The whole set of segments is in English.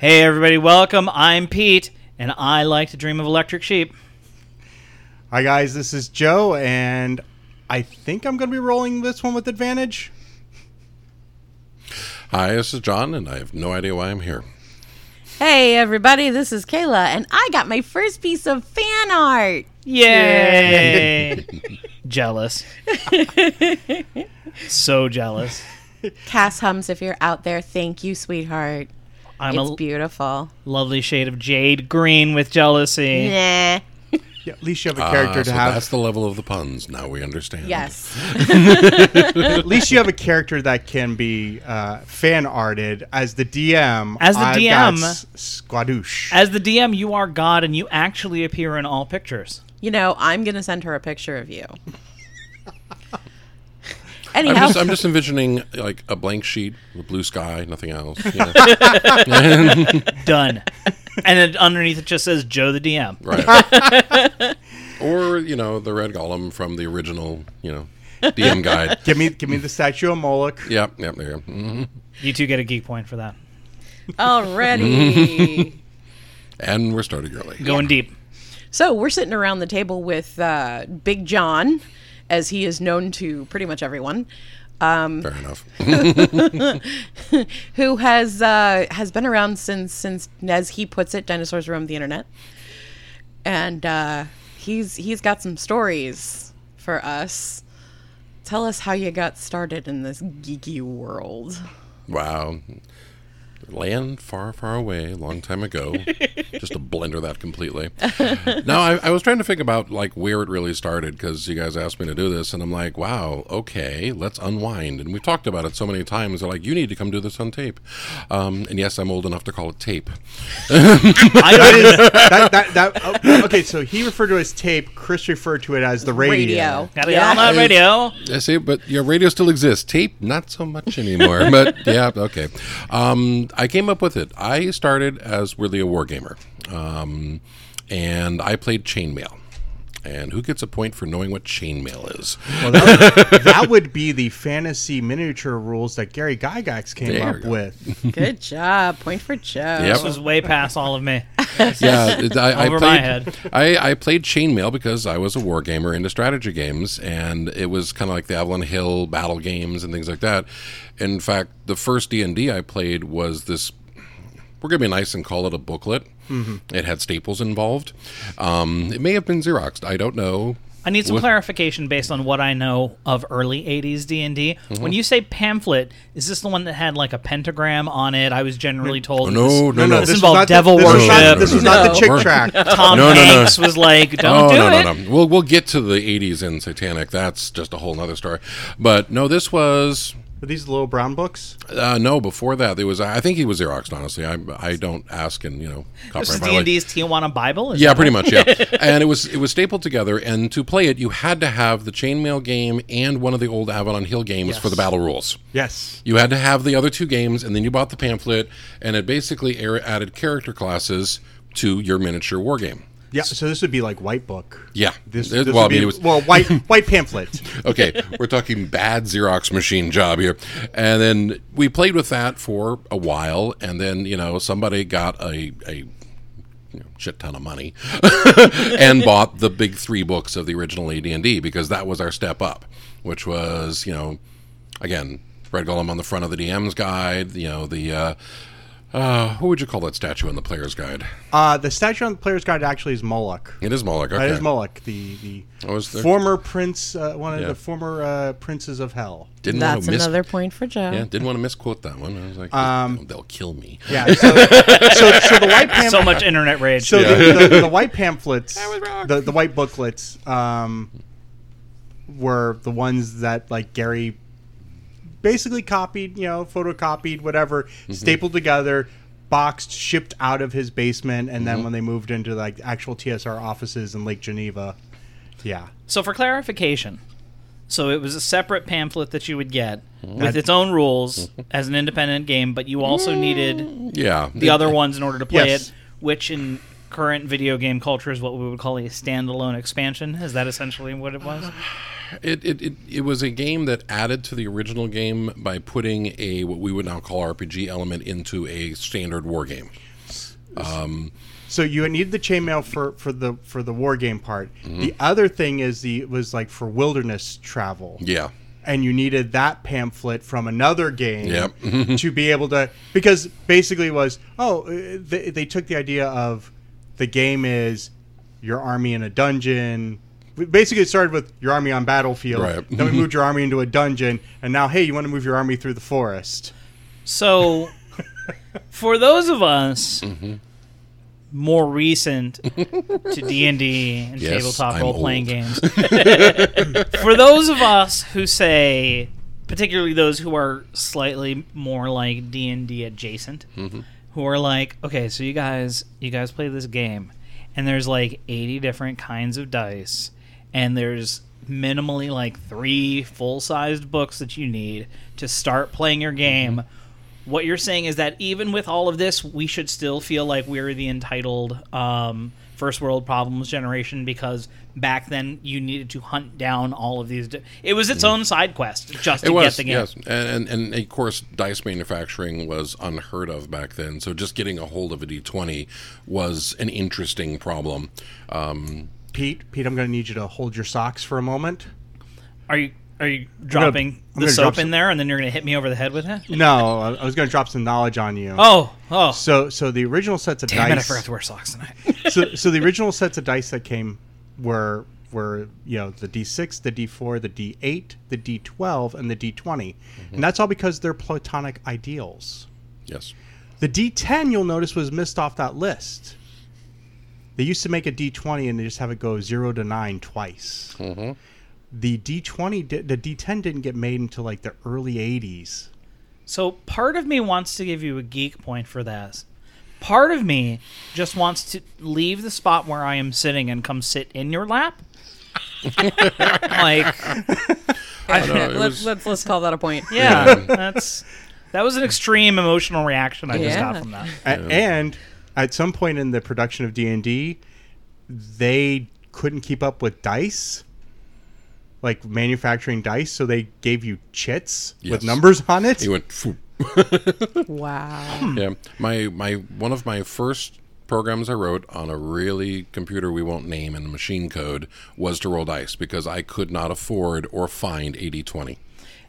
Hey, everybody, welcome. I'm Pete, and I like to dream of electric sheep. Hi guys, this is Joe, and I think I'm going to be rolling this one with advantage. Hi, this is John, and I have no idea why I'm here. Hey, everybody, this is Kaila, and I got my first piece of fan art. Yay! jealous. so jealous. Cass Hums, if you're out there, thank you, sweetheart. I'm it's a beautiful. lovely shade of jade green with jealousy. Nah. Yeah, at least you have a character Ah, to so have. that's the level of the puns. Now we understand. Yes. At least you have a character that can be uh, fan arted as the DM. As the I've DM. S- Squadoosh. As the DM, you are God, and you actually appear in all pictures. You know, I'm going to send her a picture of you. I'm Anyhow, just, I'm just envisioning like a blank sheet with blue sky, nothing else. you know. Done. and then underneath it just says Joe the DM. right. or you know the red golem from the original, you know, DM guide. give me, give me the statue of Moloch. Yep, yep, there. you go. Mhm. You two get a geek point for that. already. And we're starting early. Going deep. so we're sitting around the table with uh, Big John, as he is known to pretty much everyone, Fair enough. who has uh, has been around since since, as he puts it, dinosaurs roam the internet, and uh, he's he's got some stories for us. Tell us how you got started in this geeky world. Wow. Land far, far away, a long time ago. Just to blender that completely. now, I, I was trying to think about like where it really started because you guys asked me to do this, and I'm like, wow, okay, let's unwind. And we've talked about it so many times. They're like, you need to come do this on tape. Um, and yes, I'm old enough to call it tape. That is, that, that, that, oh, okay, so he referred to it as tape. Chris referred to it as the radio. Radio. Gotta get on that radio. I see, but your radio still exists. Tape, not so much anymore. but yeah, okay. Um, I came up with it. I started as really a wargamer, um, and I played chainmail. And who gets a point for knowing what chainmail is? Well, that, that would be the fantasy miniature rules that Gary Gygax came There up go. with. Good job. Point for Joe. Yep. This was way past all of me. yeah, I, I Over played, my head. I, I played chainmail because I was a war gamer into strategy games, and it was kind of like the Avalon Hill battle games and things like that. In fact, the first D and I played was this. We're gonna be nice and call it a booklet. It had staples involved. Um, it may have been Xeroxed. I don't know. I need some What- clarification based on what I know of early '80s D and D. Mm-hmm. When you say pamphlet, is this the one that had like a pentagram on it? I was generally told. No, this, no, no, This This involved not the- devil this was not- worship. This was not the Chick tract. Tom No, no, no. Hanks was like, "Don't oh do no, it." no, no. We'll we'll get to the '80s and satanic. That's just a whole other story. But no, this was Are these little brown books? Uh, no, before that there was. I think he was Xeroxed. Honestly, I I don't ask and you know. This is copyright D violate. and D's Tijuana Bible. Is Yeah, pretty right? much. Yeah, and it was it was stapled together. And to play it, you had to have the chainmail game and one of the old Avalon Hill games for the battle rules. Yes. You had to have the other two games, and then you bought the pamphlet, and it basically added character classes to your miniature war game. Yeah, so this would be like white book. Yeah. This, this well, would I mean, be, was- well, white white pamphlet. okay, we're talking bad Xerox machine job here. And then we played with that for a while, and then you know somebody got a a you know, shit ton of money and bought the big three books of the original AD&D because that was our step up, which was you know again Red Golem on the front of the DM's guide, you know the. Uh, uh, what would you call that statue in the player's guide? Uh, the statue on the player's guide actually is Moloch. It is Moloch. Okay. That is Moloch, the the I was there. former prince, uh, one of Yeah. the former uh, princes of hell. Didn't want That's to miss. another point for Joe. Yeah, didn't want to misquote that one. I was like, Um, they'll kill me. Yeah. So, so, so the white pamphlet. So much internet rage. So the, the, the white pamphlets, the, the white booklets, um, were the ones that like Gary basically copied, you know, photocopied, whatever, stapled together, boxed, shipped out of his basement, and then when they moved into like actual TSR offices in Lake Geneva, yeah, So for clarification, so it was a separate pamphlet that you would get with That- its own rules as an independent game, but you also needed Yeah. the other ones in order to play Yes. it, which in current video game culture is what we would call a standalone expansion. Is that essentially what it was? It, it, it, it was a game that added to the original game by putting a what we would now call RPG element into a standard war game. So you need the chainmail for for the for the war game part. Mm-hmm. The other thing is the was like for wilderness travel. Yeah. and you needed that pamphlet from another game Yep. to be able to because basically it was oh uh, they, they took the idea of the game is your army in a dungeon basically it started with your army on battlefield Right. then we moved your army into a dungeon and now hey you want to move your army through the forest So, for those of us Mm-hmm. more recent to D and D and Yes, tabletop role playing games, for those of us who say, particularly those who are slightly more like D and D adjacent, Mm-hmm. who are like, okay, so you guys, you guys play this game, and there's like 80 different kinds of dice, and there's minimally like three full-sized books that you need to start playing your game. What you're saying is that even with all of this, we should still feel like we're the entitled um, first world problems generation because back then you needed to hunt down all of these. Di- it was its own side quest just to It get the game. yes, and, and and of course, dice manufacturing was unheard of back then. So just getting a hold of a D twenty was an interesting problem. Um, pete pete i'm going to need you to hold your socks for a moment Are you are you dropping I'm the soap drop in some- there and then you're going to hit me over the head with it? no i I was going to drop some knowledge on you Oh, oh. so so the original sets of Damn it, I dice forgot to wear socks tonight. so, so the original sets of dice that came were were you know the D6, the D4, the D8, the D12, and the D20, mm-hmm. and that's all because they're platonic ideals. yes, The D10 you'll notice was missed off that list. They used to make a D20 and they just have it go zero to nine twice. Mm-hmm. The D20, di- the D10 didn't get made until like the early '80s. So part of me wants to give you a geek point for this. Part of me just wants to leave the spot where I am sitting and come sit in your lap. like, I know, it let's, was- let's let's call that a point. yeah, that's that was an extreme emotional reaction I just got from that. A- and at some point in the production of D&D, they couldn't keep up with dice, like manufacturing dice, so they gave you chits Yes. with numbers on it. he went. "Phew." Wow. Yeah, my my one of my first programs I wrote on a really computer we won't name in machine code was to roll dice because I could not afford or find a D20.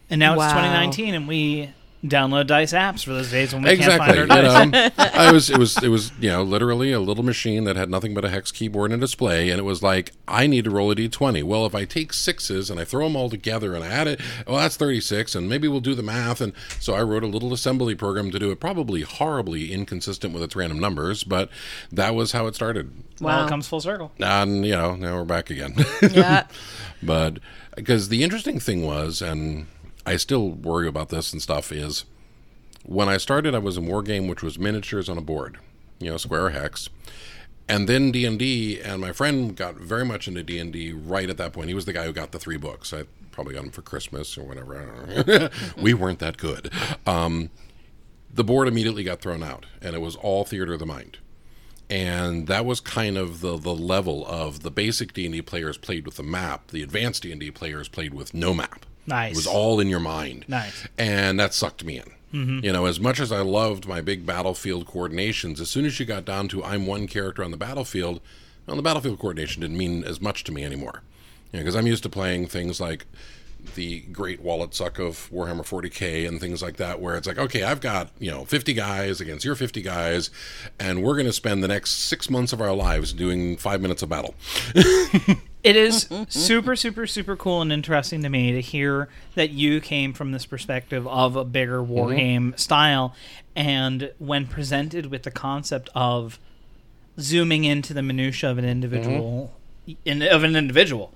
And now Wow. it's 2019, and we download dice apps for those days when we exactly. can't find our dice. You know, I was it was it was you know literally a little machine that had nothing but a hex keyboard and a display, and it was like I need to roll a d20. Well, if I take sixes and I throw them all together and I add it, well, that's 36, and maybe we'll do the math. And so I wrote a little assembly program to do it, probably horribly inconsistent with its random numbers, but that was how it started. Well, Wow. it comes full circle. And you know now we're back again. Yeah. But because the interesting thing was, and I still worry about this and stuff, is when I started, I was in War Game, which was miniatures on a board, you know, square hex, and then D and my friend got very much into D and D right at that point. He was the guy who got the three books. I probably got them for Christmas or whatever. We weren't that good. Um, the board immediately got thrown out, and it was all theater of the mind and that was kind of the the level of the basic D&D players played with the map the advanced D&D players played with no map Nice. it was all in your mind Nice. and that sucked me in mm-hmm. you know as much as i loved my big battlefield coordinations as soon as you got down to i'm one character on the battlefield well the battlefield coordination didn't mean as much to me anymore because i'm used to playing things like the great wallet suck of Warhammer 40k and things like that, where it's like, okay, I've got you know 50 guys against your 50 guys, and we're going to spend the next six months of our lives doing five minutes of battle. It is super, super, super cool and interesting to me to hear that you came from this perspective of a bigger war Mm-hmm. game style, and when presented with the concept of zooming into the minutia of an individual, Mm-hmm. in, of an individual,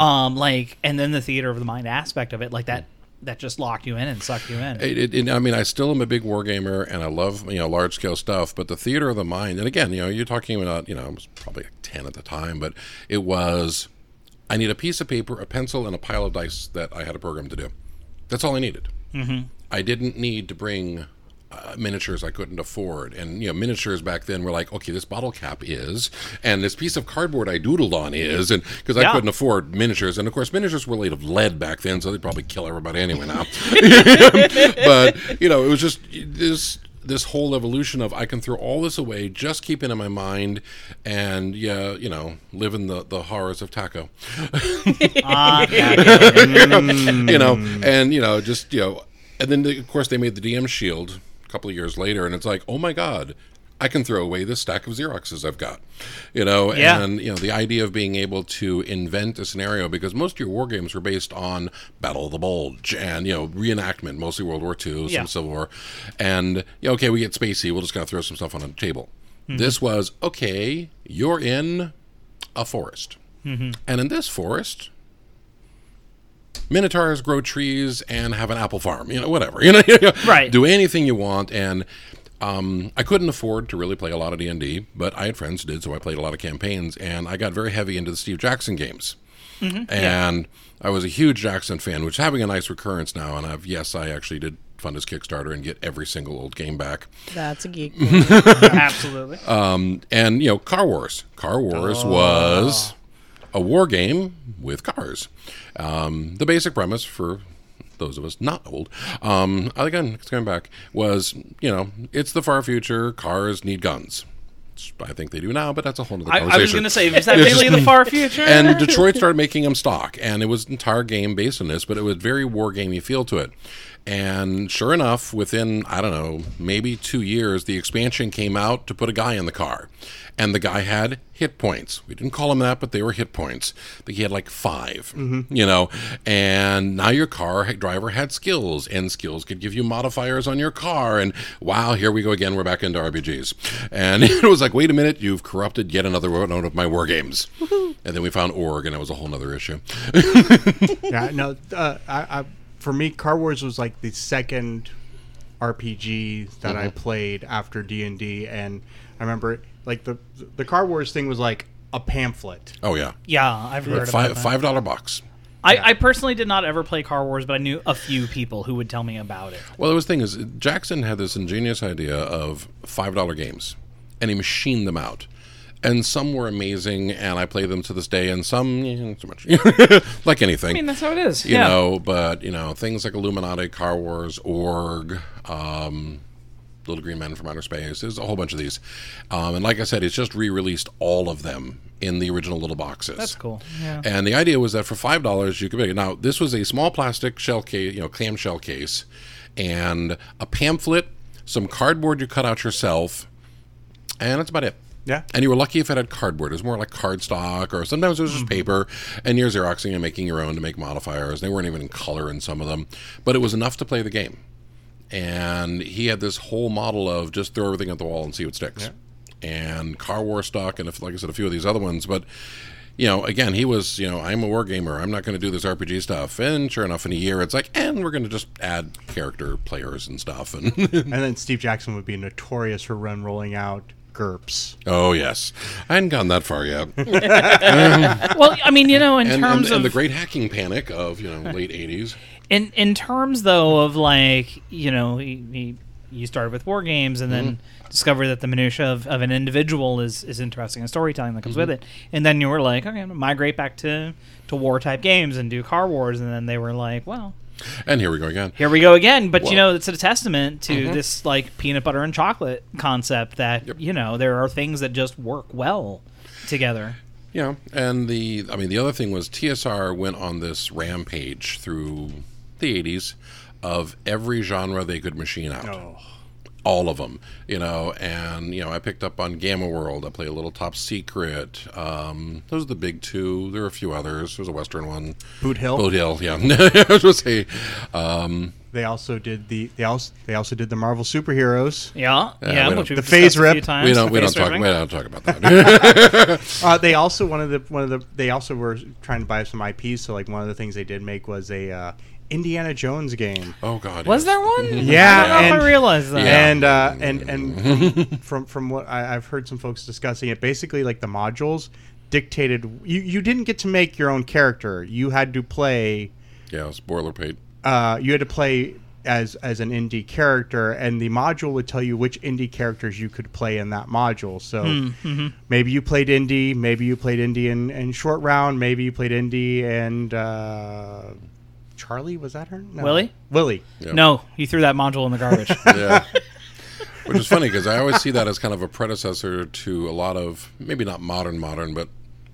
Um, like, and then the theater of the mind aspect of it, like that, that just locked you in and sucked you in. It, it, it- I mean, I still am a big war gamer, and I love you know large scale stuff. But the theater of the mind, and again, you know, you're talking about you know, I was probably like ten at the time, but it was. I need a piece of paper, a pencil, and a pile of dice that I had a program to do. That's all I needed. Mm-hmm. I didn't need to bring uh, miniatures I couldn't afford, and you know, miniatures back then were like, okay, this bottle cap is, and this piece of cardboard I doodled on is, and because I Yeah. couldn't afford miniatures, and of course, miniatures were made of lead back then, so they'd probably kill everybody anyway now. but you know, it was just this this whole evolution of I can throw all this away, just keep it in my mind, and yeah, you know, live in the the horrors of taco, Ah, you know, and you know, just you know, and then of course they made the DM Shield couple of years later, and it's like, oh my god. I can throw away this stack of Xeroxes I've got, you know, Yeah. and you know the idea of being able to invent a scenario because most of your war games were based on Battle of the Bulge and you know reenactment, mostly World War II, some Yeah. Civil War, and yeah, okay, we get spacey. We'll just gotta throw some stuff on a table. Mm-hmm. This was okay. You're in a forest, mm-hmm. and in this forest, minotaurs grow trees and have an apple farm. You know, whatever. You know, Right. Do anything you want, and um, I couldn't afford to really play a lot of D and D, but I had friends who did, so I played a lot of campaigns, and I got very heavy into the Steve Jackson games. And I was a huge Jackson fan, which is having a nice recurrence now. And I've yes, I actually did fund his Kickstarter and get every single old game back. That's a geek. absolutely. And you know, Car Wars. Car Wars was a war game with cars. Um, the basic premise for those of us not old, um, again, it's going back, was you know, it's the far future. Cars need guns. I think they do now, but that's a whole other I, conversation. I was going to say, is that really the far future? and Detroit started making them stock, and it was an entire game based on this, but it was very war gamey feel to it. And sure enough, within I don't know, maybe two years, the expansion came out to put a guy in the car, and the guy had hit points. We didn't call him that, but they were hit points. Think he had like 5 you know. And now your car driver had skills, and skills could give you modifiers on your car. And wow, here we go again. We're back into RPGs, and it was like, wait a minute, you've corrupted yet another one of my war games. And then we found Ogre, and it was a whole other issue. yeah, no. Uh, I, I, for me, Car Wars was like the second RPG that I mm-hmm. played after D and D, and I remember like the the Car Wars thing was like a pamphlet. Oh yeah, yeah, I've heard about five that. five dollar box. I, I personally did not ever play Car Wars, but I knew a few people who would tell me about it. Well, the was thing is, Jackson had this ingenious idea of five dollar games, and he machined them out. And some were amazing, and I play them to this day, and some eh, so much. like anything, I mean, that's how it is. you yeah. know. But you know, things like Illuminati, Car Wars, Ogre, um, Little Green Men from Outer Space. There's a whole bunch of these, um, and like I said, it's just re-released all of them in the original little boxes. That's cool. Yeah. And the idea was that for five dollars you could make it. Now this was a small plastic shell case, you know, clamshell case, and a pamphlet, some cardboard you cut out yourself, and that's about it. Yeah. And you were lucky if it had cardboard. It was more like cardstock, or sometimes it was just hmm. paper, and you're xeroxing and making your own to make modifiers. They weren't even in color in some of them, but it was enough to play the game. And he had this whole model of just throw everything at the wall and see what sticks. And Car War stock, and if, like I said, a few of these other ones, but you know, again, he was, you know, I'm a war gamer. I'm not going to do this RPG stuff. And sure enough, in a year, it's like, and we're going to just add character players and stuff. And And then Steve Jackson would be notorious for run rolling out GURPS. oh yes, I hadn't gone that far yet. well, I mean, you know, in and, terms and, and of the great hacking panic of you know late '80s. in in terms though of like you know he, he, you started with war games and then Mm-hmm. discover that the minutia of, of an individual is is interesting and storytelling that comes Mm-hmm. with it and then you were like okay I'm gonna migrate back to to war type games and do car wars and then they were like well And here we go again. here we go again but you know it's a testament to mm-hmm. this like peanut butter and chocolate concept that Yep. you know there are things that just work well together Yeah, and the I mean the other thing was TSR went on this rampage through the '80s of every genre they could machine out. Oh. All of them, you know. And you know, I picked up on Gamma World. I play a little Top Secret. Um, those are the big two. There are a few others. There's a Western one. Boot Hill. Boot Hill, yeah. I was going to say, um, They also did the they also they also did the Marvel superheroes. Yeah, Yeah, yeah. which The phase discussed a few rip. times, we don't we don't talk ripping. we don't talk about that. Uh, they also one of the one of the they also were trying to buy some IPs. So like one of the things they did make was a uh, Indiana Jones game. oh God, Was yes. there one? Yeah, I don't know if and- I realized that. Yeah. And uh, and and from from what I, I've heard some folks discussing it, basically like the modules dictated you you didn't get to make your own character. You had to play Yeah, it was boilerplate. uh, you had to play as as an Indy character, and the module would tell you which Indy characters you could play in that module. So Hmm, maybe you played Indy, maybe you played Indy in, in short round, maybe you played Indy and uh, Charlie was that her? No. Willie? Willie. Yeah. No, you threw that module in the garbage. Yeah. Which is funny because I always see that as kind of a predecessor to a lot of maybe not modern modern, but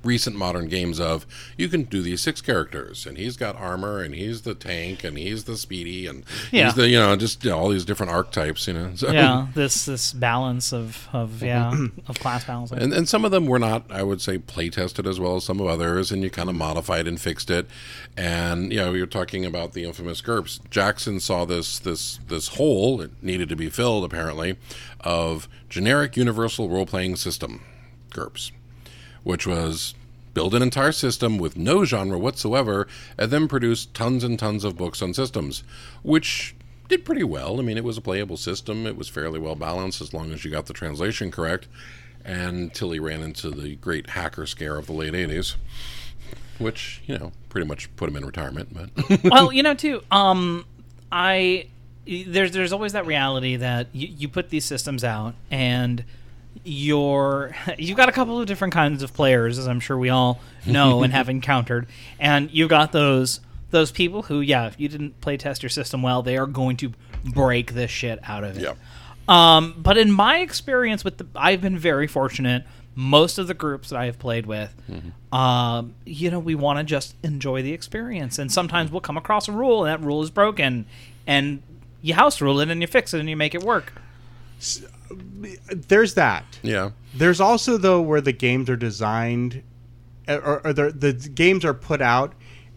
recent modern games of you can do these six characters and he's got armor and he's the tank and he's the speedy and Yeah. he's the you know just you know, all these different archetypes you know so, yeah, this this balance of of mm-hmm. yeah of class balancing. and, and some of them were not i would say play tested as well as some of others and you kind of modified and fixed it and you know you're talking about the infamous GURPS. jackson saw this this this hole it needed to be filled apparently of generic universal role-playing system GURPS, which was build an entire system with no genre whatsoever and then produce tons and tons of books on systems which did pretty well i mean it was a playable system it was fairly well balanced as long as you got the translation correct until he ran into the great hacker scare of the late 80s which you know pretty much put him in retirement but well, you know, too. Um, I there's there's always that reality that you, you put these systems out and you're you've got a couple of different kinds of players, as I'm sure we all know and have encountered, and you've got those those people who, yeah, if you didn't play test your system well, they are going to break this shit out of it. yeah Um, but in my experience with the, I've been very fortunate. Most of the groups that I have played with, um, you know, we want to just enjoy the experience, and sometimes we'll come across a rule and that rule is broken, and you house rule it and you fix it and you make it work. There's that. yeah There's also though where the games are designed, or, or the the games are put out,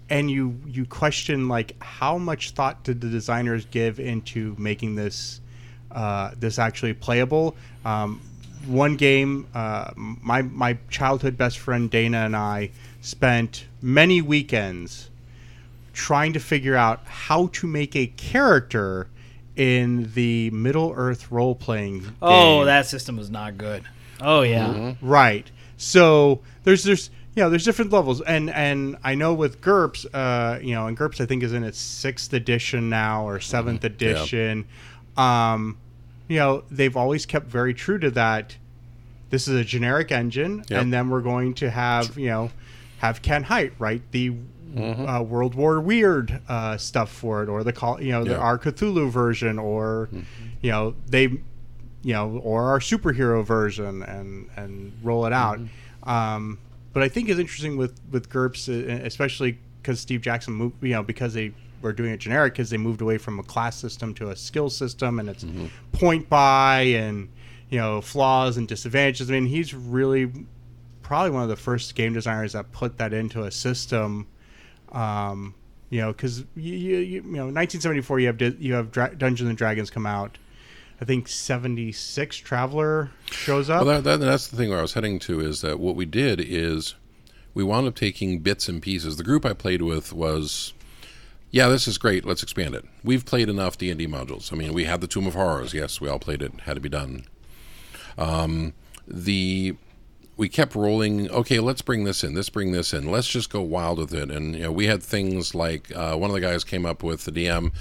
and you you question like how much thought did the designers give into making this uh, this actually playable. Um, one game, uh, my my childhood best friend Dana and I spent many weekends trying to figure out how to make a character in the Middle Earth role playing. Oh, that system was not good. Oh yeah, Mm-hmm. Right. So there's there's you know there's different levels, and and I know with GURPS, uh, you know, and GURPS I think is in its sixth edition now or 7th edition. Um, you know, they've always kept very true to that. This is a generic engine, Yep. and then we're going to have you know have Ken Hite write the. Uh, World War Weird uh, stuff for it, or the call, you know, the our Cthulhu version, or you know, they you know, or our superhero version, and and roll it out. Um, but I think it's interesting with with GURPS, uh, especially because Steve Jackson moved, you know, because they were doing it generic, because they moved away from a class system to a skill system, and it's point by and you know flaws and disadvantages. I mean, he's really probably one of the first game designers that put that into a system. Um, you know, because you, you, you know, 1974, you have you have Dra- Dungeons and Dragons come out. I think 76 Traveller shows up. Well, that, that, that's the thing where I was heading to is that what we did is we wound up taking bits and pieces. The group I played with was, yeah, this is great. Let's expand it. We've played enough D and D modules. I mean, we had the Tomb of Horrors. Yes, we all played it. Had to be done. Um, the we kept rolling. Okay, let's bring this in. Let's bring this in. Let's just go wild with it. And you know, we had things like uh, one of the guys came up with the DM.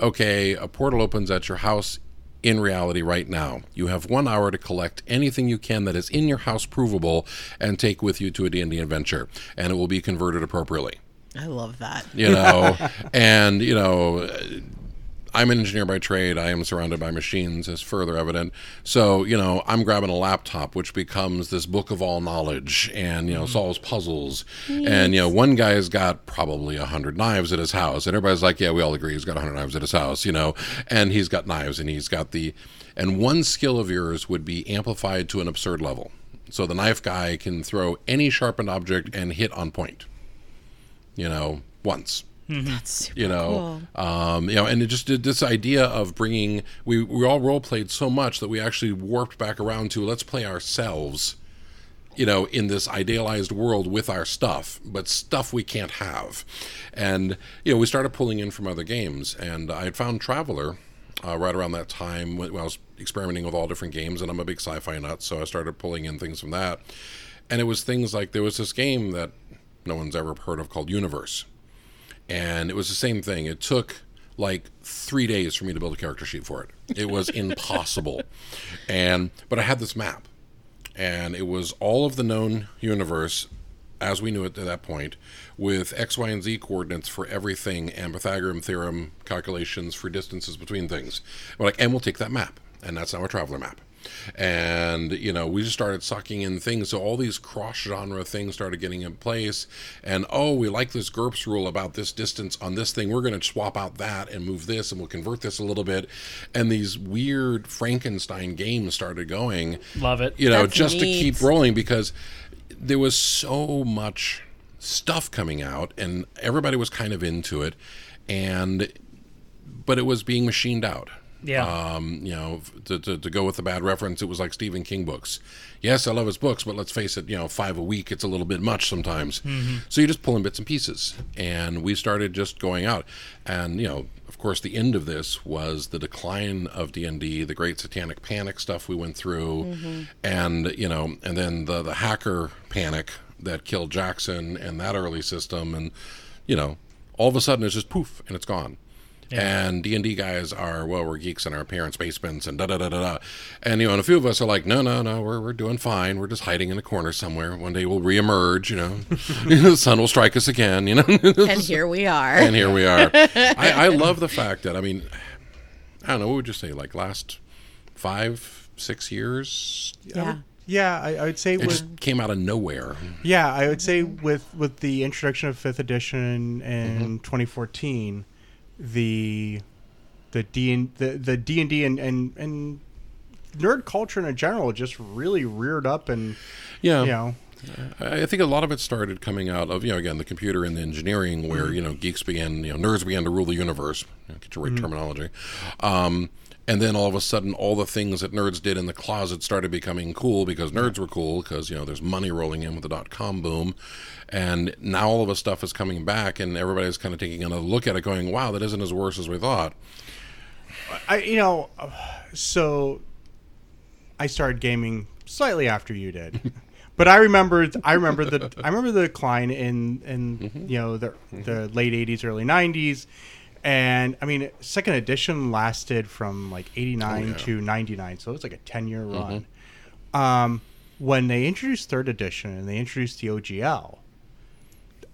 Okay, a portal opens at your house in reality right now. You have one hour to collect anything you can that is in your house provable and take with you to a D&D adventure, and it will be converted appropriately I love that. you know and you know i'm an engineer by trade. I am surrounded by machines as further evident. So you know i'm grabbing a laptop which becomes this book of all knowledge and you know mm. solves puzzles. And you know one guy's got probably a hundred knives at his house and everybody's like yeah we all agree he's got a hundred knives at his house you know? And he's got knives and he's got the and one skill of yours would be amplified to an absurd level. So the knife guy can throw any sharpened object and hit on point you know, once. That's super you know um, you know and it just did this idea of bringing we we all role played so much that we actually warped back around to let's play ourselves you know in this idealized world with our stuff but stuff we can't have. And you know we started pulling in from other games and i had found traveler uh, right around that time when, when i was experimenting with all different games and i'm a big sci-fi nut so i started pulling in things from that. And it was things like there was this game that no one's ever heard of called universe and it was the same thing. It took like three days for me to build a character sheet for it. It was impossible, and but I had this map, and it was all of the known universe as we knew it at that point, with x, y, and z coordinates for everything, and Pythagorean theorem calculations for distances between things. We're like, and we'll take that map, and that's now a traveler map and you know we just started sucking in things. So all these cross genre things started getting in place. And oh we like this GURPS rule about this distance on this thing. We're going to swap out that and move this and we'll convert this a little bit. And these weird frankenstein games started going. Love it. you know That's just to keep rolling because there was so much stuff coming out and everybody was kind of into it. And but it was being machined out Yeah. um, you know, to, to, to go with the bad reference, it was like Stephen King books. Yes, I love his books, but let's face it, you know, five a week, it's a little bit much sometimes. So you're just pulling bits and pieces. And we started just going out. And, you know, of course, the end of this was the decline of D&D, the great satanic panic stuff we went through. And, you know, and then the, the hacker panic that killed Jackson and that early system. And, you know, all of a sudden it's just poof and it's gone and D and D guys are well, we're geeks in our parents' basements and da da da da da, and you know, and a few of us are like, no, no, no, we're we're doing fine. We're just hiding in a corner somewhere. One day we'll reemerge. You know, the sun will strike us again. You know, And here we are. and here we are. I, I love the fact that I mean, I don't know, what would you say, like last five, six years, yeah. Yeah, I, I would say it with just came out of nowhere. yeah, I would say with with the introduction of fifth edition in mm-hmm. 2014, the the D and the the D and D and and nerd culture in general just really reared up and Yeah, you know. I think a lot of it started coming out of you know again the computer and the engineering where you know geeks began you know nerds began to rule the universe you know, get your right terminology. Um, and then all of a sudden all the things that nerds did in the closet started becoming cool because nerds were cool because you know there's money rolling in with the dot com boom and now all of us stuff is coming back and everybody's kind of taking another look at it going wow that isn't as worse as we thought I you know so I started gaming slightly after you did. But I remember, I remember the, I remember the decline in, in mm-hmm. you know the mm-hmm. the late '80s, early '90s, and I mean, second edition lasted from like '89 yeah. to '99, so it was like a 10 year run. Mm-hmm. Um, when they introduced third edition and they introduced the OGL,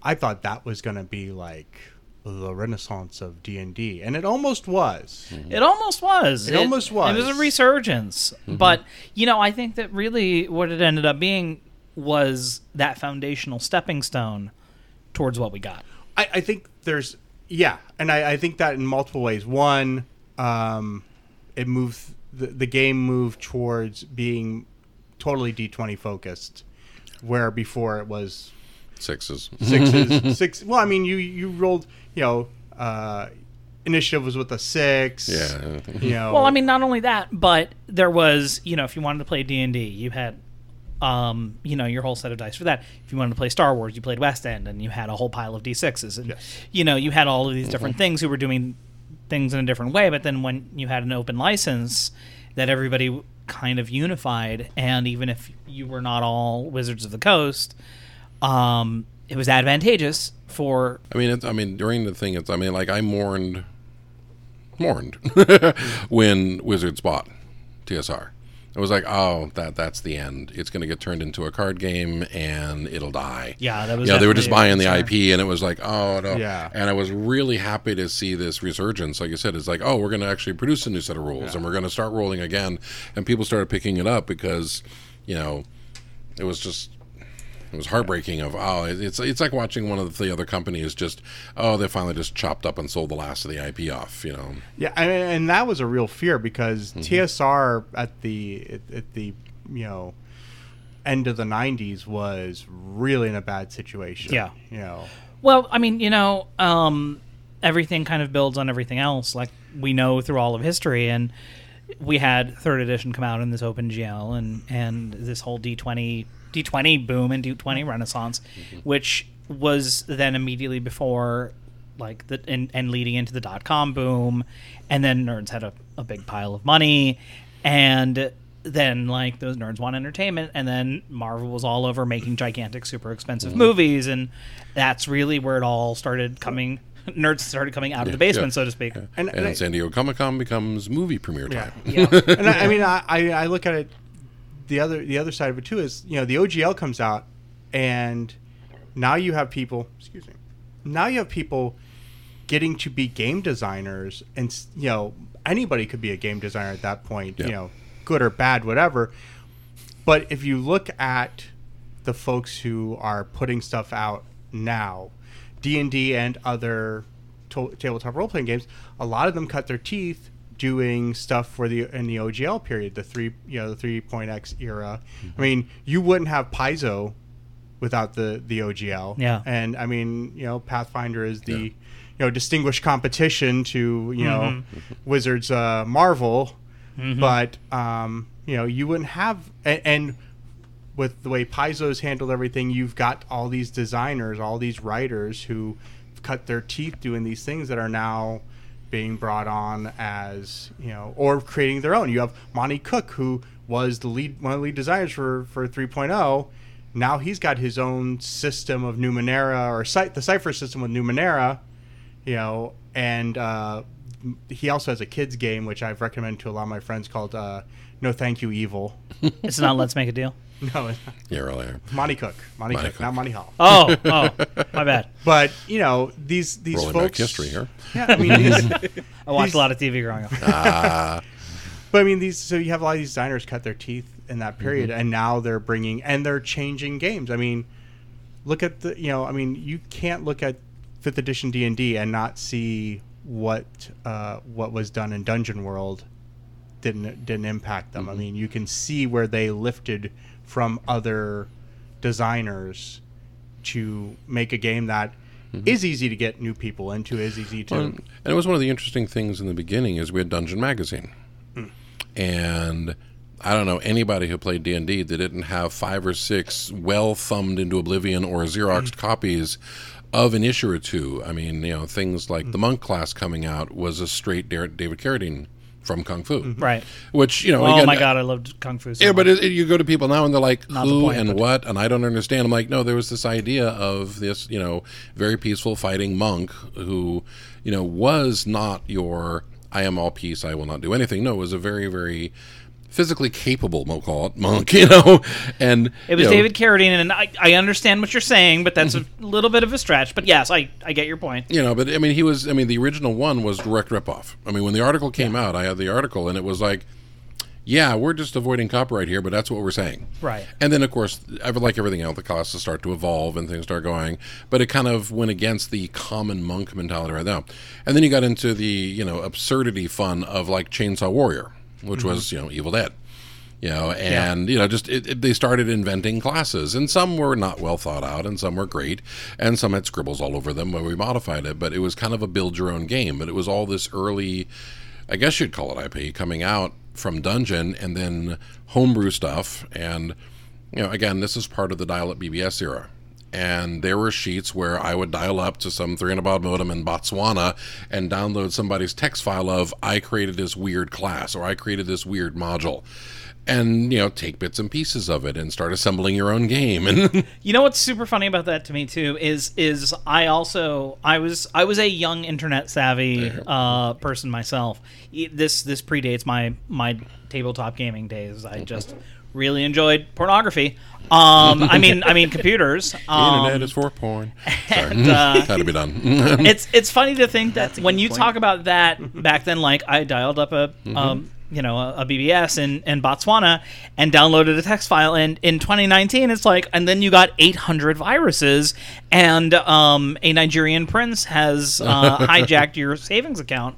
I thought that was going to be like the renaissance of D and D, and it almost was. It almost was. It almost was. It was a was. Mm-hmm. resurgence. But, you know, I think that really what it ended up being was that foundational stepping stone towards what we got. I, I think there's yeah, and I, I think that in multiple ways. One, um, it moved the, the game moved towards being totally D twenty focused, where before it was sixes sixes six. Well, I mean you you rolled you know uh, initiative was with a six. yeah You know. Well, I mean, not only that, but there was, you know, if you wanted to play D and D, you had, um, you know, your whole set of dice for that. If you wanted to play Star Wars, you played West End, and you had a whole pile of D sixes, and Yes. you know, you had all of these different things who were doing things in a different way. But then when you had an open license, that everybody kind of unified, and even if you were not all Wizards of the Coast, um, it was advantageous for I mean, it's, I mean, during the thing, it's, I mean, like I mourned, mourned when Wizards bought TSR. It was like, oh, that that's the end. It's going to get turned into a card game and it'll die. Yeah, that was Yeah, they were just buying the. IP, and it was like, oh no. Yeah. And I was really happy to see this resurgence. Like I said, it's like, oh, we're going to actually produce a new set of rules, and we're going to start rolling again. And people started picking it up because, you know, it was just it was heartbreaking. Of oh, it's it's like watching one of the other companies just oh they finally just chopped up and sold the last of the IP off. You know, Yeah, and, and that was a real fear because TSR at the at, at the you know end of the '90s was really in a bad situation. Yeah. you know, Well, I mean, you know, um, everything kind of builds on everything else, like we know through all of history. And we had third edition come out in this open gl and and this whole D20 D20 boom and D20 mm-hmm. renaissance, mm-hmm. which was then immediately before like the and, and leading into the dot com boom, and then nerds had a, a big pile of money, and then like those nerds want entertainment, and then Marvel was all over making gigantic, super expensive mm-hmm. movies, and that's really where it all started coming. Nerds started coming out of the basement, yeah. so to speak. And, And, and I- San Diego Comic Con becomes movie premiere time. Yeah. and I, I mean, I, I I look at it. The other the other side of it too is you know the OGL comes out, and now you have people. Excuse me. Now you have people getting to be game designers, and you know anybody could be a game designer at that point. Yeah. You know, good or bad, whatever. But if you look at the folks who are putting stuff out now, D and D and other to- tabletop role playing games, a lot of them cut their teeth doing stuff for the in the OGL period, the three you know the three point X era. I mean, you wouldn't have Paizo without the the OGL. Yeah. and I mean, you know, Pathfinder is the you know distinguished competition to you know Wizards uh, Marvel, but um, you know you wouldn't have and. and with the way Paizo's handled everything, you've got all these designers, all these writers who cut their teeth doing these things that are now being brought on as you know, or creating their own. You have Monte Cook, who was the lead one of the lead designers for for 3.0. Now he's got his own system of Numenera or Cy- the Cipher system with Numenera, you know, and uh, he also has a kids game which I've recommended to a lot of my friends called uh, No Thank You Evil. It's not Let's Make a Deal. No, it's not. Yeah, really. Monte Cook, Monty, Monte Cook, Cook. not Monty Hall. Oh, oh, my bad. But you know these these Rolling folks. back history here. Yeah, I mean, these, I watched These- a lot of TV growing up. Ah, but I mean these. So you have a lot of these designers cut their teeth in that period, Mm-hmm. and now they're bringing and they're changing games. I mean, look at the you know I mean you can't look at fifth edition D and D and not see what uh, what was done in Dungeon World didn't didn't impact them. I Mm-hmm. mean you can see where they lifted from other designers to make a game that mm-hmm. is easy to get new people into, is easy to. Mm-hmm. Well, and it was one of the interesting things in the beginning is we had Dungeon Magazine, mm. and I don't know anybody who played D and D that didn't have five or six well thumbed into oblivion or xeroxed mm. copies of an issue or two. I mean, you know, things like mm. the monk class coming out was a straight David Carradine from Kung Fu, mm-hmm. Right. which you know. Oh again, my uh, god, I loved Kung Fu. So yeah, but it, it- you go to people now and they're like, Not the who point, and what, and I don't understand. I'm like, no, there was this idea of this, you know, very peaceful fighting monk who, you know, was not your I am all peace, I will not do anything. No, it was a very, very physically capable, we'll call it, monk, you know, and It was you know, David Carradine, and I, I understand what you're saying, but that's a mm-hmm. little bit of a stretch. But yes, I, I get your point. You know, but I mean, he was. I mean, the original one was direct ripoff. I mean, when the article came out, I had the article, and it was like, "Yeah, we're just avoiding copyright here, but that's what we're saying." Right. And then, of course, ever like everything else, the classes start to evolve and things start going. But it kind of went against the common monk mentality right now. And then you got into the you know absurdity fun of like Chainsaw Warrior, which mm-hmm. was you know Evil Dead. You know, and you know, just it, it, they started inventing classes, and some were not well thought out, and some were great, and some had scribbles all over them when we modified it. But it was kind of a build your own game. But it was all this early, I guess you'd call it IP, coming out from Dungeon, and then homebrew stuff, and you know, again, this is part of the dial-up BBS era. And there were sheets where I would dial up to some 300 baud modem in Botswana and download somebody's text file of I created this weird class or I created this weird module, and you know take bits and pieces of it and start assembling your own game. And You know what's super funny about that to me too is is I also I was I was a young internet savvy uh, person myself. This this predates my my tabletop gaming days. I just really enjoyed pornography. Um, I mean I mean computers. the Um, internet is for porn. Sorry, uh, had to be done. it's it's funny to think that That's when you point. talk about that back then, like I dialed up a Mm-hmm. um, you know a, a BBS in, in Botswana and downloaded a text file, and in 2019, it's like, and then you got 800 viruses, and um, a Nigerian prince has uh, hijacked your savings account.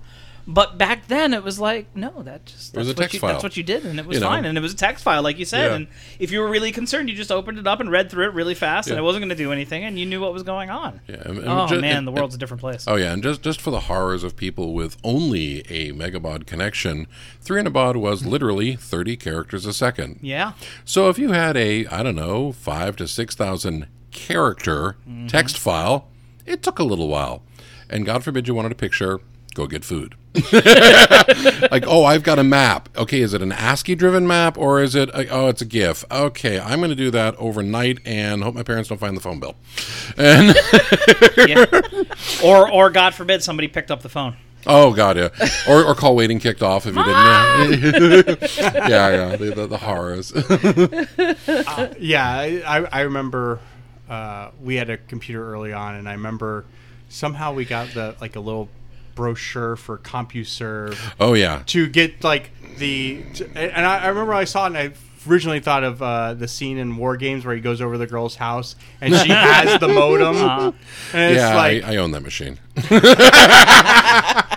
But back then, it was like, no, that just was that's a what you, file. That's what you did, and it was You know. fine, and it was a text file, like you said. Yeah. And if you were really concerned, you just opened it up and read through it really fast, and Yeah. it wasn't going to do anything, and you knew what was going on. Yeah, and- and Oh ju- man, and- the world's a different place. Oh yeah, and just just for the horrors of people with only a megabaud connection, 300 baud was literally 30 characters a second. Yeah, So if you had a I don't know five to six thousand character Mm-hmm. text file, it took a little while, and God forbid you wanted a picture, go get food. like oh I've got a map. Okay, is it an ASCII driven map or is it a, oh it's a GIF? Okay, I'm going to do that overnight and hope my parents don't find the phone bill. And yeah. or or God forbid somebody picked up the phone. Oh god, yeah. Or, or call waiting kicked off if you didn't. yeah, yeah. The, the, the horrors. Yeah, I, I I remember uh, we had a computer early on, and I remember somehow we got the like a little brochure for CompuServe oh yeah. to get like the to, and I, I remember I saw it and I originally thought of uh, the scene in War Games where he goes over the girl's house and she has the modem, and it's Yeah, like I, I own that machine.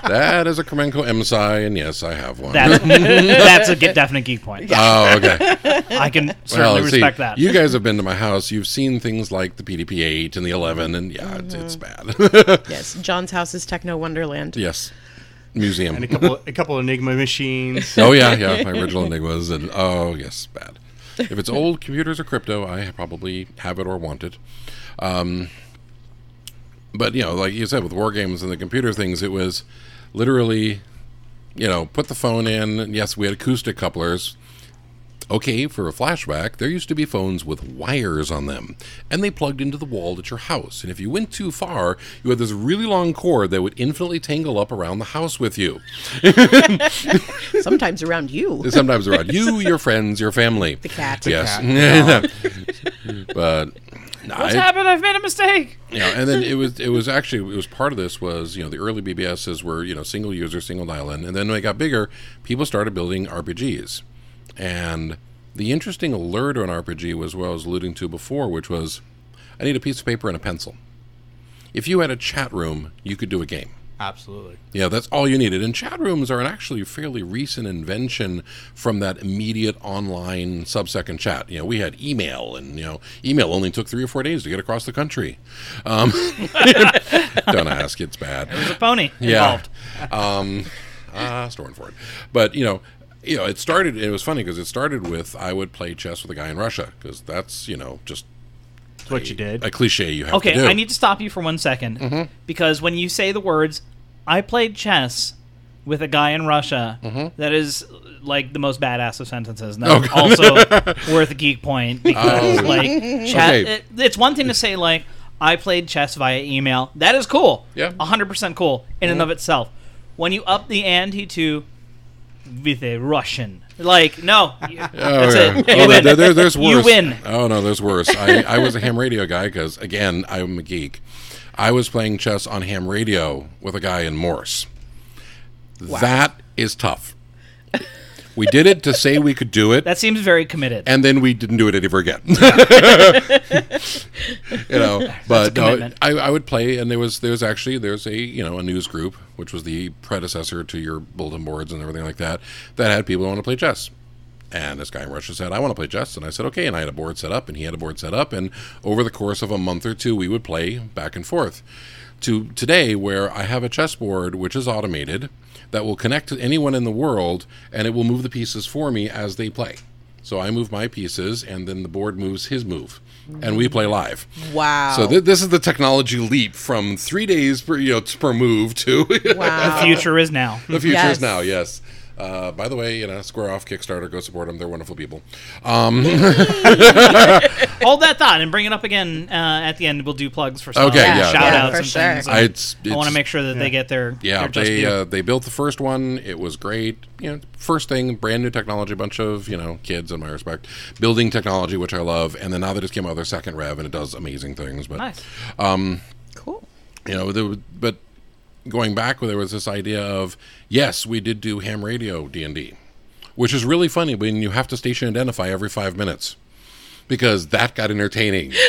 that is a Kremenko MSI, and yes, I have one. That's that's a get definite geek point. oh, okay. I can certainly see, respect that. you guys have been to my house. You've seen things like the PDP-8 and the 11, and yeah, it's, it's Mm-hmm. bad. Yes, John's house is Techno Wonderland. yes, museum. and a couple a couple Enigma machines. Oh yeah, yeah. My original Enigmas, and oh yes, bad. If it's old computers or crypto, I probably have it or want it. Um, but you know, like you said, with war games and the computer things, it was literally, you know, put the phone in. Yes, we had acoustic couplers. Okay, for a flashback, there used to be phones with wires on them, and they plugged into the wall at your house. And if you went too far, you had this really long cord that would infinitely tangle up around the house with you. Sometimes around you. sometimes around you, your friends, your family. The cat. Yes. but no, What's it- happened? I've made a mistake. you know, and then it was it was actually it was part of this was you know the early BBSs were you know single user, single dial in, and then when it got bigger, people started building RPGs, and the interesting alert on RPG was what I was alluding to before, which was I need a piece of paper and a pencil. If you had a chat room, you could do a game. Absolutely. Yeah, that's all you needed. And chat rooms are an actually fairly recent invention from that immediate online sub-second chat. You know, we had email, and you know, email only took three or four days to get across the country. Um, don't ask; it's bad. There's a pony Yeah. involved. Um, ah, storing for it. But you know, you know, it started. It was funny because it started with I would play chess with a guy in Russia because that's you know just That's what you did. a cliche you have Okay, to do. Okay, I need to stop you for one second, mm-hmm. because when you say the words, "I played chess with a guy in Russia," mm-hmm. that is like the most badass of sentences. And that's also worth a geek point because, Oh. like, chat. Okay. It, it's one thing to say like, "I played chess via email." That is cool. Yeah. hundred percent cool in and mm-hmm. of itself. When you up the ante to with a Russian, like, no, you- Oh, that's yeah. it. Oh, You win. there- there- there's You win. Oh no, there's worse. I, I was a ham radio guy because again, I'm a geek. I was playing chess on ham radio with a guy in Morse. That is tough. We did it to say we could do it, That seems very committed. and then we didn't do it ever again. you know, but no. I, I would play, and there was there was actually there's a you know a news group which was the predecessor to your bulletin boards and everything like that that had people who want to play chess. And this guy in Russia said, I want to play chess. And I said, okay. And I had a board set up, and he had a board set up. And over the course of a month or two, we would play back and forth. To today, where I have a chessboard which is automated that will connect to anyone in the world, and it will move the pieces for me as they play. So I move my pieces, and then the board moves his move, and we play live. Wow. So th- this is the technology leap from three days per you know per move to wow. The future is now. the future Yes. is now. Yes. Uh, by the way, you know, Square Off Kickstarter, go support them. They're wonderful people. Um, Hold that thought and bring it up again uh, at the end. We'll do plugs for some Okay, yeah. shout Yeah, outs for and sure. things. I, it's, I want to make sure that they get their Yeah, their they due. uh, they built the first one. It was great. You know, first thing, brand new technology, bunch of you know kids in my respect, building technology, which I love. And then now they just came out with their second rev, and it does amazing things. But nice. Cool. you know, there was, but going back, where there was this idea of yes, we did do ham radio D and D, which is really funny when you have to station identify every five minutes. because that got entertaining.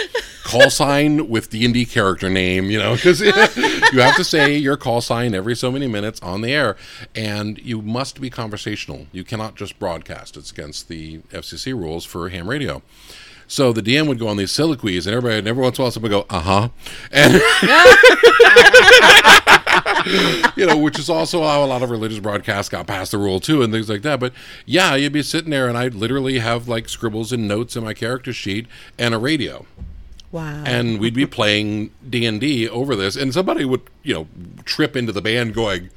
call sign with D and D character name, you know, because you have to say your call sign every so many minutes on the air, and you must be conversational. You cannot just broadcast; it's against the FCC rules for ham radio. So the DM would go on these soliloquies, and everybody, and every once in a while, someone would go, "Uh huh," and you know, which is also how a lot of religious broadcasts got past the rule too, and things like that. But yeah, you'd be sitting there, and I'd literally have like scribbles and notes in my character sheet and a radio, Wow. and we'd be playing D and D over this, and somebody would, you know, trip into the band going.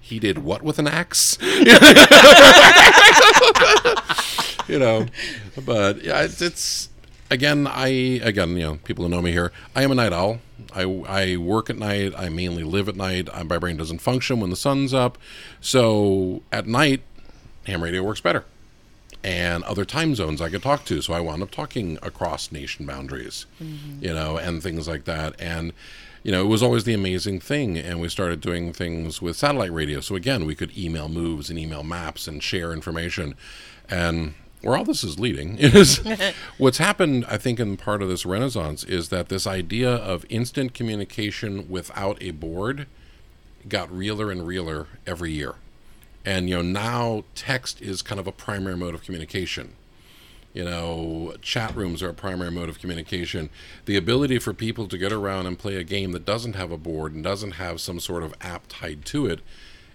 He did what with an axe? you know, but yeah, it's, it's again. I again, you know, people who know me here. I am a night owl. I, I work at night. I mainly live at night. I, my brain doesn't function when the sun's up. So at night, ham radio works better. And other time zones I could talk to. So I wound up talking across nation boundaries, mm-hmm. you know, and things like that. And, you know, it was always the amazing thing. And we started doing things with satellite radio. So again, we could email moves and email maps and share information. And where all this is leading is what's happened, I think, in part of this renaissance is that this idea of instant communication without a board got realer and realer every year. And, you know, now text is kind of a primary mode of communication. You know, chat rooms are a primary mode of communication. The ability for people to get around and play a game that doesn't have a board and doesn't have some sort of app tied to it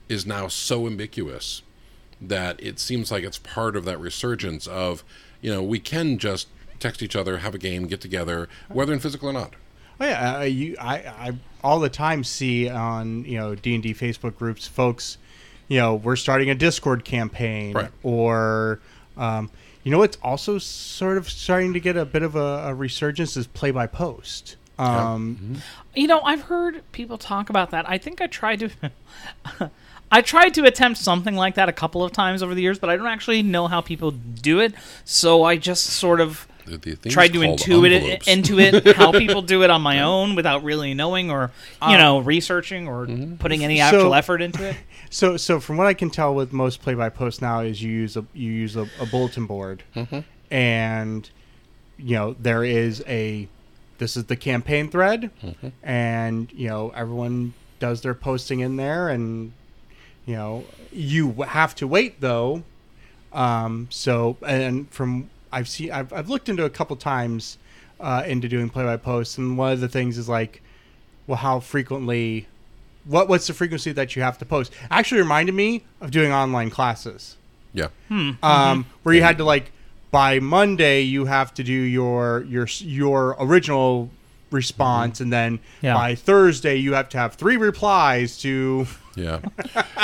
is now so ambiguous that it seems like it's part of that resurgence of, you know, we can just text each other, have a game, get together, whether in physical or not. Oh yeah, I, you, I, I all the time see on you know D and D Facebook groups, folks, you know, we're starting a Discord campaign, Right. or, um, you know, it's also sort of starting to get a bit of a, a resurgence is play by post. Um, You know, I've heard people talk about that. I think I tried to. I tried to attempt something like that a couple of times over the years, but I don't actually know how people do it. So I just sort of The- the thing's tried to intuit it envelopes. into it how people do it on my own without really knowing or you um, know researching or mm-hmm. putting any actual So- effort into it. So, so from what I can tell with most play by post now is you use a you use a, a bulletin board, mm-hmm. and you know there is a this is the campaign thread, mm-hmm. and you know everyone does their posting in there, and you know you have to wait though. Um, so and from I've seen I've, I've looked into a couple times uh, into doing play by post, and one of the things is like, well, how frequently what what's the frequency that you have to post? Actually, reminded me of doing online classes, Yeah. um, where you had to like by Monday you have to do your your your original response, and then Yeah. by Thursday you have to have three replies to. Yeah.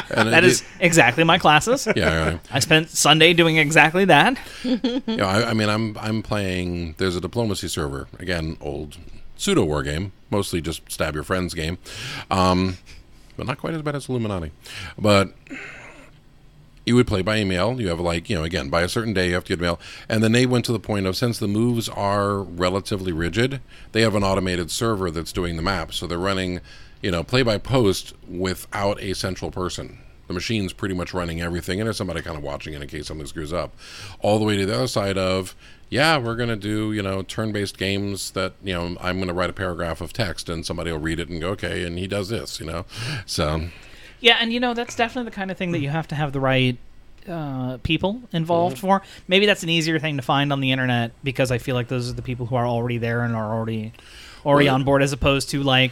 And That it- is exactly my classes. Yeah, right. I spent Sunday doing exactly that. you know, I, I mean, I'm I'm playing. There's a diplomacy server again, old pseudo war game, mostly just stab your friends game, um, but not quite as bad as Illuminati. But you would play by email. You have like you know, again, by a certain day you have to get mail, and then they went to the point of since the moves are relatively rigid, they have an automated server that's doing the map, so they're running, you know, play by post without a central person. The machine's pretty much running everything, and there's somebody kind of watching it in case something screws up. All the way to the other side of, yeah, we're going to do, you know, turn based games that, you know, I'm going to write a paragraph of text and somebody will read it and go, okay, and he does this, you know? So, Yeah, and you know that's definitely the kind of thing that you have to have the right uh, people involved Mm-hmm. for. Maybe that's an easier thing to find on the internet because I feel like those are the people who are already there and are already already Well, on board, as opposed to like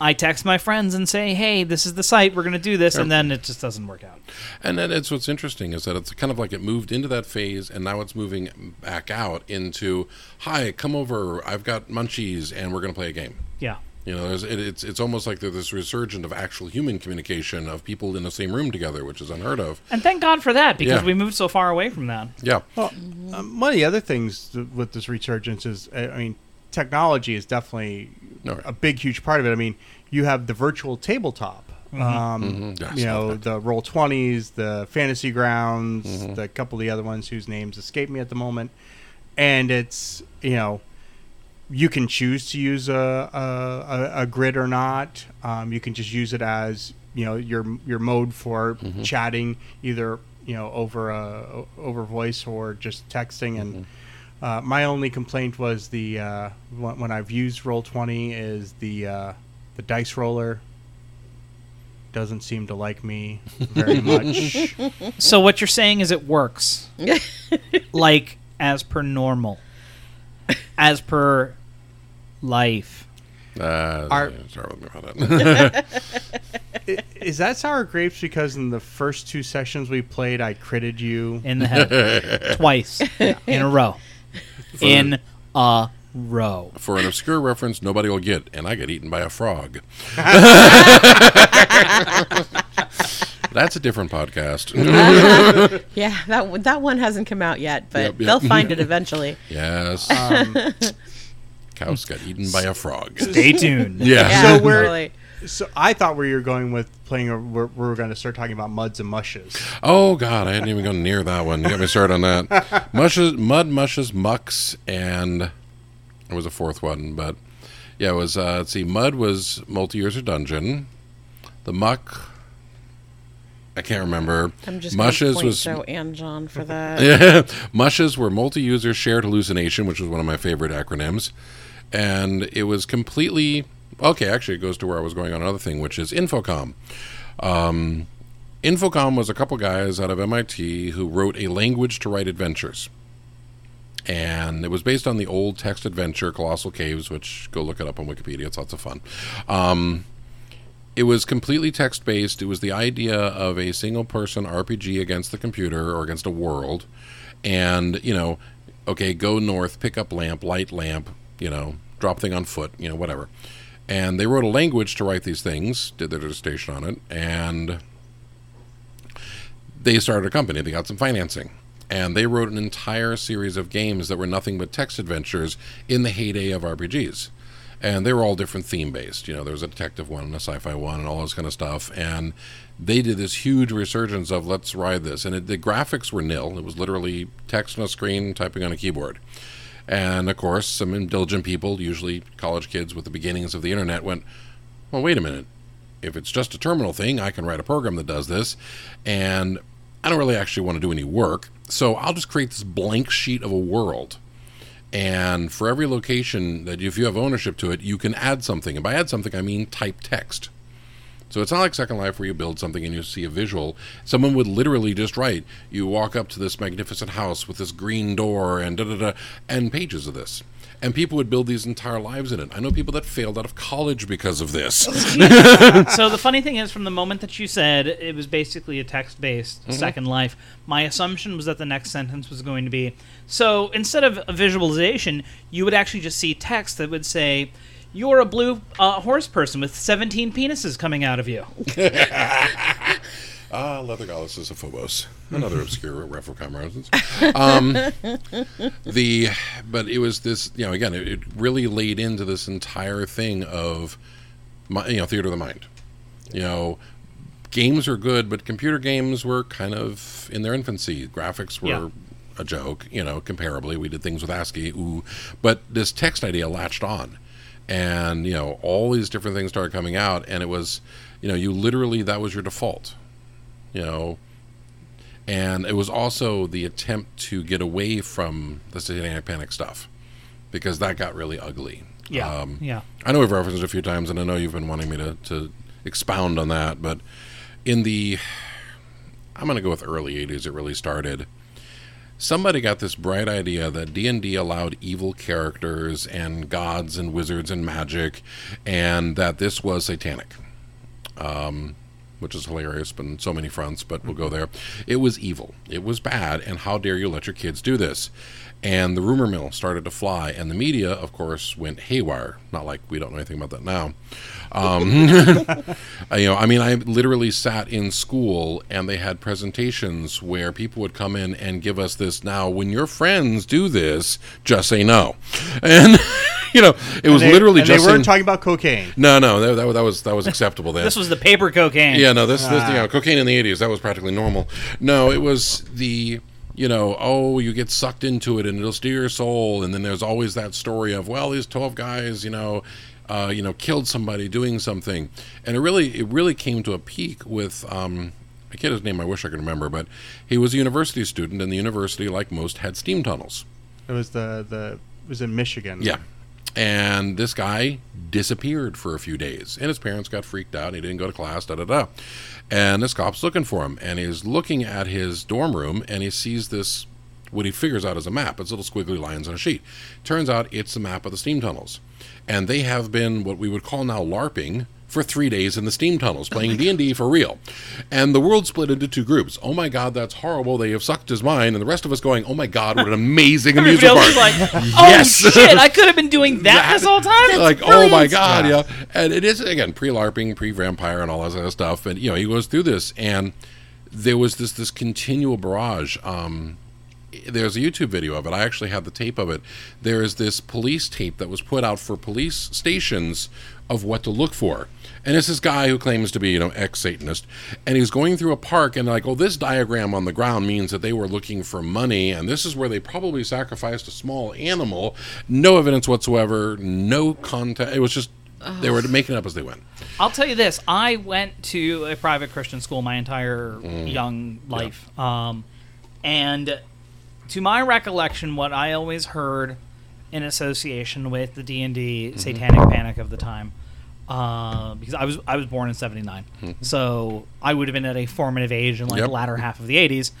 I text my friends and say, "Hey, this is the site. We're going to do this," and then it just doesn't work out. And then it's what's interesting is that it's kind of like it moved into that phase, and now it's moving back out into, "Hi, come over. I've got munchies, and we're going to play a game." Yeah. You know, there's, it, it's it's almost like there's this resurgence of actual human communication of people in the same room together, which is unheard of. And thank God for that because Yeah. we moved so far away from that. Yeah, Well, um, one of the other things with this resurgence is, uh, I mean, technology is definitely No. a big, huge part of it. I mean, you have the virtual tabletop. Um, Mhm. Yes, you know the roll twenties, the fantasy grounds, Mm-hmm. the couple of the other ones whose names escape me at the moment, and it's you know you can choose to use a a, a, a grid or not. Um, you can just use it as you know your your mode for Mm-hmm. chatting, either you know over a over voice or just texting, and Uh, my only complaint was the uh, when, when I've used Roll Twenty is the uh, the dice roller doesn't seem to like me very much. So what you're saying is it works, like as per normal, as per life. Uh, Are- yeah, sorry with me about that. Is that sour grapes because in the first two sessions we played, I critted you? in the head twice in a row. In a row. For an obscure reference nobody will get, and I get eaten by a frog. That's a different podcast. Yeah, that one- that one hasn't come out yet, but Yep, yep. they'll find it eventually. yes. Um, Cows got eaten by a frog. Stay tuned. Yeah. Yeah, So we're- totally. So I thought where you were going with playing, a, we're, we're going to start talking about muds and mushes. Oh God, I hadn't even gone near that one. You got me started on that. Mushes, mud, mushes, mucks, and there was a fourth one, but yeah, it was. Uh, let's see, mud was multi years of dungeon. The muck, I can't remember. I'm just mushes was Joe and John for that. yeah, mushes were multi-user shared hallucination, which was one of my favorite acronyms, and it was completely okay. Actually, it goes to where I was going on another thing, which is Infocom. Um, Infocom was a couple guys out of MIT who wrote a language to write adventures. And it was based on the old text adventure Colossal Caves, which go look it up on Wikipedia. It's lots of fun. Um, it was completely text based. It was the idea of a single person RPG against the computer or against a world. And, you know, okay, go north, pick up lamp, light lamp, you know, drop thing on foot, you know, whatever. And they wrote a language to write these things, did their dissertation on it, and they started a company. They got some financing. And they wrote an entire series of games that were nothing but text adventures in the heyday of RPGs. And they were all different theme based. You know, there was a detective one and a sci fi one and all this kind of stuff. And they did this huge resurgence of let's ride this. And it, the graphics were nil. It was literally text on a screen, typing on a keyboard. And of course, some indulgent people, usually college kids with the beginnings of the internet, went, well, wait a minute. If it's just a terminal thing, I can write a program that does this. And I don't really actually want to do any work. So I'll just create this blank sheet of a world. And for every location that if you have ownership to it, you can add something. And by add something, I mean type text. So it's not like Second Life where you build something and you see a visual. Someone would literally just write, you walk up to this magnificent house with this green door and da da da, and pages of this. And people would build these entire lives in it. I know people that failed out of college because of this. so the funny thing is, from the moment that you said it was basically a text-based Mm-hmm. Second Life, my assumption was that the next sentence was going to be so instead of a visualization, you would actually just see text that would say. You're a blue uh, horse person with 17 penises coming out of you. Ah, Leather Goddesses of Phobos, another obscure reference. Um, the but it was this, you know, again, it, it really laid into this entire thing of, you know, theater of the mind. You know, games are good, but computer games were kind of in their infancy. Graphics were Yeah. a joke, you know, comparably. We did things with ASCII, ooh, but this text idea latched on, and you know, all these different things started coming out, and it was, you know, you literally that was your default you know. And it was also the attempt to get away from the satanic panic stuff because that got really ugly. Yeah, um, yeah. i know we've referenced it a few times and i know you've been wanting me to, to expound on that but in the i'm going to go with early 80s it really started. Somebody got this bright idea that d&d allowed evil characters and gods and wizards and magic and that this was satanic. Um, which is hilarious but on so many fronts, but we'll go there. It was evil. It was bad, and how dare you let your kids do this? And the rumor mill started to fly, and the media, of course, went haywire. Not like we don't know anything about that now. Um, you know, I mean, I literally sat in school, and they had presentations where people would come in and give us this. Now, when your friends do this, just say no, and you know, it was They- literally and just they weren't saying- talking about cocaine. no, no, that, that, that was that was acceptable then. This was the paper cocaine. Yeah, no, this, this Ah. you know, cocaine in the eighties that was practically normal. No, it was the you know, oh, you get sucked into it and it'll steal your soul, and then there's always that story of well, these twelve guys, you know, uh, you know, killed somebody doing something, and it really it really came to a peak with. Um, I can't his name. I wish I could remember, but he was a university student, and the university, like most, had steam tunnels. It was the the it was in Michigan. Yeah. And this guy disappeared for a few days, and his parents got freaked out. And he didn't go to class. Da da da. And this cop's looking for him, and he's looking at his dorm room, and he sees this what he figures out as a map. It's little squiggly lines on a sheet. Turns out it's a map of the steam tunnels, and they have been what we would call now LARPing for three days in the steam tunnels, playing D and D for real. And the world split into two groups. Oh my God, that's horrible! They have sucked his mind, and the rest of us going, Oh my God, what an amazing amusement park! like, oh Yes. shit, I could have been doing that, this whole time. like oh my god Yeah. yeah. and it is again pre-larping pre-vampire and all that other stuff and you know he goes through this and there was this this continual barrage um there's a YouTube video of it. I actually have the tape of it. There is this police tape that was put out for police stations of what to look for. And it's this guy who claims to be, you know, ex Satanist. And he's going through a park and, like, oh, this diagram on the ground means that they were looking for money. And this is where they probably sacrificed a small animal. No evidence whatsoever. No contact. It was just, they were making it up as they went. I'll tell you this: I went to a private Christian school my entire Mm. young life, um, and to my recollection, what I always heard in association with the D and D Mm-hmm. Satanic Panic of the time, uh, because I was I was born in '79, so I would have been at a formative age in like Mm-hmm. Yep. the latter half of the '80s.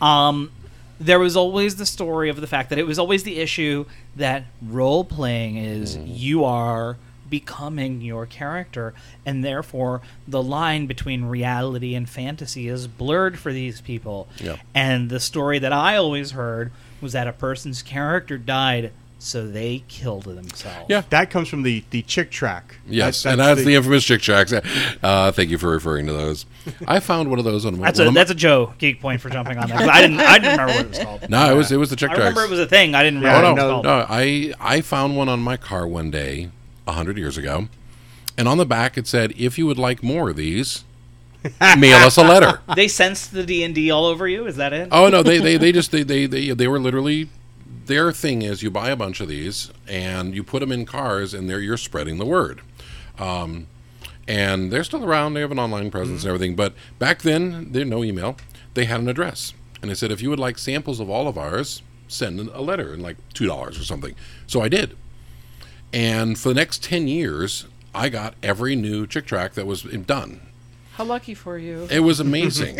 Um, there was always the story of the fact that it was always the issue that role playing is Mm-hmm. you are becoming your character and therefore the line between reality and fantasy is blurred for these people Yeah. and the story that i always heard was that a person's character died so they killed themselves Yeah. That comes from the the Chick tract. Yes, That- and that's the, infamous Chick tracts. Uh, thank you for referring to those. I found one of those on that's a my- that's a Joe geek point for jumping on that 'cause I didn't I didn't remember what it was called. no, it was it was the chick I remember it was a thing. I didn't Yeah, remember Oh what no, it was called. no, I I found one on my car one day, a hundred years ago, and on the back it said, "If you would like more of these, mail us a letter." They sensed the D and D all over you. Is that it? Oh no, they they, they just they, they they they were literally their thing is you buy a bunch of these and you put them in cars and there you're spreading the word. Um, and they're still around. They have an online presence and everything. But back then, they had no email. They had an address, and they said if you would like samples of all of ours, send a letter and like two dollars or something. So I did. And for the next ten years, I got every new Chick tract that was done. How lucky for you. It was amazing.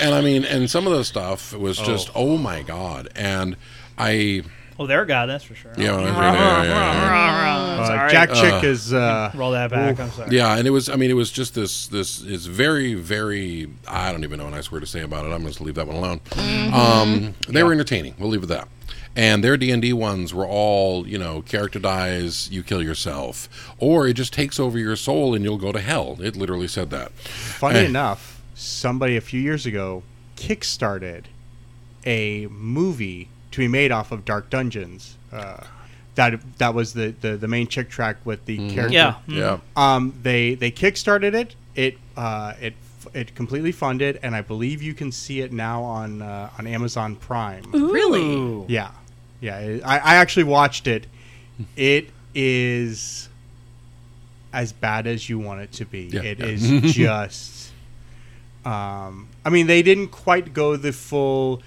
and I mean, and some of the stuff was just, oh, my God. And I, Oh, they're a guy, that's for sure. you know, yeah, yeah, yeah, Uh, Jack Chick is uh, Roll that back. I'm sorry. yeah, and it was, I mean, it was just this, this is very, very, I don't even know a nice word to say about it. I'm gonna leave that one alone. Um, they were entertaining. We'll leave it at that. And their D and D ones were all, you know, character dies, you kill yourself, or it just takes over your soul and you'll go to hell. It literally said that. funny Eh. enough. Somebody a few years ago kickstarted a movie to be made off of Dark Dungeons. Uh, that that was the, the, the main Chick tract with the character. Yeah. Yeah. Um, they they kickstarted it. It uh, it it completely funded, and I believe you can see it now on uh, on Amazon Prime. Really? Yeah, yeah. it- I, I actually watched it. It is as bad as you want it to be. Yeah, It yeah. is just. Um, I mean, they didn't quite go the full.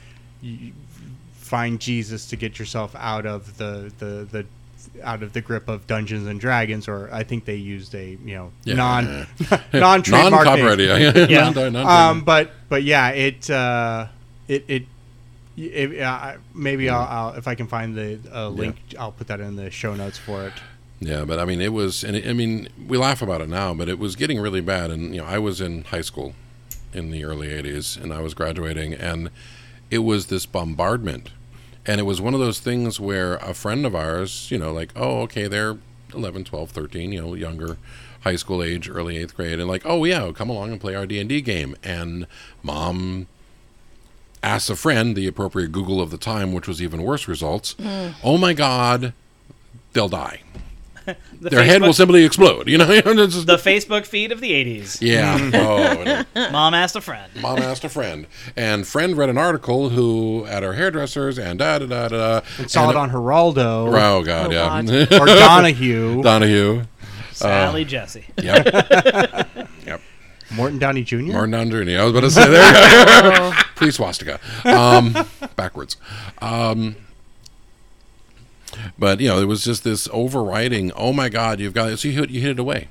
Find Jesus to get yourself out of the the the out of the grip of Dungeons and Dragons, or I think they used a you know Yeah. non trademark. Yeah. Yeah. Non- non- um, but but yeah, it uh, it it. it uh, maybe I'll, I'll if I can find the uh, link, I'll put that in the show notes for it. Yeah, but I mean, it was, and it, I mean, we laugh about it now, but it was getting really bad. And you know, I was in high school in the early '80s, and I was graduating, and it was this bombardment, and it was one of those things where a friend of ours, you know, like, oh, okay, they're 11, 12, 13, you know, younger, high school age, early eighth grade, and like, oh yeah, come along and play our D and D game, and mom asks a friend the appropriate Google of the time, which was even worse results. Mm. Oh my God, they'll die The their head will simply explode. You know, The Facebook feed of the 80s. yeah. Oh, Mom asked a friend. mom asked a friend, and friend read an article who at her hairdressers and da da da da. And saw it on Geraldo Oh God, Oh, yeah. or Donahue, Donahue. Sally Jessy. Yep. yep. Morton Downey Jr. Martin Andrini. I was about to say there. you go. Pre swastika. Um, backwards. Um, But you know, it was just this overriding. Oh my God, you've got it. So you hit, you hit it away.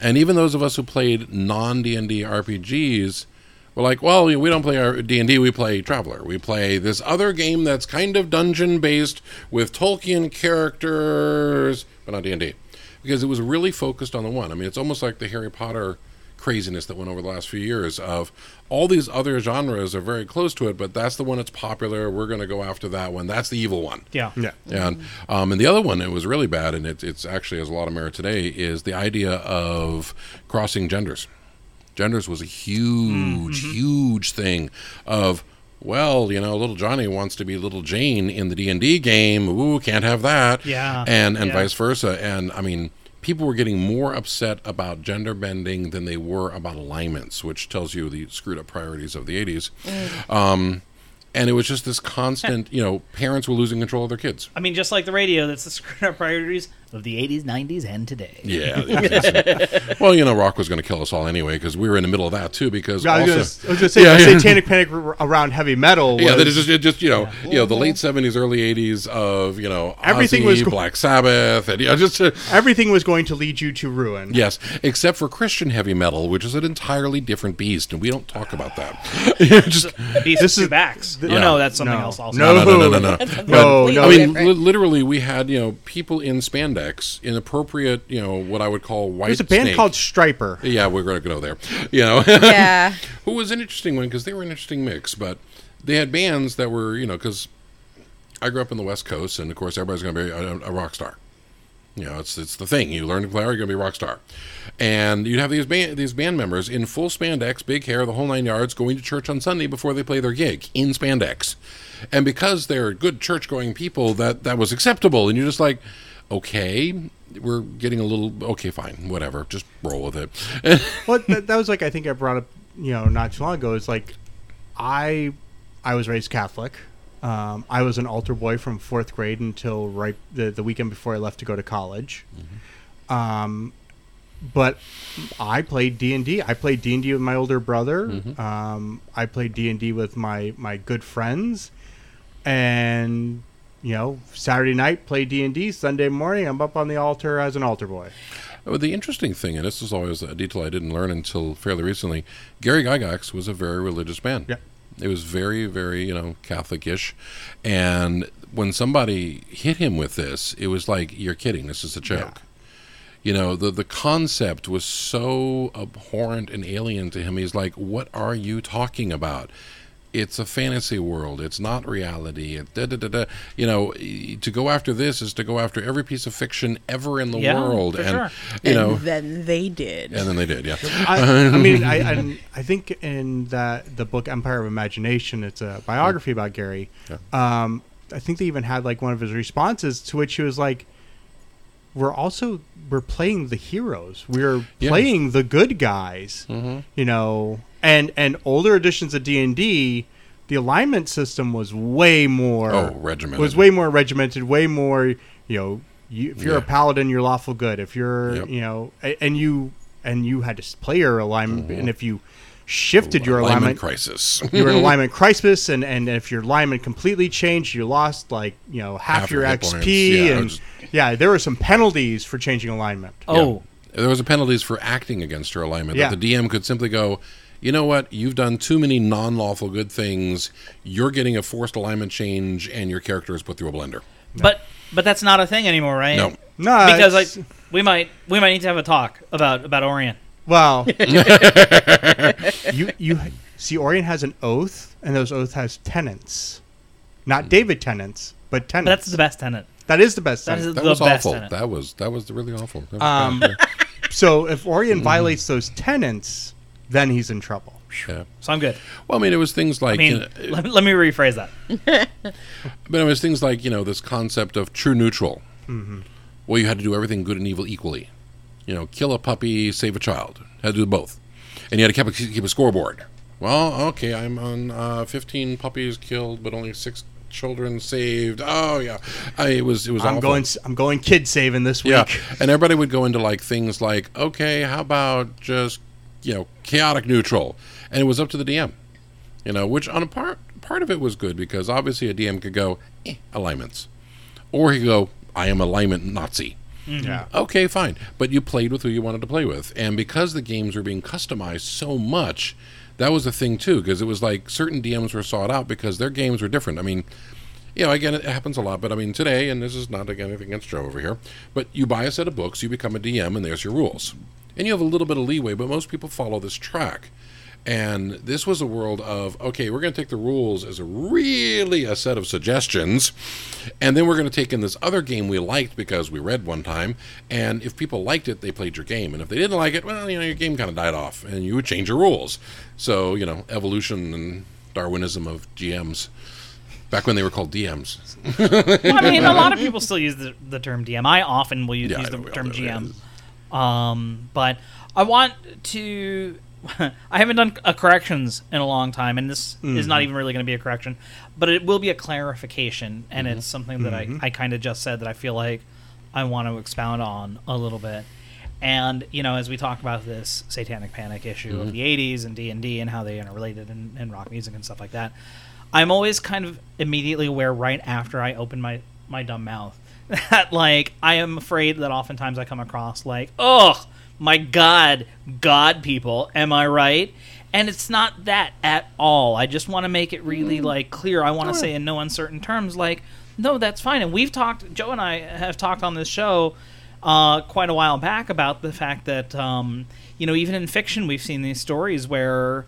And even those of us who played non D and D RPGs were like, well, we don't play our D and D. We play Traveller. We play this other game that's kind of dungeon based with Tolkien characters, but not D and D, because it was really focused on the one. I mean, it's almost like the Harry Potter craziness that went over the last few years of all these other genres are very close to it but that's the one that's popular we're going to go after that one that's the evil one Yeah. Yeah. and um, and the other one it was really bad and it, it's actually has a lot of merit today is the idea of crossing genders genders was a huge huge thing of well you know little johnny wants to be little jane in the d&d game ooh can't have that Yeah. and and Yeah. vice versa and i mean people were getting more upset about gender bending than they were about alignments which tells you the screwed up priorities of the 80s um, and it was just this constant you know parents were losing control of their kids. I mean, just like the radio, that's the screwed up priorities of the 80s, 90s, and today. Yeah. it's- well, you know, rock was going to kill us all anyway because we were in the middle of that too. Because I was also, gonna- I was going to say Yeah, yeah. satanic panic around heavy metal. Was, yeah, that is just, it just you know, you know, the late seventies, early eighties of you know, Everything Ozzy, was go- Black Sabbath, and yeah, just uh, everything was going to lead you to ruin. yes, except for Christian heavy metal, which is an entirely different beast, and we don't talk about that. just Beast This is- backs. th- oh, Yeah. no, that's something No. else also. No. no, no, no, no, no. No, no. I mean, li- literally, we had you know people in spandex in appropriate, you know, what I would call white. There's a band snake. called Stryper. Yeah, we're going to go there. You know, yeah. who was an interesting one because they were an interesting mix, but they had bands that were, you know, because I grew up in the West Coast, and of course, everybody's going to be a, a rock star. You know, it's it's the thing. You learn to play, oh, you're going to be a rock star, and you'd have these band these band members in full spandex, big hair, the whole nine yards, going to church on Sunday before they play their gig in spandex, and because they're good church going people, that that was acceptable, and you're just like, okay, we're getting a little okay, fine, whatever, just roll with it. Well, that, that was like I think I brought up, you know, not too long ago. It's like I, I was raised Catholic. Um, I was an altar boy from fourth grade until right the, the weekend before I left to go to college. Um, but I played D and D. I played D and D with my older brother. Um, I played D and D with my my good friends, and you know, Saturday night play D and D. Sunday morning, I'm up on the altar as an altar boy. Well, the interesting thing, and this is always a detail I didn't learn until fairly recently, Gary Gygax was a very religious man. Yeah. It was very, very, you know, Catholic-ish. And when somebody hit him with this, it was like, you're kidding, this is a joke. You know, the the concept was so abhorrent and alien to him. He's like, "What are you talking about? It's a fantasy world. It's not reality. It, da, da, da, da. You know, to go after this is to go after every piece of fiction ever in the Yeah, world." for and sure. you know, and then they did. and then they did, yeah. I, I mean, I, I I think in that the book Empire of Imagination, it's a biography about Gary. Um, I think they even had like one of his responses to which he was like, "We're also we're playing the heroes. We're Yeah. playing the good guys. You know." And and older editions of D and D, the alignment system was way more Oh, regimented. was way more regimented, way more you know. You, if you're a paladin, you're lawful good. If you're Yep. you know, and you and you had to play your alignment, mm-hmm. and if you shifted your alignment alignment, crisis. you were in alignment crisis, and and if your alignment completely changed, you lost like you know half, Half your your XP. Yeah, and just- yeah, there were some penalties for changing alignment. Oh, there was a penalties for acting against your alignment Yeah. that the DM could simply go, you know what, you've done too many non-lawful good things. You're getting a forced alignment change, and your character is put through a blender. but but that's not a thing anymore, right? No, No, because like we might we might need to have a talk about about Orion. well, you you see, Orion has an oath, and those oath has tenants, not David tenants, but But tenants. that's the best tenant. that is the best. That tenant. is that the was best awful. tenant. That was that was really awful. Was Um. So if Orion violates those tenants, then he's in trouble. yeah. So I'm good. Well, I mean, it was things like, I mean, you know, let, let me rephrase that. but it was things like you know this concept of true neutral. Mm-hmm. Well, you had to do everything good and evil equally. You know, kill a puppy, save a child. Had to do both, and you had to keep a, keep a scoreboard. Well, okay, I'm on uh, 15 puppies killed, but only six children saved. Oh yeah, I, it was it was. I'm awful. going. I'm going kid saving this week. Yeah, and everybody would go into like things like, okay, how about just you know chaotic neutral, and it was up to the DM, you know, which on a part part of it was good because obviously a DM could go eh, alignments, or he could go I am alignment Nazi. Yeah. Okay, fine. But you played with who you wanted to play with. And because the games were being customized so much, that was the thing too, because it was like certain DMs were sought out because their games were different. I mean, you know, again, it happens a lot, but I mean, today, and this is not again anything against Joe over here, but you buy a set of books, you become a DM, and there's your rules. And you have a little bit of leeway, but most people follow this track. And this was a world of okay, we're going to take the rules as a really a set of suggestions, and then we're going to take in this other game we liked because we read one time. And if people liked it, they played your game, and if they didn't like it, well, you know, your game kind of died off, and you would change your rules. So you know, evolution and Darwinism of GMs. Back when they were called DMs. Well, I mean, a lot of people still use the, the term DM. I often will use, Yeah, use the know we all term yeah. Um, but I want to. I haven't done a uh, corrections in a long time, and this is not mm-hmm. even really going to be a correction, but it will be a clarification, and it's mm-hmm. something that I, mm-hmm. I kind of just said that I feel like I want to expound on a little bit. And you know, as we talk about this Satanic Panic issue of the '80s and D and D and how they interrelated in, in rock music and stuff like that, I'm always kind of immediately aware right after I open my my dumb mouth that like I am afraid that oftentimes I come across like, oh my god, God people, am I right? And it's not that at all. I just want to make it really like clear. I want to say in no uncertain terms, like, no, that's fine. And we've talked. Joe and I have talked on this show uh, quite a while back about the fact that um, you know even in fiction we've seen these stories where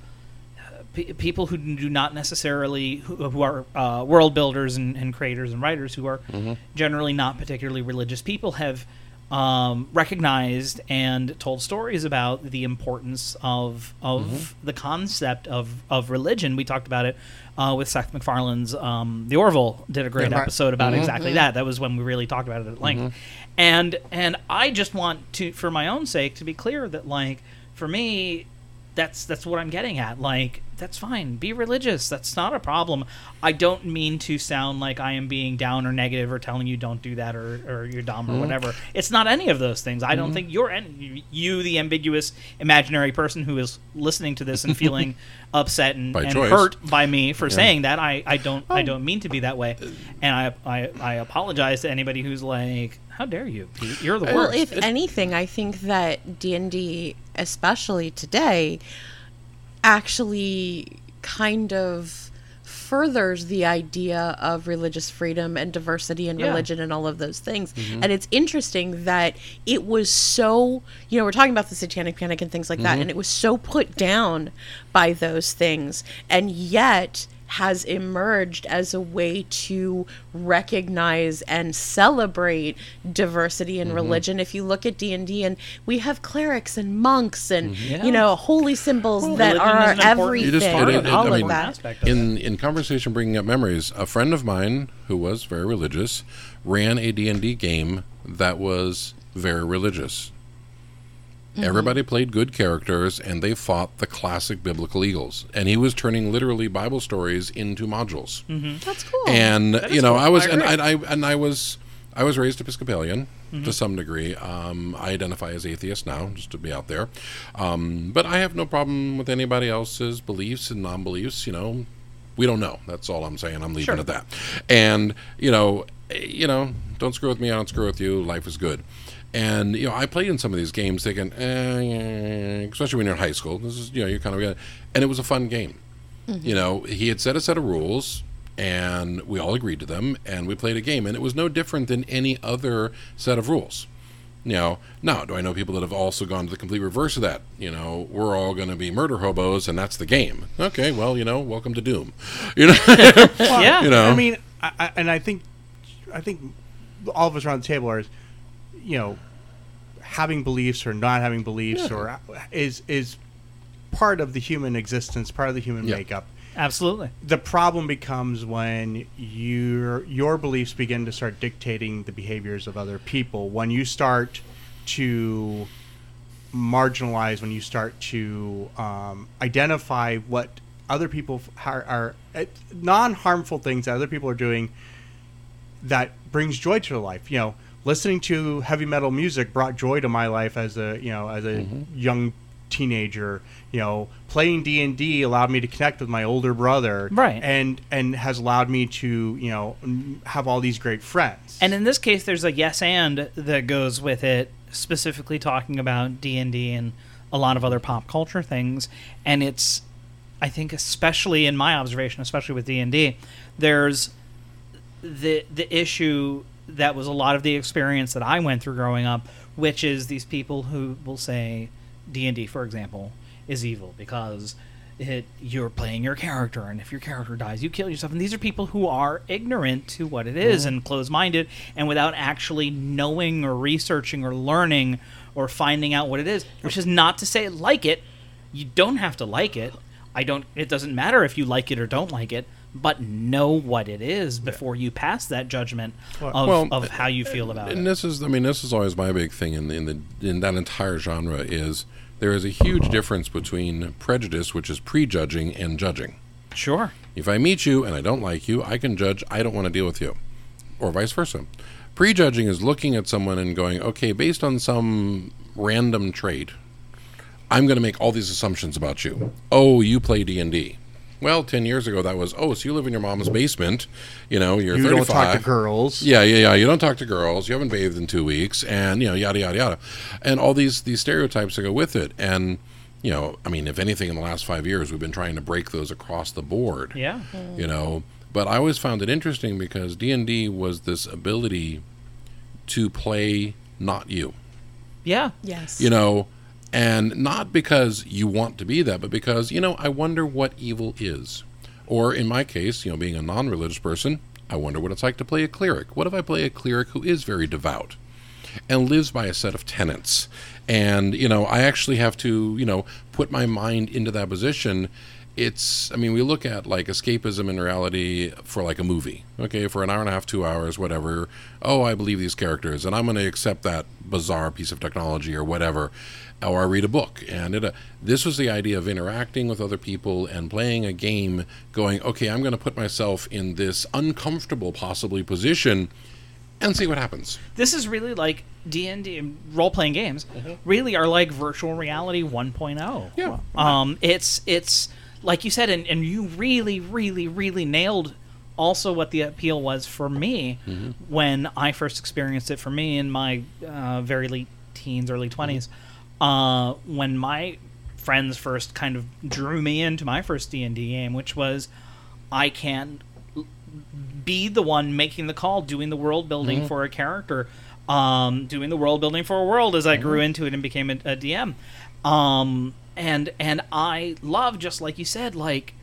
p- people who do not necessarily who, who are uh, world builders and, and creators and writers who are generally not particularly religious people have um, recognized and told stories about the importance of of the concept of, of religion. We talked about it uh, with Seth MacFarlane's um, The Orville did a great Yeah, right. episode about exactly that. That was when we really talked about it at length. And and I just want to, for my own sake, to be clear that like for me, that's that's what I'm getting at. Like that's fine. Be religious. That's not a problem. I don't mean to sound like I am being down or negative or telling you don't do that or, or you're dumb Mm-hmm. or whatever. It's not any of those things. I don't think you're any, you, the ambiguous imaginary person who is listening to this and feeling upset and, and hurt by me for saying that. I, I don't I don't mean to be that way, and I, I I apologize to anybody who's like, how dare you? Pete? You're the worst. Well, if anything, I think that D and D, especially today, actually kind of furthers the idea of religious freedom and diversity and Yeah. religion and all of those things. Mm-hmm. And it's interesting that it was so, you know, we're talking about the satanic panic and things like that, mm-hmm. and it was so put down by those things, and yet has emerged as a way to recognize and celebrate diversity in mm-hmm. religion. If you look at D and D, and we have clerics and monks and Yeah. you know holy symbols that are everything, just- it- it- all I of mean- that. of it. in in conversation bringing up memories a friend of mine who was very religious ran a d&d game that was very religious everybody played good characters and they fought the classic biblical eagles. And he was turning literally bible stories into modules. That's cool. and is you know cool. i was I and, agree. and i and i was i was raised episcopalian Mm-hmm. to some degree. Um, i identify as atheist now just to be out there. Um, but i have no problem with anybody else's beliefs and non-beliefs you know. We don't know. That's all i'm saying. I'm leaving Sure. it at that. And you know eh, you know don't screw with me. I don't screw with you. Life is good and you know i played in some of these games thinking eh, especially when you're in high school this is you know you're kind of and it was a fun game you know, he had set a set of rules and we all agreed to them and we played a game and it was no different than any other set of rules. You know, now do I know people that have also gone to the complete reverse of that? You know, we're all going to be murder hobos and that's the game. Okay, well, you know, welcome to Doom. You know, yeah. you know. I mean, I, I, and I think, I think all of us around the table are, you know, having beliefs or not having beliefs or is is part of the human existence, part of the human Yeah. makeup. Absolutely. The problem becomes when your your beliefs begin to start dictating the behaviors of other people. When you start to marginalize, when you start to um, identify what other people are, are uh, non-harmful things that other people are doing that brings joy to their life. You know, listening to heavy metal music brought joy to my life as a you know as a mm-hmm. young teenager, you know, playing D and D allowed me to connect with my older brother, Right. And and has allowed me to you know have all these great friends. And in this case, there's a yes and that goes with it, specifically talking about D and D and a lot of other pop culture things. And it's, I think, especially in my observation, especially with D and D, there's the the issue that was a lot of the experience that I went through growing up, which is these people who will say D and D, for example, is evil because it, you're playing your character, and if your character dies, you kill yourself. And these are people who are ignorant to what it is mm-hmm. and closed-minded, and without actually knowing or researching or learning or finding out what it is. Which is not to say like it. You don't have to like it. I don't. It doesn't matter if you like it or don't like it. But know what it is before you pass that judgment of, Well, of how you feel about and it. And this is, I mean, this is always my big thing in, in the in that entire genre is there is a huge difference between prejudice, which is prejudging, and judging. Sure. If I meet you and I don't like you, I can judge I don't want to deal with you, or vice versa. Prejudging is looking at someone and going, okay, based on some random trait, I'm going to make all these assumptions about you. Oh, you play D and D. Well, ten years ago that was, oh, so you live in your mom's basement. You know, you're you 35. don't talk to girls. Yeah, yeah, yeah. You don't talk to girls. You haven't bathed in two weeks, and you know, yada yada yada, and all these these stereotypes that go with it. And you know, I mean, if anything, in the last five years, we've been trying to break those across the board. Yeah. You know, but I always found it interesting because D and D was this ability to play not you. Yeah. Yes. You know, and not because you want to be that, but because you know, I wonder what evil is. Or in my case, you know, being a non-religious person, I wonder what it's like to play a cleric. What if I play a cleric who is very devout and lives by a set of tenets? And, you know, I actually have to, you know, put my mind into that position. It's, I mean, we look at like escapism in reality for like a movie, okay, for an hour and a half, two hours, whatever. Oh, I believe these characters, and I'm going to accept that bizarre piece of technology or whatever. Or I read a book, and it, uh, this was the idea of interacting with other people and playing a game. Going, okay, I'm going to put myself in this uncomfortable, possibly position, and see what happens. This is really like D and D role playing games. Really are like virtual reality 1.0. Yeah. Um, it's it's like you said, and, and you really, really, really nailed also what the appeal was for me when I first experienced it. For me in my uh, very late teens, early 20s, uh, when my friends first kind of drew me into my first D and D game, which was I can be the one making the call, doing the world building for a character, um, doing the world building for a world as I grew into it and became a, a DM. Um, and and I love just like you said, like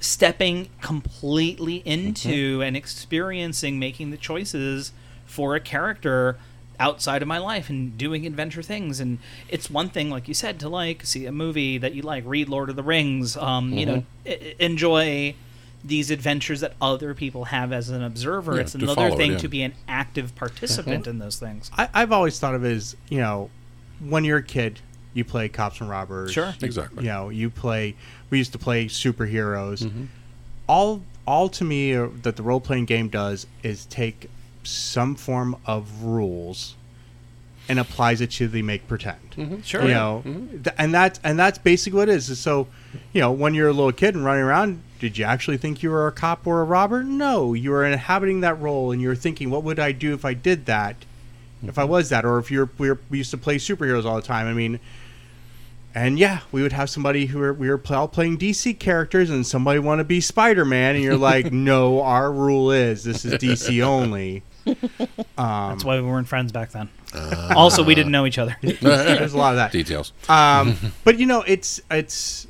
stepping completely into and experiencing making the choices for a character outside of my life and doing adventure things and it's one thing like you said to like see a movie that you like read lord of the rings um, you know I- enjoy these adventures that other people have as an observer Yeah, it's to another follow it, thing yeah. to be an active participant in those things I, I've always thought of it as you know, when you're a kid, you play cops and robbers. Sure. Exactly. You know, you play. We used to play superheroes. All, all to me uh, that the role playing game does is take some form of rules and applies it to the make pretend. Mm-hmm. sure You know, mm-hmm. th- and that's and that's basically what it is. So, you know, when you're a little kid and running around, did you actually think you were a cop or a robber? No, you were inhabiting that role, and you're thinking, what would I do if I did that? If I mm-hmm. was that, or if you're we, were, we used to play superheroes all the time. I mean, and yeah, we would have somebody who were, we were all playing DC characters, and somebody want to be Spider Man, and you're like, no, our rule is this is DC only. that's why we weren't friends back then also we didn't know each other There's a lot of that. Details. Um, but you know, it's it's,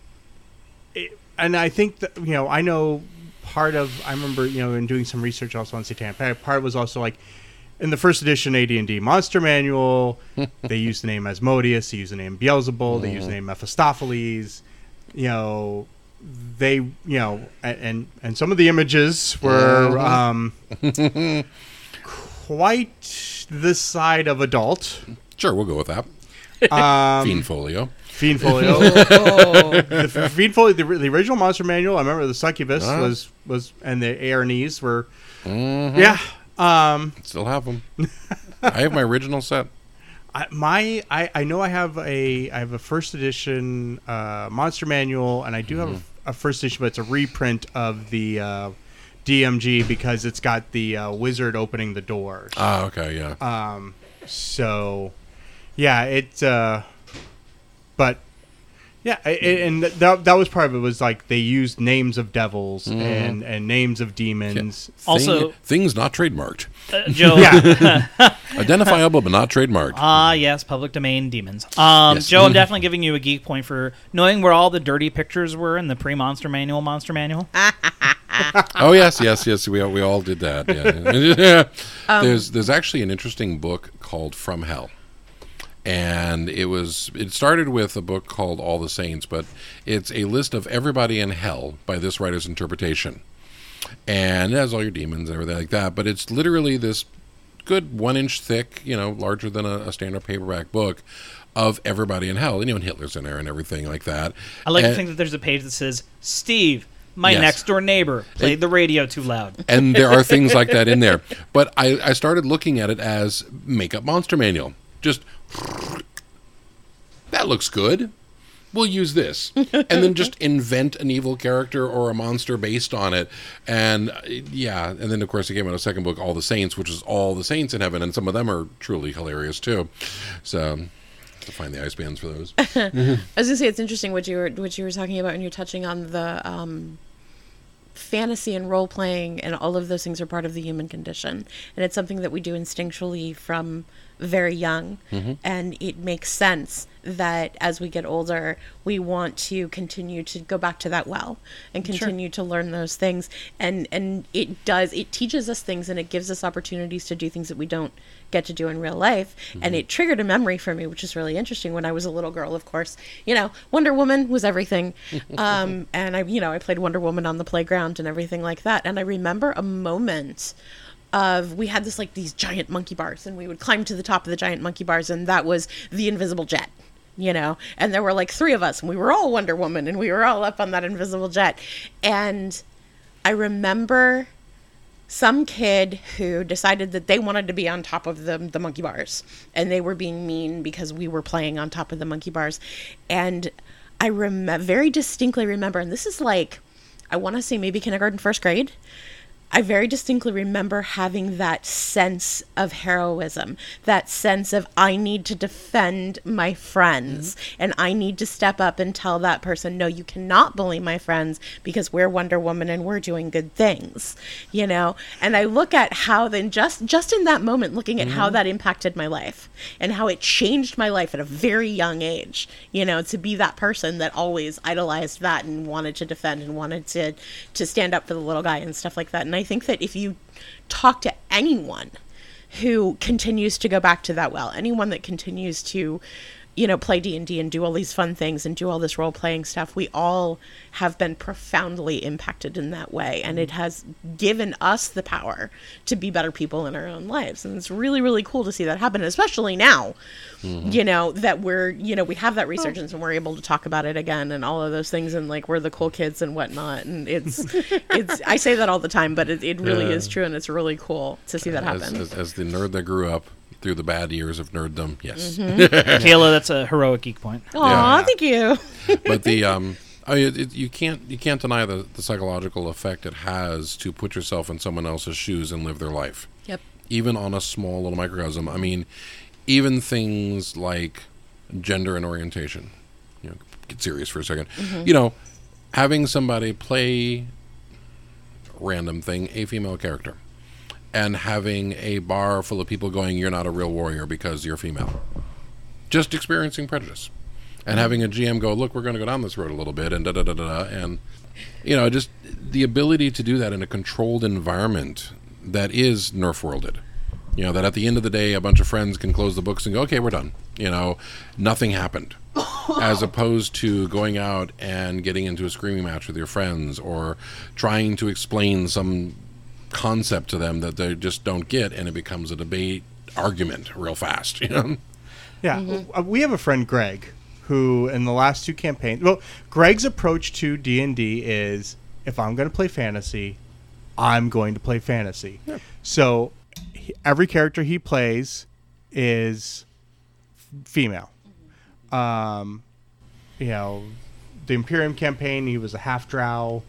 it, and I think that you know, I know part of. I remember you know in doing some research also on Satan. Part was also like in the first edition AD and D Monster Manual. they used the name Asmodeus. They used the name Beelzebul. They used the name Mephistopheles. You know. They, you know, and and some of the images were um, quite the side of adult. Sure, we'll go with that. Um, Fiend folio. Fiend Folio. Oh, the Fiend Folio, the, the original Monster Manual. I remember the Succubus Ah. was was and the Erinyes were. Mhm. Yeah. Um. Still have them. I have my original set. I, my I, I know I have a I have a first edition uh, monster manual, and I do have Mm-hmm. a, a first edition, but it's a reprint of the uh, DMG because it's got the uh, wizard opening the doors. Ah, okay, yeah. Um, so yeah, it. Uh, but yeah, I- I- and that that was part of it. Was like they used names of devils Mm-hmm. and and names of demons. Also- Thing- things not trademarked, Uh, Joe. Yeah, identifiable but not trademarked. Ah, yes, public domain demons. Um, Yes. Joe, I'm definitely giving you a geek point for knowing where all the dirty pictures were in the pre-monster manual, monster manual. oh yes, yes, yes. We all, we all did that. Yeah. Um, there's there's actually an interesting book called From Hell, and it was it started with a book called All the Saints, but it's a list of everybody in hell by this writer's interpretation, and it has all your demons and everything like that. But it's literally this good one inch thick, you know, larger than a, a standard paperback book of everybody in hell, and you Hitler's in there and everything like that. I like to think that there's a page that says, "Steve, my Yes. next door neighbor played the radio too loud." and there are things like that in there. But I, I started looking at it as makeup monster manual. Just that looks good. We'll use this, and then just invent an evil character or a monster based on it. And uh, yeah, and then of course it came out a second book, All the Saints, which is all the saints in heaven, and some of them are truly hilarious too. So to find the ice bands for those. I was gonna say it's interesting what you were what you were talking about, and you're touching on the um, fantasy and role playing, and all of those things are part of the human condition, and it's something that we do instinctually from very young, and it makes sense that as we get older, we want to continue to go back to that well and continue to learn those things, and and it does it teaches us things, and it gives us opportunities to do things that we don't get to do in real life. And it triggered a memory for me which is really interesting. When i was a little girl of course you know wonder woman was everything. Um, and i you know i played wonder woman on the playground and everything like that. And i remember a moment of we had this like these giant monkey bars and we would climb to the top of the giant monkey bars and that was the invisible jet you know? And there were like three of us and we were all wonder woman and we were all up on that invisible jet. And i remember some kid who decided that they wanted to be on top of the, the monkey bars and they were being mean because we were playing on top of the monkey bars. And i rem- very distinctly remember and this is like i want to say maybe kindergarten first grade I very distinctly remember having that sense of heroism, that sense of I need to defend my friends mm-hmm. and I need to step up and tell that person, no, you cannot bully my friends because we're Wonder Woman and we're doing good things, you know? And I look at how then just just in that moment looking at how mm-hmm. that impacted my life and how it changed my life at a very young age, you know, to be that person that always idolized that and wanted to defend and wanted to to stand up for the little guy and stuff like that. And I think that if you talk to anyone who continues to go back to that well, anyone that continues to you know play D&D and do all these fun things and do all this role playing stuff, we all have been profoundly impacted in that way and it has given us the power to be better people in our own lives. And it's really really cool to see that happen, especially now. Mm-hmm. You know, that we're, you know, we have that oh. resurgence and we're able to talk about it again and all of those things and like we're the cool kids and whatnot. And it's, it's, I say that all the time, but it, it really Yeah. is true and it's really cool to see that as, happen. as, as the nerd that grew up through the bad years of nerddom, yes. Kaila, that's a heroic geek point. Aw, Yeah. thank you. but the um I mean, it, it, you can't you can't deny the, the psychological effect it has to put yourself in someone else's shoes and live their life Yep. even on a small little microcosm i mean even things like gender and orientation you know get serious for a 2nd you know having somebody play random thing a female character and having a bar full of people going you're not a real warrior because you're female just experiencing prejudice and mm-hmm. having a GM go, look, we're going to go down this road a little bit, and da da da da, da," and you know, just the ability to do that in a controlled environment that is nerf worlded. You know, that at the end of the day, a bunch of friends can close the books and go, okay, we're done. You know, nothing happened. As opposed to going out and getting into a screaming match with your friends or trying to explain some concept to them that they just don't get, and it becomes a debate argument real fast. You know. Yeah, uh, we have a friend Greg who, in the last two campaigns, well, Greg's approach to D and D is if I'm going to play fantasy, I'm going to play fantasy. So he- every character he plays is female. Um, you know, the Imperium campaign, he was a half drow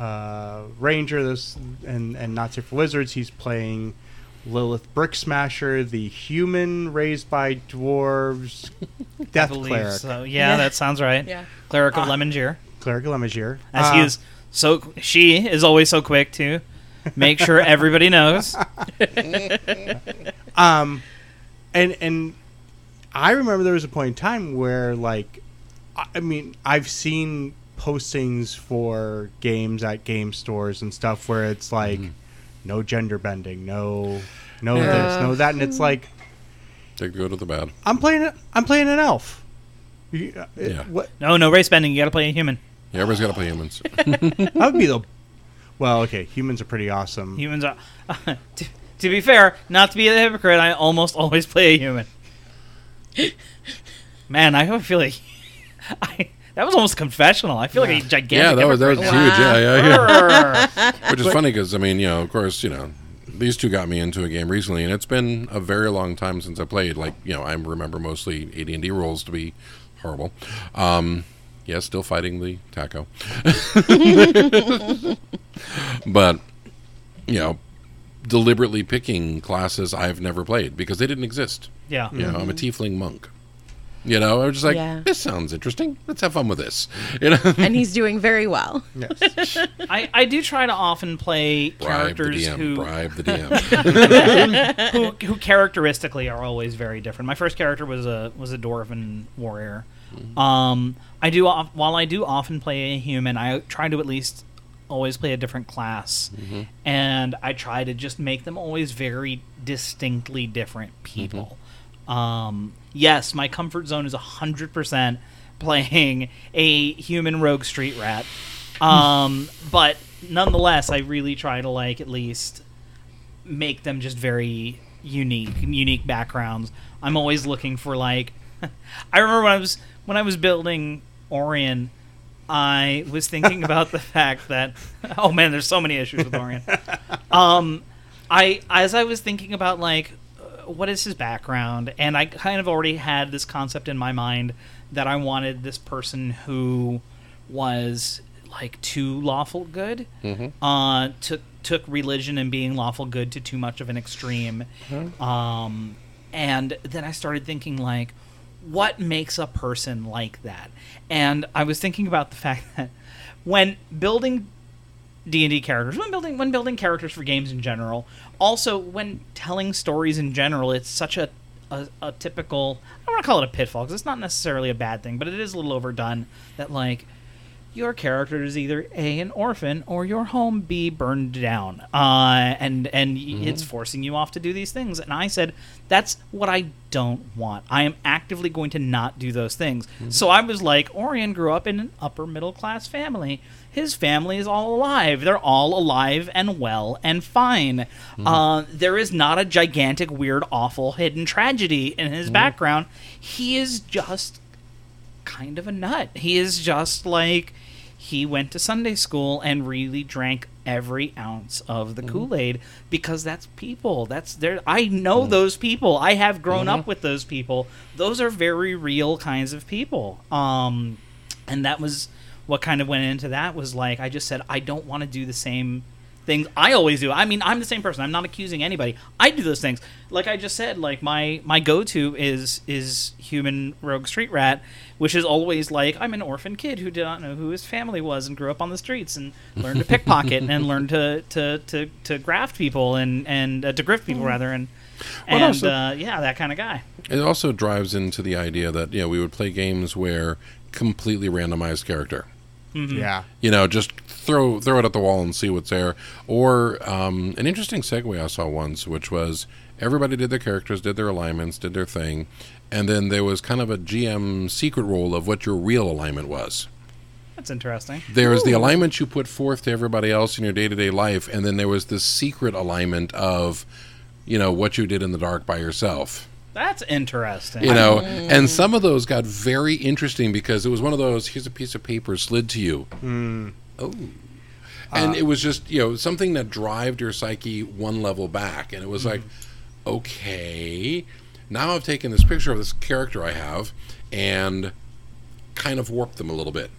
uh, ranger. This and and not safe for wizards. He's playing Lilith Brick Smasher, the human raised by dwarves, death believe cleric, so. Yeah, Yeah. that sounds right. Yeah. Cleric of Lemongier. cleric of Lemagir. As Uh, he is so she is always so quick to make sure everybody knows. Um, and and I remember there was a point in time where like, I I mean, I've seen postings for games at game stores and stuff where it's like, no gender bending, no, no this, no that, and it's like, Take the good with the bad. I'm playing, it- I'm playing an elf. You- uh, it- Yeah. What No, no race bending. You got to play a human. Yeah, everybody's got to play humans. that would be the. Well, okay, humans are pretty awesome. Humans are. to, to be fair, not to be a hypocrite, I almost always play a human. Man, I feel like I, that was almost confessional. I feel like a gigantic. yeah, that was that was hypocrite. huge. Yeah, yeah, yeah. Which is funny because I mean, you know, of course, you know, these two got me into a game recently, and it's been a very long time since I played. Like, you know, I remember mostly AD and D rules to be horrible. Um, yeah, still fighting the taco, but you know, deliberately picking classes I've never played because they didn't exist. yeah. You know, I'm a tiefling monk. You know, I was just like, Yeah. this sounds interesting. Let's have fun with this. You know, and he's doing very well. yes. I, I do try to often play bribe the characters DM. who Bribe the DM. who who characteristically are always very different. My first character was a was a dwarven warrior. Mm-hmm. Um, I do while I do often play a human, I try to at least always play a different class, mm-hmm. and I try to just make them always very distinctly different people. Mm-hmm. Um, yes, my comfort zone is hundred percent playing a human rogue street rat. Um, but nonetheless, I really try to like at least make them just very unique, unique backgrounds. I'm always looking for like. I remember when I was when I was building Orion, I was thinking about the fact that oh man, there's so many issues with Orion. Um, I as I was thinking about like what is his background, and I kind of already had this concept in my mind that I wanted this person who was like too lawful good uh, took took religion and being lawful good to too much of an extreme. Um, and then I started thinking like, what makes a person like that? And I was thinking about the fact that when building D and D characters, when building when building characters for games in general, also when telling stories in general, it's such a a, a typical. I don't want to call it a pitfall because it's not necessarily a bad thing, but it is a little overdone. That like your character is either a an orphan or your home b burned down, uh, and and y it's forcing you off to do these things. And I said that's what I don't want. I am actively going to not do those things. So I was like, Orion grew up in an upper middle class family. His family is all alive. They're all alive and well and fine. Hmm. Uh, there is not a gigantic, weird, awful hidden tragedy in his hmm. background. He is just kind of a nut. He is just like he went to Sunday school and really drank every ounce of the hmm. Kool-Aid because that's people. That's there I know those people. I have grown up with those people. Those are very real kinds of people. Um and that was what kind of went into that was like I just said I don't want to do the same things I always do. I mean, I'm the same person. I'm not accusing anybody. I do those things. Like I just said, like my my go-to is is human rogue street rat, which is always like I'm an orphan kid who did not know who his family was and grew up on the streets and learned to pickpocket and learned to to to to graft people and and uh, to grift people rather and Well, and also- uh, yeah, that kind of guy. It also drives into the idea that you know we would play games where completely randomized character. Yeah. You know, just throw throw it at the wall and see what's there. Or um, an interesting segue I saw once, which was everybody did their characters, did their alignments, did their thing, and then there was kind of a GM secret role of what your real alignment was. That's interesting. There was the alignment you put forth to everybody else in your day to day life, and then there was this secret alignment of, you know, what you did in the dark by yourself. That's interesting. You know, and mm. some of those got very interesting because it was one of those. Here's a piece of paper slid to you. Mm. Oh, uh, and it was just you know something that drived your psyche one level back, and it was mm-hmm. like, okay, now I've taken this picture of this character I have and kind of warped them a little bit.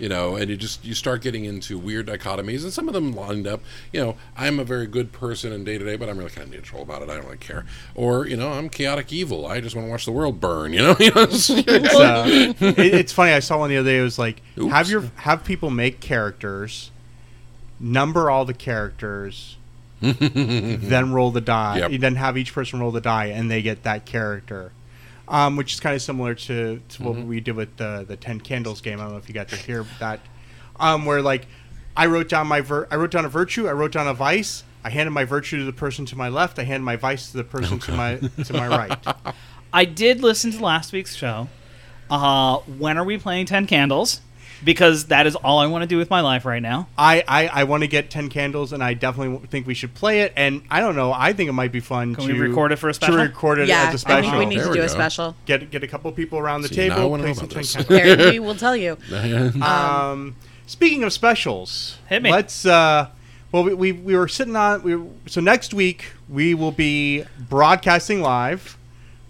You know, and you just you start getting into weird dichotomies, and some of them lined up. You know, I'm a very good person in day to day, but I'm really kind of neutral about it. I don't really care. Or you know, I'm chaotic evil. I just want to watch the world burn. You know, it's- It's, uh, it, it's funny. I saw one the other day. It was like Oops. have your have people make characters, number all the characters, then roll the die. Yep. Then have each person roll the die, and they get that character. Um, which is kind of similar to, to what we did with the the Ten Candles game. I don't know if you got to hear that. Um, where like I wrote down my vir- I wrote down a virtue, I wrote down a vice. I handed my virtue to the person to my left. I handed my vice to the person to my to my right. I did listen to last week's show. Uh, when are we playing Ten Candles? Because that is all I want to do with my life right now. I, I, I want to get 10 candles and I definitely think we should play it. And I don't know, I think it might be fun Can to we record it for a To special? record it yeah, as a special. I think we need There to we do a special. get, get a couple people around the See, now I table, play know some about 10 candles. There, we will tell you. Um, speaking of specials, Hit me. let's. Uh, well, we, we, we were sitting on. We, were- so next week, we will be broadcasting live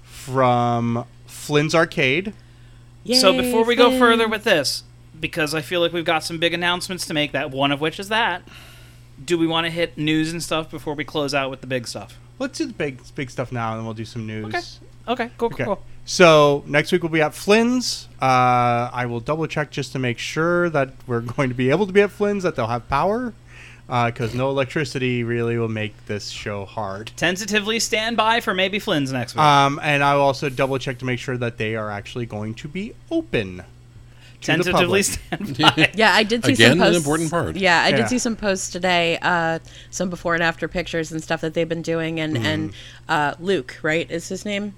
from Flynn's Arcade. so before we go further with this, because I feel like we've got some big announcements to make. That one of which is that. Do we want to hit news and stuff before we close out with the big stuff? Let's do the big big stuff now, and then we'll do some news. Okay. Okay. Cool. Cool. Okay. cool. So next week we'll be at Flynn's. Uh, I will double check just to make sure that we're going to be able to be at Flynn's, that they'll have power, because no electricity really will make this show hard. Tentatively stand by for maybe Flynn's next week. Um, and I'll also double check to make sure that they are actually going to be open. To the Tentatively stand by. Yeah, I did see Again, some an posts. important part. Yeah, I Yeah. did see some posts today, uh, some before and after pictures and stuff that they've been doing, and and uh, Luke, right, is his name?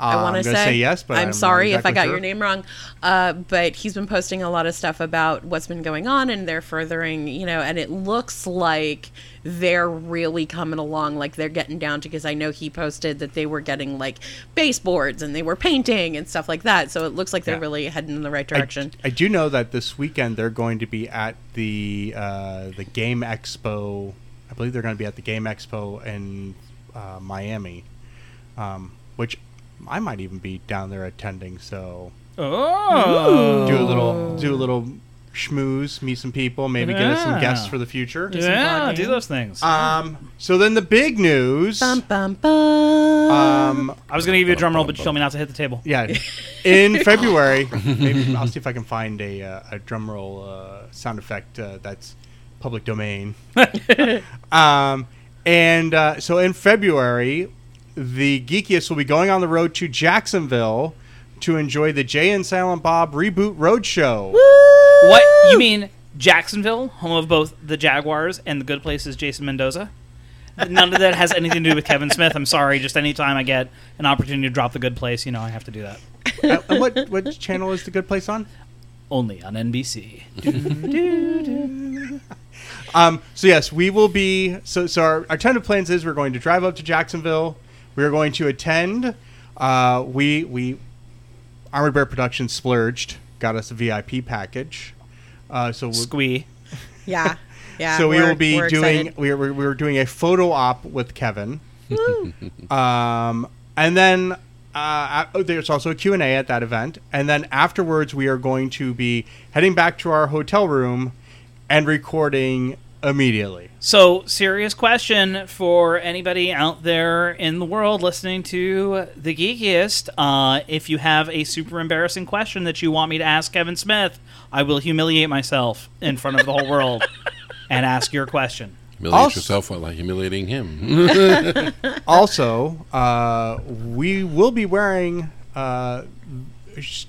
I Uh, want to say, say yes, but I'm, I'm sorry if I got sure. your name wrong. Uh, but he's been posting a lot of stuff about what's been going on, and they're furthering, you know, and it looks like they're really coming along, like they're getting down to. Because I know he posted that they were getting like baseboards and they were painting and stuff like that. So it looks like they're Yeah. really heading in the right I, direction. I do know that this weekend they're going to be at the uh, the Game Expo. I believe they're going to be at the Game Expo in uh, Miami, um, which I might even be down there attending. So Oh. do a little do a little schmooze, meet some people, maybe get us some Yeah. guests for the future. some Yeah, do those things. Um, so then the big news. Bum bum bum. Um, I was going to give you a drum roll, but you told me not to hit the table. yeah, in February, maybe I'll see if I can find a uh, a drum roll uh, sound effect uh, that's public domain. um, and uh, so in February, the Geekiest will be going on the road to Jacksonville to enjoy the Jay and Silent Bob Reboot Roadshow. What you mean, Jacksonville, home of both the Jaguars and the good places Jason Mendoza? None of that has anything to do with Kevin Smith. I'm sorry. Just anytime I get an opportunity to drop the good place, you know, I have to do that. Uh, and what what channel is the good place on? Only on NBC. Um, so yes, we will be. So so our, our tentative plans is we're going to drive up to Jacksonville. We are going to attend. Uh, we we Armored Bear Productions splurged, got us a VIP package. Uh, so we Squee. yeah, yeah. so we will be we're doing excited. we are, we are doing a photo op with Kevin. um, and then uh, uh, there's also a Q&A at that event. And then afterwards we are going to be heading back to our hotel room and recording immediately. So, serious question for anybody out there in the world listening to The Geekiest. Uh, if you have a super embarrassing question that you want me to ask Kevin Smith, I will humiliate myself in front of the whole world and ask your question. Humiliate Also- yourself while humiliating him. also, uh, we will be wearing uh, sh-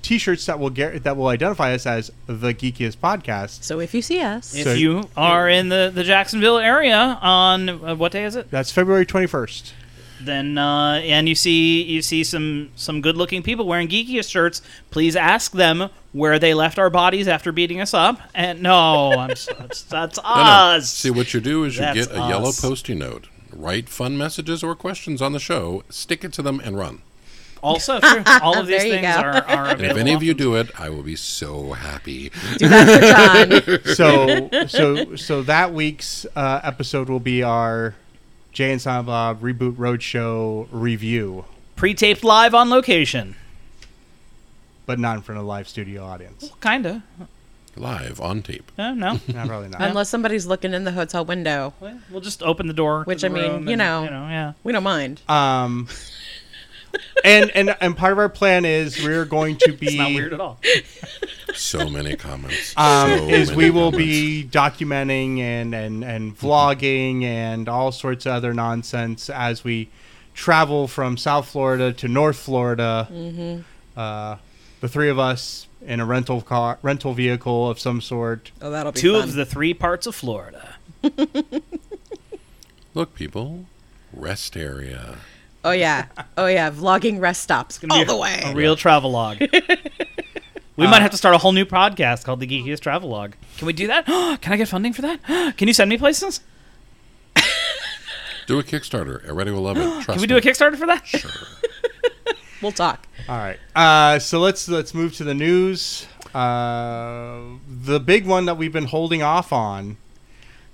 t-shirts that will get that will identify us as the Geekiest podcast. So if you see us, If So- you are in the, the Jacksonville area on uh, what day is it? That's February 21st. Then uh, and you see you see some some good looking people wearing geekiest shirts. Please ask them where they left our bodies after beating us up. And no, I'm so, that's, that's No, no. us. See, what you do is you That's get a yellow us. post-it note, write fun messages or questions on the show, stick it to them, and run. Also true. All of these things are, are available. if any of you do it, I will be so happy. do that for John. so so so that week's uh, episode will be our Jay and Silent Bob reboot roadshow review. pre-taped live on location. but not in front of a live studio audience. Kinda. Live on tape. Uh, no. No, probably not. Unless somebody's looking in the hotel window. Well, We'll just open the door. to Which, the I mean, room you and, know. you know, yeah. We don't mind. Um, and and and part of our plan is we're going to be It's not weird at all. So many comments. um, so is many we will comments. be documenting and and and vlogging and all sorts of other nonsense as we travel from South Florida to North Florida. Uh, the three of us in a rental car, rental vehicle of some sort. Oh, that'll be Two fun. of the three parts of Florida. Look, people, rest area. Oh yeah. Oh yeah. Vlogging rest stops Gonna all be a- the way. A real travel log. we might have to start a whole new podcast called the Geekiest Travelogue. Can we do that? Can I get funding for that? Can you send me places? Do a Kickstarter. Everybody will love it. Trust Can we me. do a Kickstarter for that? Sure. We'll talk. All right. Uh, so let's let's move to the news. Uh, the big one that we've been holding off on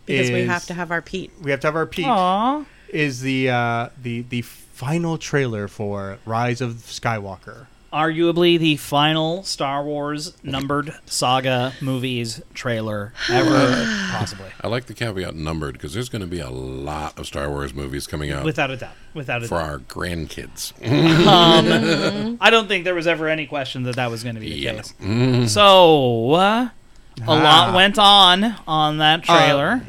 Because we have to have our Pete. we have to have our Pete. Aww. is the uh, the the final trailer for Rise of Skywalker. Arguably the final Star Wars numbered saga movies trailer ever, possibly. I like the caveat numbered because there's going to be a lot of Star Wars movies coming out Without a doubt. Without a for doubt. our grandkids. I don't think there was ever any question that that was going to be the Yeah. case. So, uh, a lot Ah. went on on that trailer.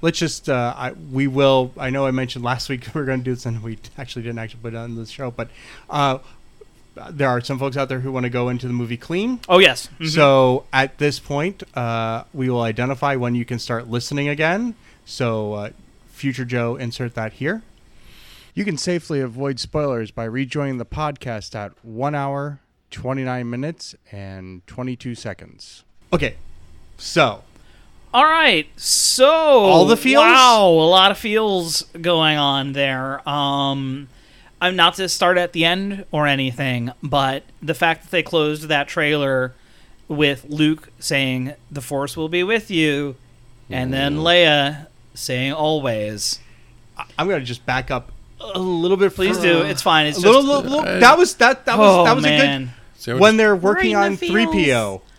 Let's just uh, I, we will. I know I mentioned last week we are going to do this, and we actually didn't actually put it on the show, but. Uh, there are some folks out there who want to go into the movie clean. oh, yes. Mhm. So at this point, uh, we will identify when you can start listening again. So, uh, future Joe, insert that here. You can safely avoid spoilers by rejoining the podcast at one hour, 29 minutes, and 22 seconds. Okay, so All right, so All the feels? Wow, a lot of feels going on there. Um, I'm not to start at the end or anything, but the fact that they closed that trailer with Luke saying "the Force will be with you," and then Leia saying "always." I- I'm going to just back up a little bit. Please for- do. It's fine. It's a just little, little, little- that was that that was oh that was a man. See, I good would when they're working Right on in the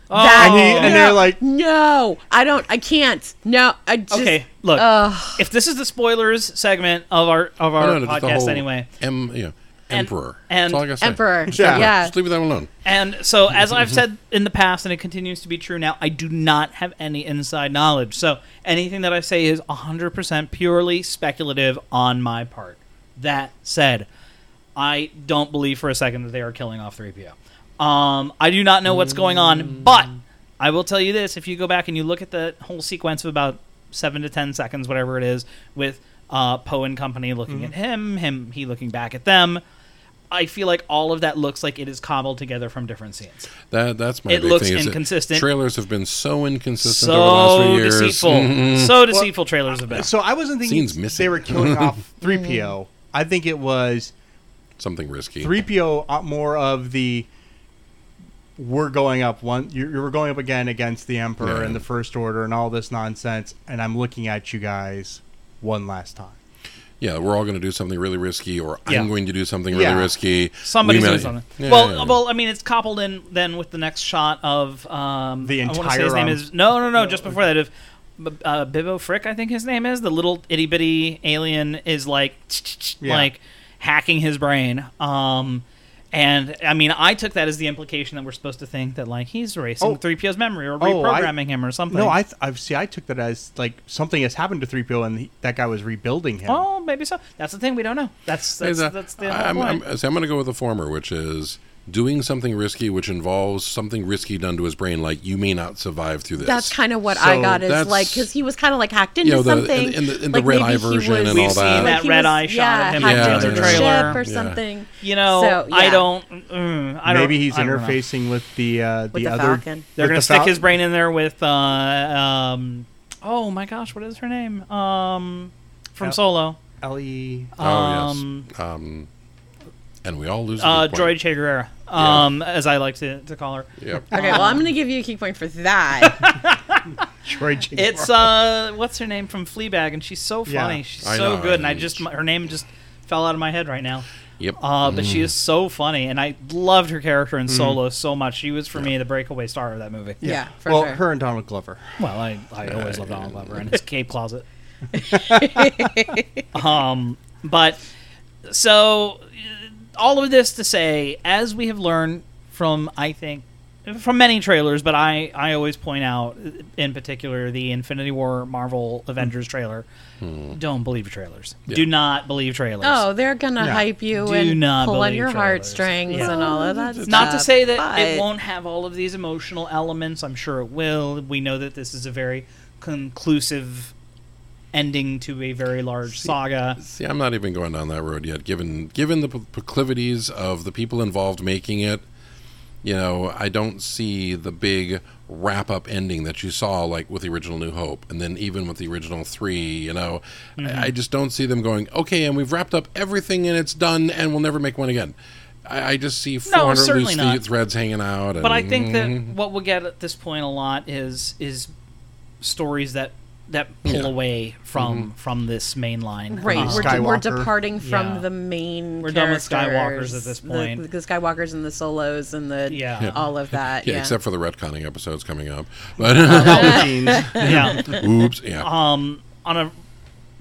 feels. 3PO. Oh. And he- and they're like- no, I don't. I can't. No, I just. okay, look. Ugh. if this is the spoilers segment of our of our no, no, the podcast whole anyway, Em, you know, And- Emperor. and That's all I say. Emperor. Yeah. Yeah. Just leave that alone. And so, as I've mm-hmm. said in the past, and it continues to be true now, I do not have any inside knowledge. So, anything that I say is 100% purely speculative on my part. That said, I don't believe for a second that they are killing off 3PO. Um, I do not know what's going on, but I will tell you this if you go back and you look at the whole sequence of about seven to ten seconds, whatever it is, with uh, Poe and company looking at him, him he looking back at them. I feel like all of that looks like it is cobbled together from different scenes. That that's my It big looks thing. inconsistent. Trailers have been so inconsistent over the last So few years. deceitful. Mhm. So deceitful trailers have been. So I wasn't thinking Scenes missing. they were killing off 3PO. I think it was Something risky. 3PO uh, more of the we're going up one you're, you're going up again against the emperor Yeah. and the first order and all this nonsense and i'm looking at you guys one last time Yeah, we're all going to do something really risky, or Yeah. I'm going to do something really Yeah. risky. Somebody's doing something. Yeah, well, yeah, yeah. well, I mean, it's coupled in then with the next shot of um, The I wanna say entire, his name is no, no, no. Just before that, of B- uh, Babu Frik, I think his name is the little itty bitty alien is like Yeah. like hacking his brain. Um, and I mean, I took that as the implication that we're supposed to think that like he's erasing Oh. 3PO's memory or Oh, I- reprogramming him or something. no i th- i see i took that as like something has happened to 3PO and he, that guy was rebuilding him Oh, maybe so. That's the thing we don't know. That's that's, that- that's the I'm, whole I'm, point. so I'm going to go with the former, which is doing something risky, which involves something risky done to his brain, like you may not survive through this. That's kind of what I got is like because he was kind of like hacked into You know, the- something. in- in the- in the like red eye version was- and We've all seen that. that like red was- eye shot yeah, of him hacked in the into other the trailer. ship or Yeah. something. You know, So, I don't. Mm, I don't maybe he's I don't know. interfacing with the uh the, With the other Falcon. They're gonna the stick Fal- his brain in there with uh, um. Oh my gosh, what is her name? Um, from El- Solo. le Oh, Um, yes. Um, and we all lose uh, good point. Droid Che Guerrera, um, as I like to, to call her. Yep. Okay, well I'm gonna give you a key point for that. Troy It's uh, what's her name from Fleabag, and she's so Yeah, funny. she's I so know, good, and I just her name just fell out of my head right now. Yep. Uh, but she is so funny, and I loved her character in Solo so much. She was for me the breakaway star of that movie. Yeah, for well, sure. her and Donald Glover. Well, I, I always loved Donald Glover and his cape closet. um, but so uh, all of this to say, as we have learned from, I think, from many trailers, but I, I always point out, in particular, the Infinity War Marvel Avengers hmm. trailer. Hmm. Don't believe trailers. Do not believe trailers. Oh, they're gonna No. hype you Do and not pull on your trailers. heartstrings Yeah. and all of that. stuff. Not to say that but- it won't have all of these emotional elements. I'm sure it will. We know that this is a very conclusive ending to a very large saga. See, I'm not even going down that road yet. Given given the proclivities of the people involved making it, you know, I don't see the big wrap up ending that you saw, like with the original New Hope, and then even with the original three. You know, I, mm-hmm. I just don't see them going, okay, and we've wrapped up everything and it's done, and we'll never make one again. I, I just see 400 certainly loose not. threads hanging out. And, But I think that mm-hmm. what we'll get at this point a lot is is stories that that pull Yeah. away from from this main line. Right, Uh, we're, de- we're departing from Yeah. the main. We're done with characters, Skywalkers at this point. The, Skywalkers and the solos and the Yeah. Yeah. all of that. yeah, Yeah, except for the retconning episodes coming up. But yeah. oops, yeah. Um, on a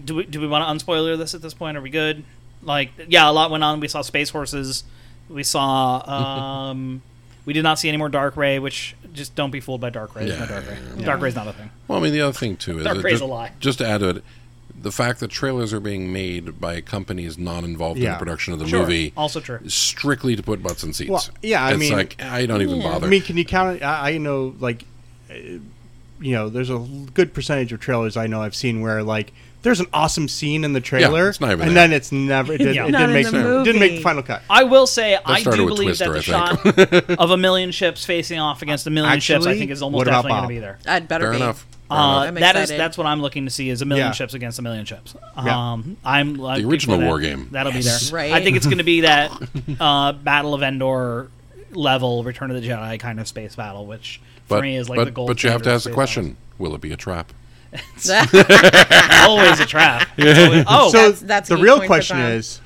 do we do we want to unspoiler this at this point? Are we good? Like, yeah, a lot went on. We saw space horses. We saw. Um, we did not see any more Dark Rey, which just don't be fooled by Dark Rey. There's no Yeah. Dark Rey. Dark Rey's not a thing. Well, I mean, the other thing too is Dark that Rey's just, a lie. just to add to it, the fact that trailers are being made by companies not involved in the production of the Sure. movie, Also true. strictly to put butts in seats. Well, yeah, I it's mean- like I don't even bother. I mean, can you count it? I, I know, like, uh, you know, there's a good percentage of trailers I know I've seen where, like, there's an awesome scene in the trailer, it's not even and there. then it's never, it, did, Yeah. it Not didn't make the sense. Didn't make the final cut. I will say I started do with believe Twister, that I the shot of a million ships facing off against a million ships, I Actually, think, is almost what about definitely going to Bob? be there. I'd better Fair be. enough. Fair Uh, enough. I'm that is excited. that's what I'm looking to see is a million Yeah. ships against a million ships. Yeah. Um, I'm like, The original that. war game. That'll be there. Right. I think it's going to be that uh, Battle of Endor level Return of the Jedi kind of space battle, which for But me is like but, the gold. but you have to ask the space question: Will it be a trap? Battles. Always a trap. It's always- oh, so That's- that's the real question is,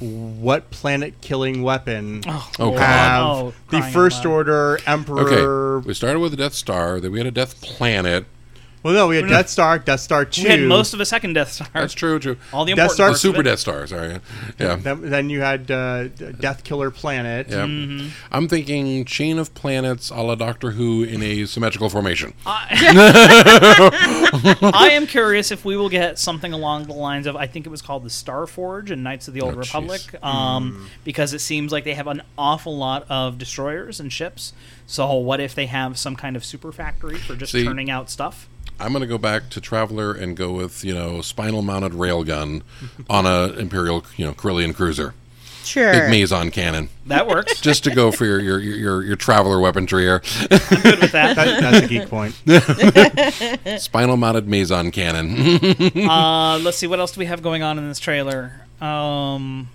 what planet-killing weapon oh, Oh, God. Oh, have Oh, the First. Order Emperor? Okay, we started with the Death Star, then we had a Death Planet. Well, no, we had Death Star, Death Star Two. We had most of a second Death Star. That's true, true. All the Death important Star parts of Super it. Death Star, sorry. Yeah. Then, then you had uh, Death Killer Planet. Yeah. Mm-hmm. I'm thinking chain of planets a la Doctor Who in a symmetrical formation. I am curious if we will get something along the lines of I think it was called the Star Forge and Knights of the Old Oh, Republic, jeez. um, because it seems like they have an awful lot of destroyers and ships. So what if they have some kind of super factory for just See- churning out stuff? I'm going to go back to Traveller and go with, you know, spinal mounted railgun on a Imperial, you know, Corellian cruiser. Sure. Big Meson cannon. That works. Just to go for your, your, your, your Traveller weaponry here. Good with that. That, that's a geek point. Spinal mounted Meson cannon. uh, let's see what else do we have going on in this trailer. Um,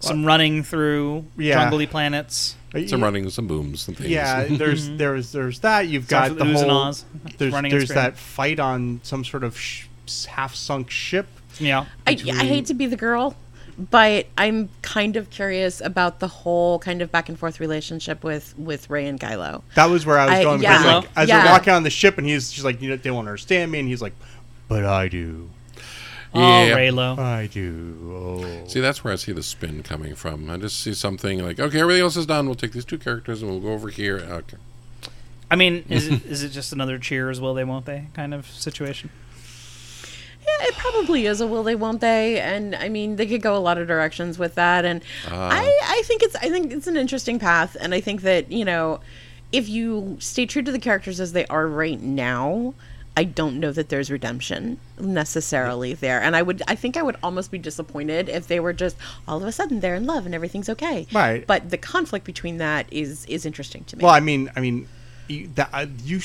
some running through Yeah. jungly planets. Some running, some booms, and things. Yeah, there's there's there's that. You've Starts got with the oohs and whole. ahs. There's running and there's screaming. that fight on some sort of sh- half sunk ship. Yeah. I, I hate to be the girl, but I'm kind of curious about the whole kind of back and forth relationship with with Rey and Kylo. That was where I was I- going. yeah. because, like, as Yeah. they're walking on the ship, and he's she's like, you know, they won't understand me, and he's like, but I do, Oh, Yeah. Reylo. I do. Oh. See, that's where I see the spin coming from. I just see something like, okay, everything else is done. We'll take these two characters and we'll go over here. Okay. I mean, is it is it just another cheers, will they, won't they kind of situation? Yeah, it probably is a will they, won't they, and I mean they could go a lot of directions with that, and ah. I I think it's I think it's an interesting path, and I think that you know if you stay true to the characters as they are right now. I don't know that there's redemption necessarily there. And I would I think I would almost be disappointed if they were just all of a sudden they're in love and everything's okay. Right. But the conflict between that is is interesting to me. Well, I mean, I mean, you, that uh, you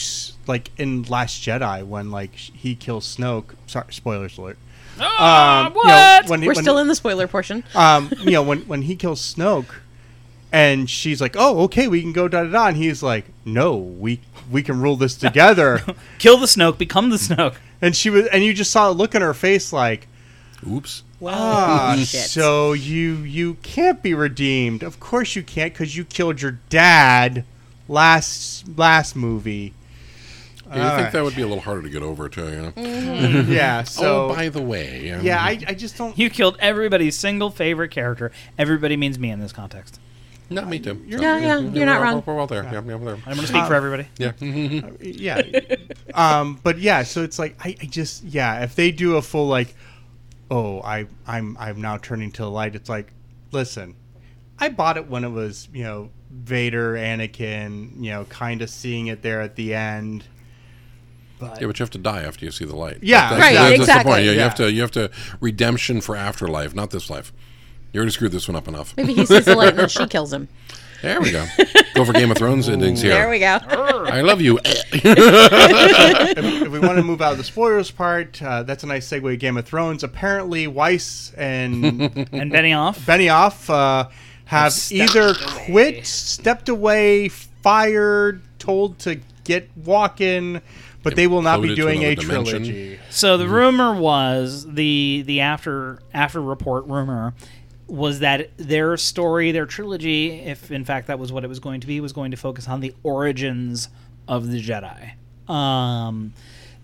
like in Last Jedi when like he kills Snoke. Sorry, spoilers alert. Ah, Um, you know, what? when we're when- still in the spoiler portion. um, you know, when when he kills Snoke, and she's like, "Oh, okay, we can go da da da," and he's like, "No, we we can rule this together." Kill the Snoke, become the Snoke. and she was, and you just saw a look on her face, like, Oops. Ah, shit. so you you can't be redeemed. Of course you can't because you killed your dad last last movie. Yeah, you All think right. that would be a little harder to get over too, you know? Yeah. So oh, by the way, um, yeah, I, I just don't. You killed everybody's single favorite character. Everybody means me in this context. No, me too. You're- Yeah, yeah, you're not we're- wrong. We're well there. Yeah, yeah, we're there. I'm going to speak for everybody. Yeah. yeah. Um, but yeah, so it's like I, I just yeah, if they do a full like, oh, I I'm I'm now turning to the light. It's like, listen, I bought it when it was you know Vader, Anakin, you know, kind of seeing it there at the end. But Yeah, but you have to die after you see the light. Yeah, That's- Right, that's, That's the exactly. point. Yeah, you have to. You have to redemption for afterlife, not this life. You already screwed this one up enough. Maybe he sees the light and then she kills him. There we go. Go for Game of Thrones endings here. There we go. I love you. if, if we want to move out of the spoilers part, uh, that's a nice segue. to Game of Thrones. Apparently, Weiss and And Benioff. Benioff uh, have stepped either away. quit, stepped away, fired, told to get walking, but they will not be Imploded to doing a another dimension. trilogy. So the rumor was the the after after report rumor was that their story, their trilogy, if in fact that was what it was going to be, was going to focus on the origins of the Jedi. Um,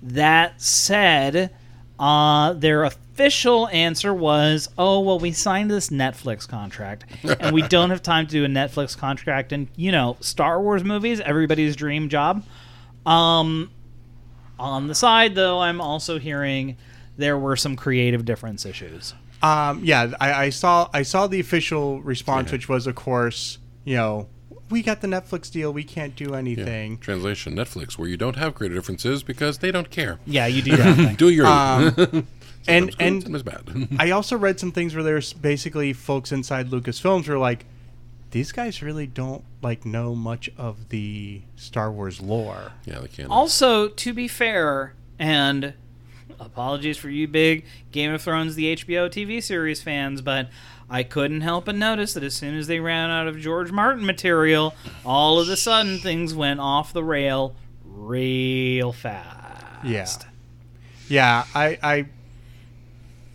that said, uh, their official answer was, "Oh well, we signed this Netflix contract, and we don't have time to do a Netflix contract." And you know, Star Wars movies, everybody's dream job. Um, on the side, though, I'm also hearing there were some creative difference issues. Um, yeah, I, I saw I saw the official response, which was, of course, you know, we got the Netflix deal, we can't do anything. Translation: Netflix, where you don't have creative differences because they don't care. Yeah, you do your own. Do your Um, and good, and sometimes bad. I also read some things where there's basically folks inside Lucasfilms who are like, these guys really don't like know much of the Star Wars lore. yeah, they can't. Also, to be fair, and apologies for you big Game of Thrones, the HBO TV series fans, but I couldn't help but notice that as soon as they ran out of George Martin material, all of a sudden things went off the rail real fast. Yeah. Yeah, I, I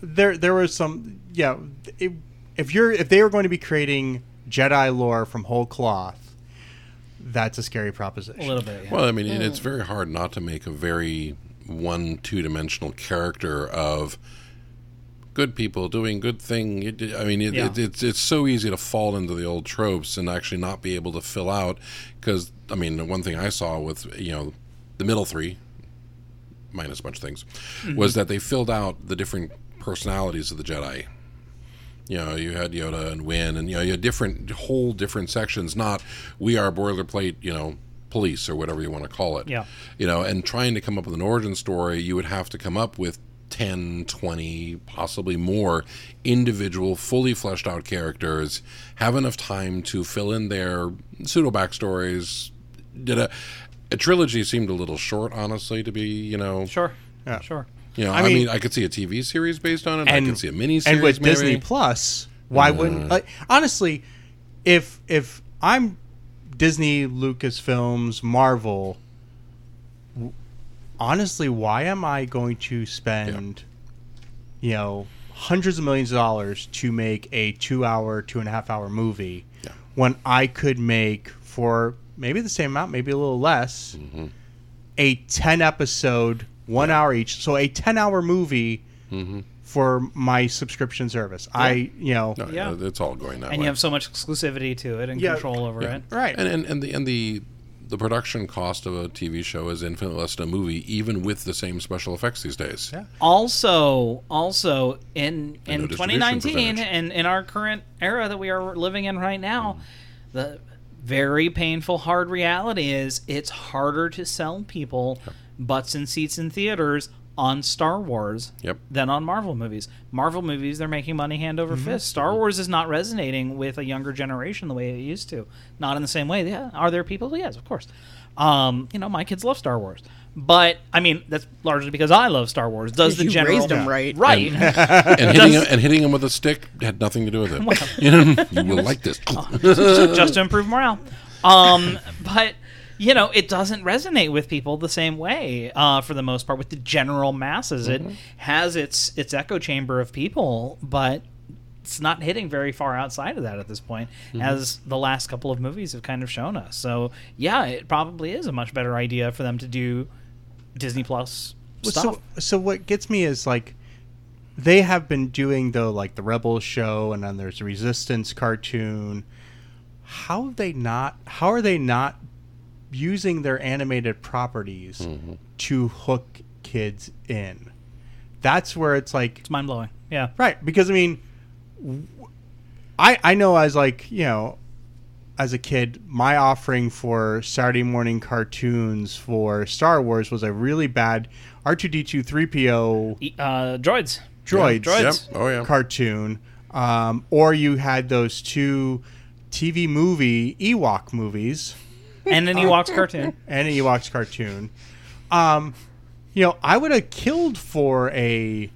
there there was some yeah, it, if you're if they were going to be creating Jedi lore from whole cloth, that's a scary proposition. A little bit. Yeah. Well, I mean, and it's mm. very hard not to make a very one two dimensional character of good people doing good thing. I mean, it, Yeah. it, it's it's so easy to fall into the old tropes and actually not be able to fill out. Because I mean, the one thing I saw with you know the middle three, minus a bunch of things, mm-hmm. was that they filled out the different personalities of the Jedi. You know, you had Yoda and Win, and you know, you had different, whole different sections. Not we are boilerplate, you know, police or whatever you want to call it. Yeah. You know, and trying to come up with an origin story, you would have to come up with 10, 20, possibly more individual, fully fleshed out characters, have enough time to fill in their pseudo backstories. Did a, a trilogy seemed a little short, honestly, to be, you know, Sure. Yeah. Sure. you know, I I mean, mean- I could see a TV series based on it. and I could see a mini series. and with maybe. Disney Plus, why wouldn't like honestly, if if I'm Disney, Lucasfilms, Marvel, honestly, why am I going to spend, you know, hundreds of millions of dollars to make a two-hour, two and a half hour movie Yeah. when I could make for maybe the same amount, maybe a little less, Mm-hmm. a ten episode, one hour each, so a ten-hour movie for my subscription service. I, you know, No, Yeah. it's all going that And way. you have so much exclusivity to it and Yeah. control over Yeah. it. right. and and, and the and the the production cost of a TV show is infinitely less than a movie, even with the same special effects these days. Yeah. Also, also in And in no 2019 percentage. and in our current era that we are living in right now, mm. the very painful hard reality is it's harder to sell people butts and seats in theaters on Star Wars Yep. than on Marvel movies. Marvel movies they're making money hand over Mm-hmm. fist. Star Wars is not resonating with a younger generation the way it used to. Not in the same way. Yeah, are there people? Yes, of course. Um, you know, my kids love Star Wars. But I mean, that's largely because I love Star Wars. Does the You general raised 'em right. Right. And hitting him, and hitting him with a stick had nothing to do with it. you you will like this. just to improve morale. Um, but you know, it doesn't resonate with people the same way uh, for the most part with the general masses. It has its its echo chamber of people, but it's not hitting very far outside of that at this point, as the last couple of movies have kind of shown us. So yeah, it probably is a much better idea for them to do Disney Plus stuff. So, so what gets me is like they have been doing though like the Rebels show, and then there's a Resistance cartoon. How have they not? How are they not using their animated properties to hook kids in? That's where it's like it's mind blowing. Yeah. Right, because I mean, I I know as like you know, as a kid, my offering for Saturday morning cartoons for Star Wars was a really bad R two D two three PO E- Uh, droids. droids, droids. Yep. Oh yeah. cartoon, um, or you had those two TV movie Ewok movies And an Ewoks cartoon. and an Ewoks cartoon. Um, you know, I would have killed for a,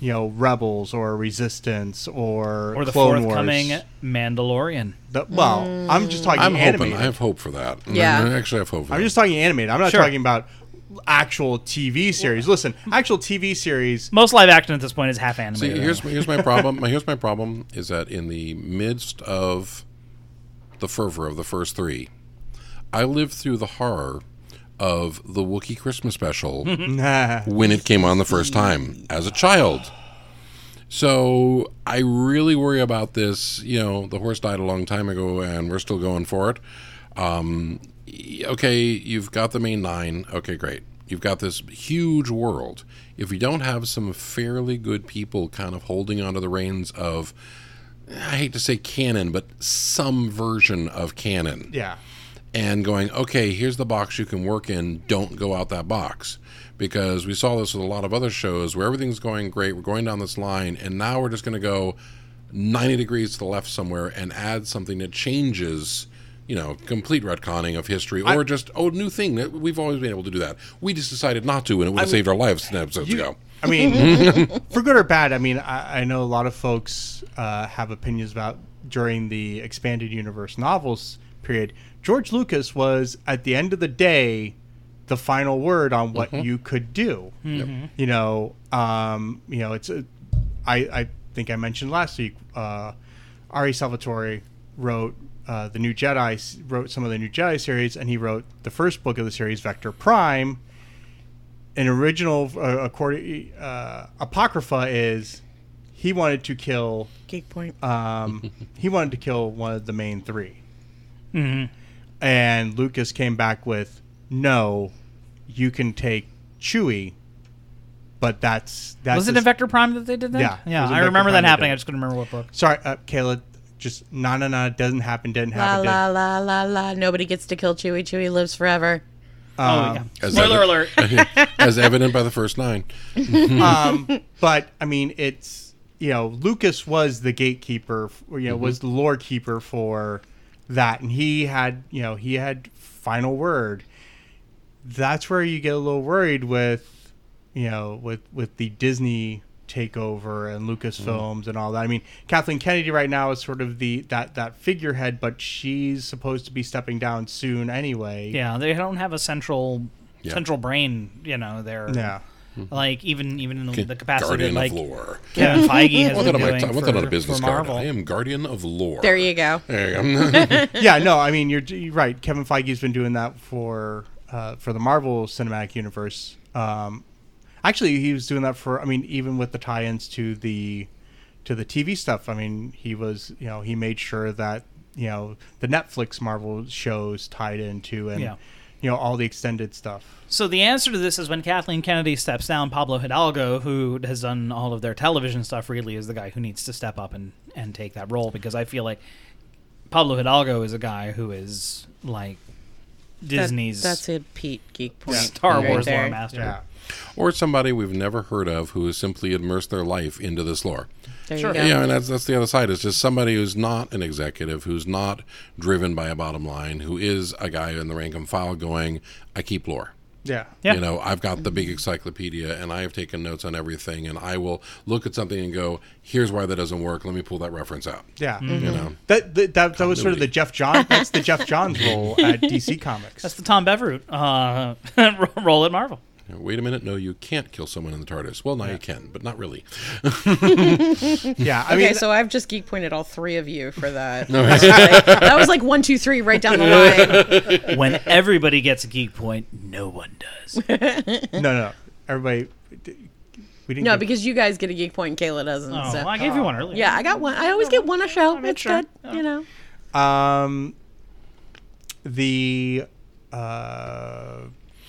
you know, Rebels or Resistance or Or the Clone forthcoming Wars. Mandalorian. The, well, I'm just talking I'm animated. hoping. I have hope for that. Yeah. I actually have hope for I'm that. just talking animated. I'm not Sure. talking about actual TV series. Listen, actual TV series. Most live action at this point is half animated. See, animated. here's here's my problem. My- Here's my problem is that in the midst of the fervor of the first three, I lived through the horror of the Wookiee Christmas special when it came on the first time as a child. So I really worry about this. You know, the horse died a long time ago, and we're still going for it. Um, okay, you've got the main nine. Okay, great. You've got this huge world. If you don't have some fairly good people kind of holding onto the reins of, I hate to say canon, but some version of canon Yeah. And going, okay, here's the box you can work in. Don't go out that box. Because we saw this with a lot of other shows where everything's going great. We're going down this line, and now we're just going to go 90 degrees to the left somewhere and add something that changes, you know, complete retconning of history or just, oh, new thing. that We've always been able to do that. We just decided not to, and it would have saved our lives 10 episodes You- ago. I mean, for good or bad, I mean, I, I know a lot of folks uh, have opinions about during the expanded universe novels period. George Lucas was, at the end of the day, the final word on what you could do. You know, um, you know, it's. A, I I think I mentioned last week. Uh, R.A. Salvatore wrote uh, the new Jedi, wrote some of the new Jedi series, and he wrote the first book of the series, Vector Prime an original uh, according uh, apocrypha is he wanted to kill Geek point. um, he wanted to kill one of the main 3 Mhm. and Lucas came back with no, you can take Chewie, but that's that's was it in Vector Prime that they did that? Yeah, yeah. I Vector remember Prime that happening. I just couldn't remember what book. sorry, uh, Kaila. Just no, no, no. It doesn't happen. Didn't La happen. la la la la. Nobody gets to kill Chewie. Chewie lives forever. oh Um, yeah. As Spoiler ever- alert. As evident by the first nine. um, but I mean, it's you know, Lucas was the gatekeeper, you know, was the lore keeper for that, and he had you know he had final word. That's where you get a little worried with you know with with the Disney takeover and Lucasfilms mm-hmm. and all that. I mean, Kathleen Kennedy right now is sort of the that that figurehead, but she's supposed to be stepping down soon anyway. yeah, they don't have a central Yeah. central brain. You know, they're Yeah. Like even even in the, the capacity Guardian that like of lore. Kevin Feige I has want been that on my, doing I want for, that on a business for card. I am guardian of lore. There you go. There you go. yeah, no, I mean you're, you're right. Kevin Feige's been doing that for uh, for the Marvel Cinematic Universe. Um, actually, he was doing that for. I mean, even with the tie-ins to the to the TV stuff. I mean, he was you know he made sure that you know the Netflix Marvel shows tied into and Yeah. You know all the extended stuff. So the answer to this is when Kathleen Kennedy steps down, Pablo Hidalgo, who has done all of their television stuff, really is the guy who needs to step up and, and take that role because I feel like Pablo Hidalgo is a guy who is like That- Disney's that's a Pete geek point. Star right Wars there. lore master. Yeah. or somebody we've never heard of who has simply immersed their life into this lore. There Sure. you go. Yeah, and that's that's the other side. It's just somebody who's not an executive, who's not driven by a bottom line, who is a guy in the rank and file going, I keep lore. Yeah. Yeah. You know, I've got the big encyclopedia and I have taken notes on everything and I will look at something and go, here's why that doesn't work. Let me pull that reference out. Yeah. You know, That, that that that was sort of the Jeff John. That's the Geoff Johns role at DC Comics. That's the Tom Brevoort uh, role at Marvel. Wait a minute. No, you can't kill someone in the TARDIS. Well, now you can, but not really. yeah. I Okay, mean, so I've just geek pointed all three of you for that. that was like one, two, three, right down the line. When everybody gets a geek point, no one does. no, no, everybody. We didn't. No, give- because you guys get a geek point and Kaila doesn't. Oh, so. I gave you one earlier. Yeah, I got one. I always get one a show. It's sure. good. You know. Um, the uh,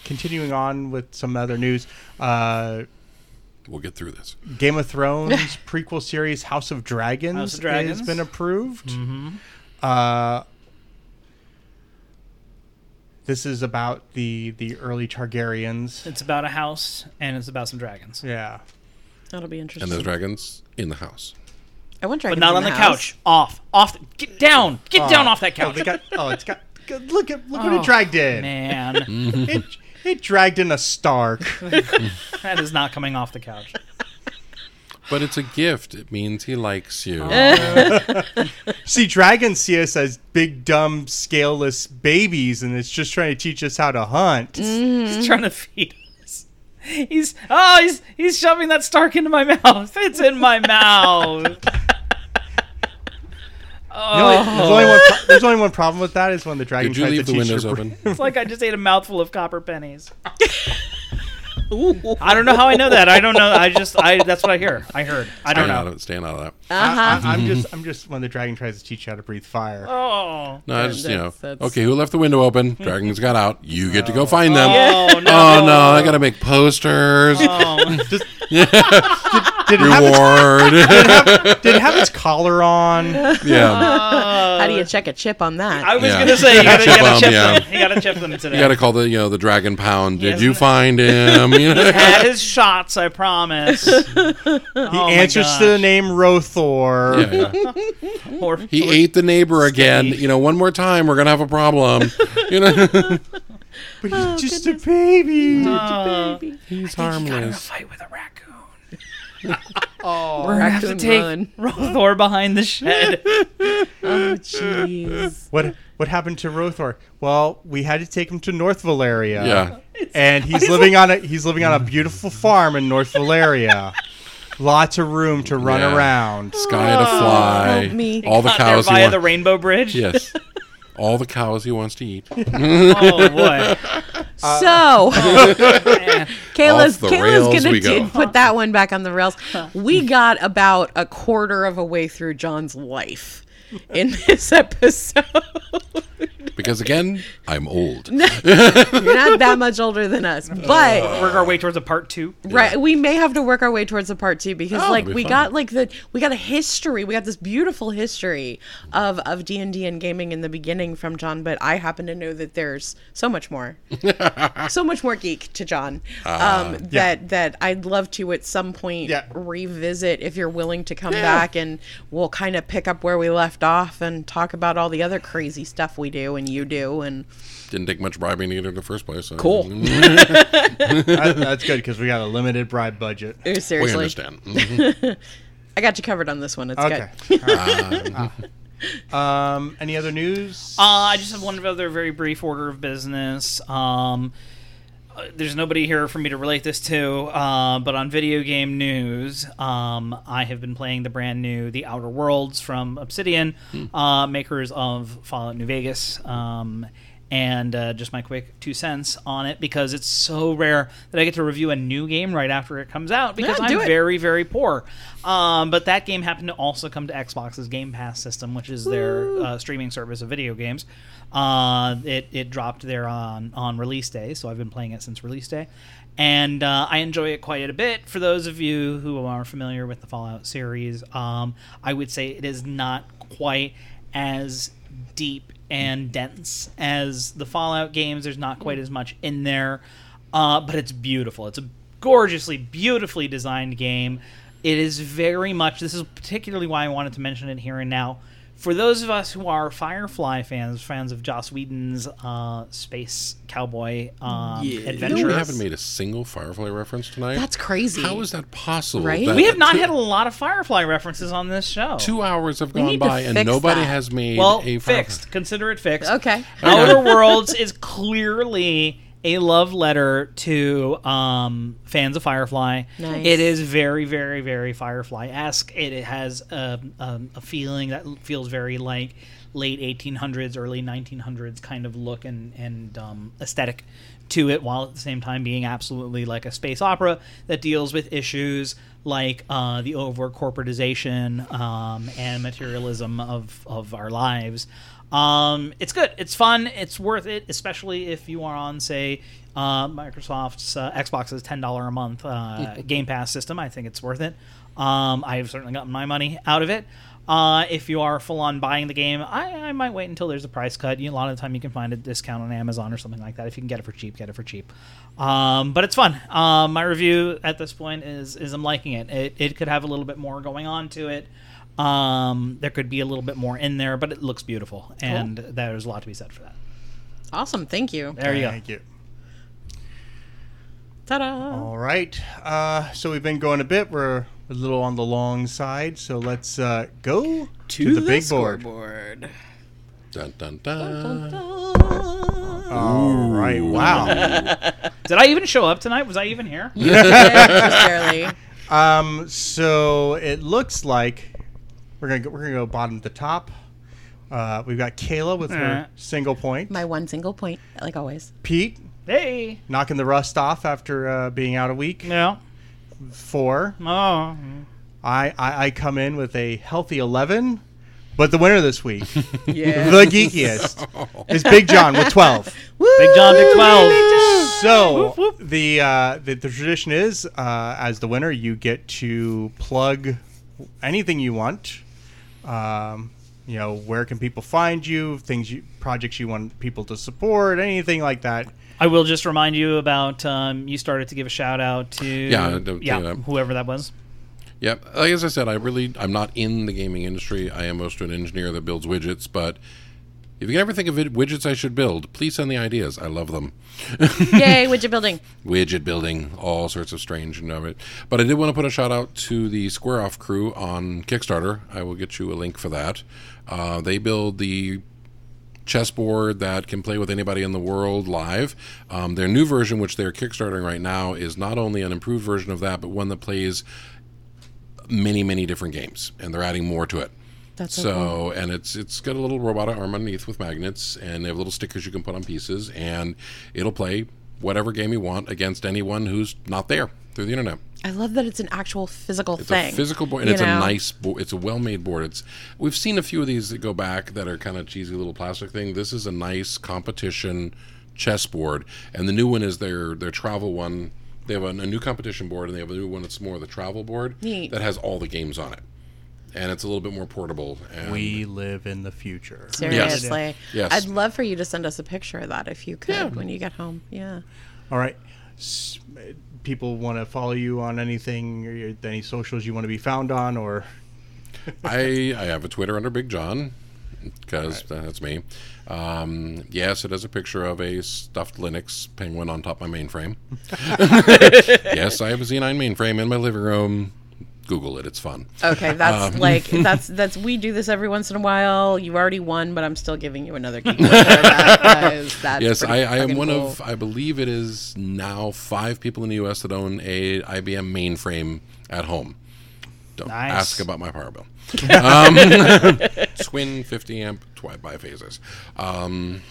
continuing on with some other news. Uh, We'll get through this. Game of Thrones prequel series House of Dragons, House of Dragons. has been approved. Uh, this is about the the early Targaryens. It's about a house and it's about some dragons. Yeah. That'll be interesting. And there's dragons in the house. I want dragons, But dragons not in on the, house. couch. Off. Off. The, get down. Get down off that Oh, couch. they got. Oh, it's got. Look at look what Oh, it dragged in. Man, It, it dragged in a Stark. that is not coming off the couch. But it's a gift. It means he likes you. Oh. See, dragons see us as big, dumb, scaleless babies, and it's just trying to teach us how to hunt. He's trying to feed us. He's oh he's he's shoving that Stark into my mouth. It's in my mouth. You know, there's, only one oh. pro- there's only one problem with that is when the dragon Did you tries leave to the teach windows your br- open? It's like I just ate a mouthful of copper pennies. I don't know how I know that. I don't know. I just I that's what I hear. I heard. I don't Staying out know. of it. Staying out of that. Uh-huh. I, I, I'm just, I'm just when the dragon tries to teach you how to breathe fire. Oh. No, I just you know. That's- that's- Okay, who left the window open? Dragons got out. You get to go find them. Oh, oh no. Oh no, I gotta make posters. Oh. Just, did, did, it have its, Reward. did it have its collar on? yeah. How do you check a chip on that? I was Yeah. gonna say you gotta, you Chip gotta 'em, chip yeah. them. You gotta chip them today. You gotta call the you know the dragon pound. Did Yes. you find him? You know? Had his shots, I promise. He Oh, answers to the name Rothor. Yeah, yeah. Or, He ate the neighbor again. You know, one more time, we're gonna have a problem. You know, But he's just a baby. uh, he's got in a harmless. fight with a raccoon. Oh, We're gonna have to take run. Rothor behind the shed. Oh, jeez. what what happened to Rothor? Well, we had to take him to North Valeria. Yeah, and he's living on a he's living on a beautiful farm in North Valeria. Lots of room to run Yeah. around. sky to oh, fly. help me. All the Got there cows via wants. the Rainbow Bridge. yes, all the cows he wants to eat. Oh boy. So, Kaila's, Off the Kaila's rails gonna go. t- put that one back on the rails. We got about a quarter of a way through John's life in this episode. Because again, I'm old. You're not that much older than us, but Work our way towards a part two. right, we may have to work our way towards a part two because, Oh, like, that'd be we fun. got like the we got a history. We got this beautiful history of of D and D and gaming in the beginning from John. But I happen to know that there's so much more, so much more geek to John. Ah, um, that that I'd love to at some point Yeah. revisit if you're willing to come back and we'll kind of pick up where we left off and talk about all the other crazy stuff we do and you do and Didn't take much bribing either in the first place. So. Cool. That- that's good because we got a limited bribe budget. Oh, We seriously understand. Mhm. I got you covered on this one. It's Okay. good. Um, any other news? Uh, I just have one other very brief order of business. Um, uh, there's nobody here for me to relate this to, uh, but on video game news, um, I have been playing the brand new The Outer Worlds from Obsidian, uh, makers of Fallout New Vegas. Um, and uh, just my quick two cents on it because it's so rare that I get to review a new game right after it comes out because Yeah, I'm it. very, very poor. Um, but that game happened to also come to Xbox's Game Pass system, which is their uh, streaming service of video games. Uh, it, it dropped there on, on release day, so I've been playing it since release day. And uh, I enjoy it quite a bit. For those of you who are familiar with the Fallout series, um, I would say it is not quite as deep and dense as the Fallout games. There's not quite as much in there, uh, but it's beautiful. It's a gorgeously, beautifully designed game. It is very much. This is particularly why I wanted to mention it here and now. For those of us who are Firefly fans, fans of Joss Whedon's uh, space cowboy um, Yeah. You know, adventures, we haven't made a single Firefly reference tonight. That's crazy. How is that possible? Right? That- we have not two, had a lot of Firefly references on this show. two hours have gone by and nobody that. has made well, a Firefly. fixed. Consider it fixed. Okay. Outer Worlds is clearly a love letter to um, fans of Firefly. Nice. It is very, very, very Firefly esque. It, it has a, um, a feeling that feels very like late 1800s, early 1900s kind of look and, and um, aesthetic to it, while at the same time being absolutely like a space opera that deals with issues like uh, the over corporatization um, and materialism of, of our lives. Um, it's good. It's fun. It's worth it, especially if you are on, say, uh, Microsoft's uh, Xbox's ten dollar a month uh, Game Pass system. I think it's worth it. Um, I've certainly gotten my money out of it. Uh, if you are full on buying the game, I, I might wait until there's a price cut. You a lot of the time you can find a discount on Amazon or something like that. If you can get it for cheap, get it for cheap. Um, but it's fun. Um, my review at this point is is I'm liking it. It, it could have a little bit more going on to it. Um, there could be a little bit more in there, but it looks beautiful, and there's a lot to be said for that. Awesome. Thank you. There you go. Thank you. Ta-da. All right. Uh, so we've been going a bit. We're a little on the long side. So let's uh, go to, the, big board. scoreboard. Dun, dun, dun. All right. Wow. Did I even show up tonight? Was I even here? Just barely. um. So it looks like we're gonna go, we're gonna go bottom to top. Uh, we've got Kaila with her single point. My one single point, like always. Pete Hey, knocking the rust off after uh, being out a week. yeah. Four. Oh, I, I I come in with a healthy eleven, but the winner this week, Yeah. the geekiest, is Big John with twelve. Big John, Big Twelve. So whoop. the, uh, the the tradition is, uh, as the winner, you get to plug anything you want. Um, you know, where can people find you? Things you projects you want people to support, anything like that. I will just remind you about um, you started to give a shout out to Yeah, don't do yeah whoever that was. Yeah, Like as I said, I really I'm not in the gaming industry. I am mostly an engineer that builds widgets, but if you can ever think of widgets I should build, please send the ideas. I love them. Yay, widget building. Widget building, all sorts of strange and of it. But I did want to put a shout out to the Square Off crew on Kickstarter. I will get you a link for that. Uh, they build the chessboard that can play with anybody in the world live. Um, their new version, which they're kickstarting right now, is not only an improved version of that, but one that plays many, many different games, and they're adding more to it. That's so so, cool. and it's it's got a little robot arm underneath with magnets, and they have little stickers you can put on pieces, and it'll play whatever game you want against anyone who's not there through the internet. I love that it's an actual physical It's thing. a physical board, and it's know? a nice board. It's a well-made board. It's we've seen a few of these that go back that are kind of cheesy little plastic thing. This is a nice competition chessboard, and the new one is their their travel one. They have a, a new competition board, and they have a new one that's more of the travel board Neat. that has all the games on it, and it's a little bit more portable. And We live in the future. Seriously. Yes. yes. I'd love for you to send us a picture of that if you could when you get home. Yeah. All right. S- people want to follow you on anything, or any socials you want to be found on, or I I have a Twitter under Big John because that's me. Um, yes, it has a picture of a stuffed Linux penguin on top of my mainframe. yes, I have a Z9 mainframe in my living room. Google it; it's fun. Okay, that's Um, like that's that's we do this every once in a while. You've already won, but I'm still giving you another geek that because that's yes, I, I am one cool. of I believe it is now five people in the U.S. that own a IBM mainframe at home. Don't Nice. ask about my power bill. um, Swin 50 amp twi biphases. Um,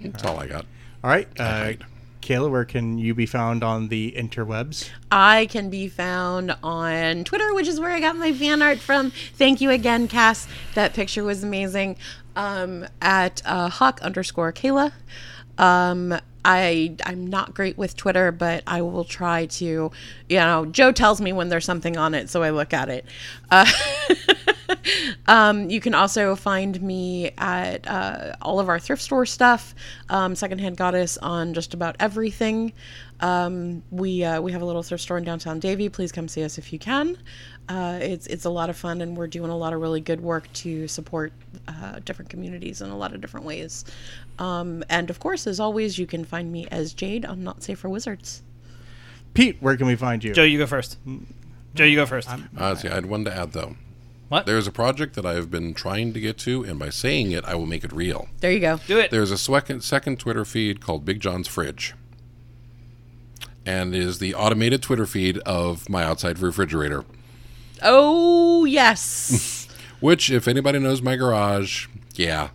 that's all I got. all right. Uh, Right. Kaila, where can you be found on the interwebs? I can be found on Twitter, which is where I got my fan art from. Thank you again, Cass. That picture was amazing. Um, at uh, hawk underscore Kaila. Um, I I'm not great with Twitter, but I will try to. You know, Joe tells me when there's something on it, so I look at it. Uh, Um, you can also find me at uh, all of our thrift store stuff, um, Secondhand Goddess on just about everything. Um, we uh, we have a little thrift store in downtown Davie. Please come see us if you can. Uh, it's it's a lot of fun, and we're doing a lot of really good work to support uh, different communities in a lot of different ways. Um, and of course, as always, you can find me as Jade on Not Safe for Wizards. Pete, where can we find you? Joe, you go first. Joe, you go first. Uh, see, I had one to add though. What? There's a project that I have been trying to get to, and by saying it, I will make it real. There you go. Do it. There's a second, second Twitter feed called Big John's Fridge, and it is the automated Twitter feed of my outside refrigerator. Oh yes. Which, if anybody knows my garage, yeah,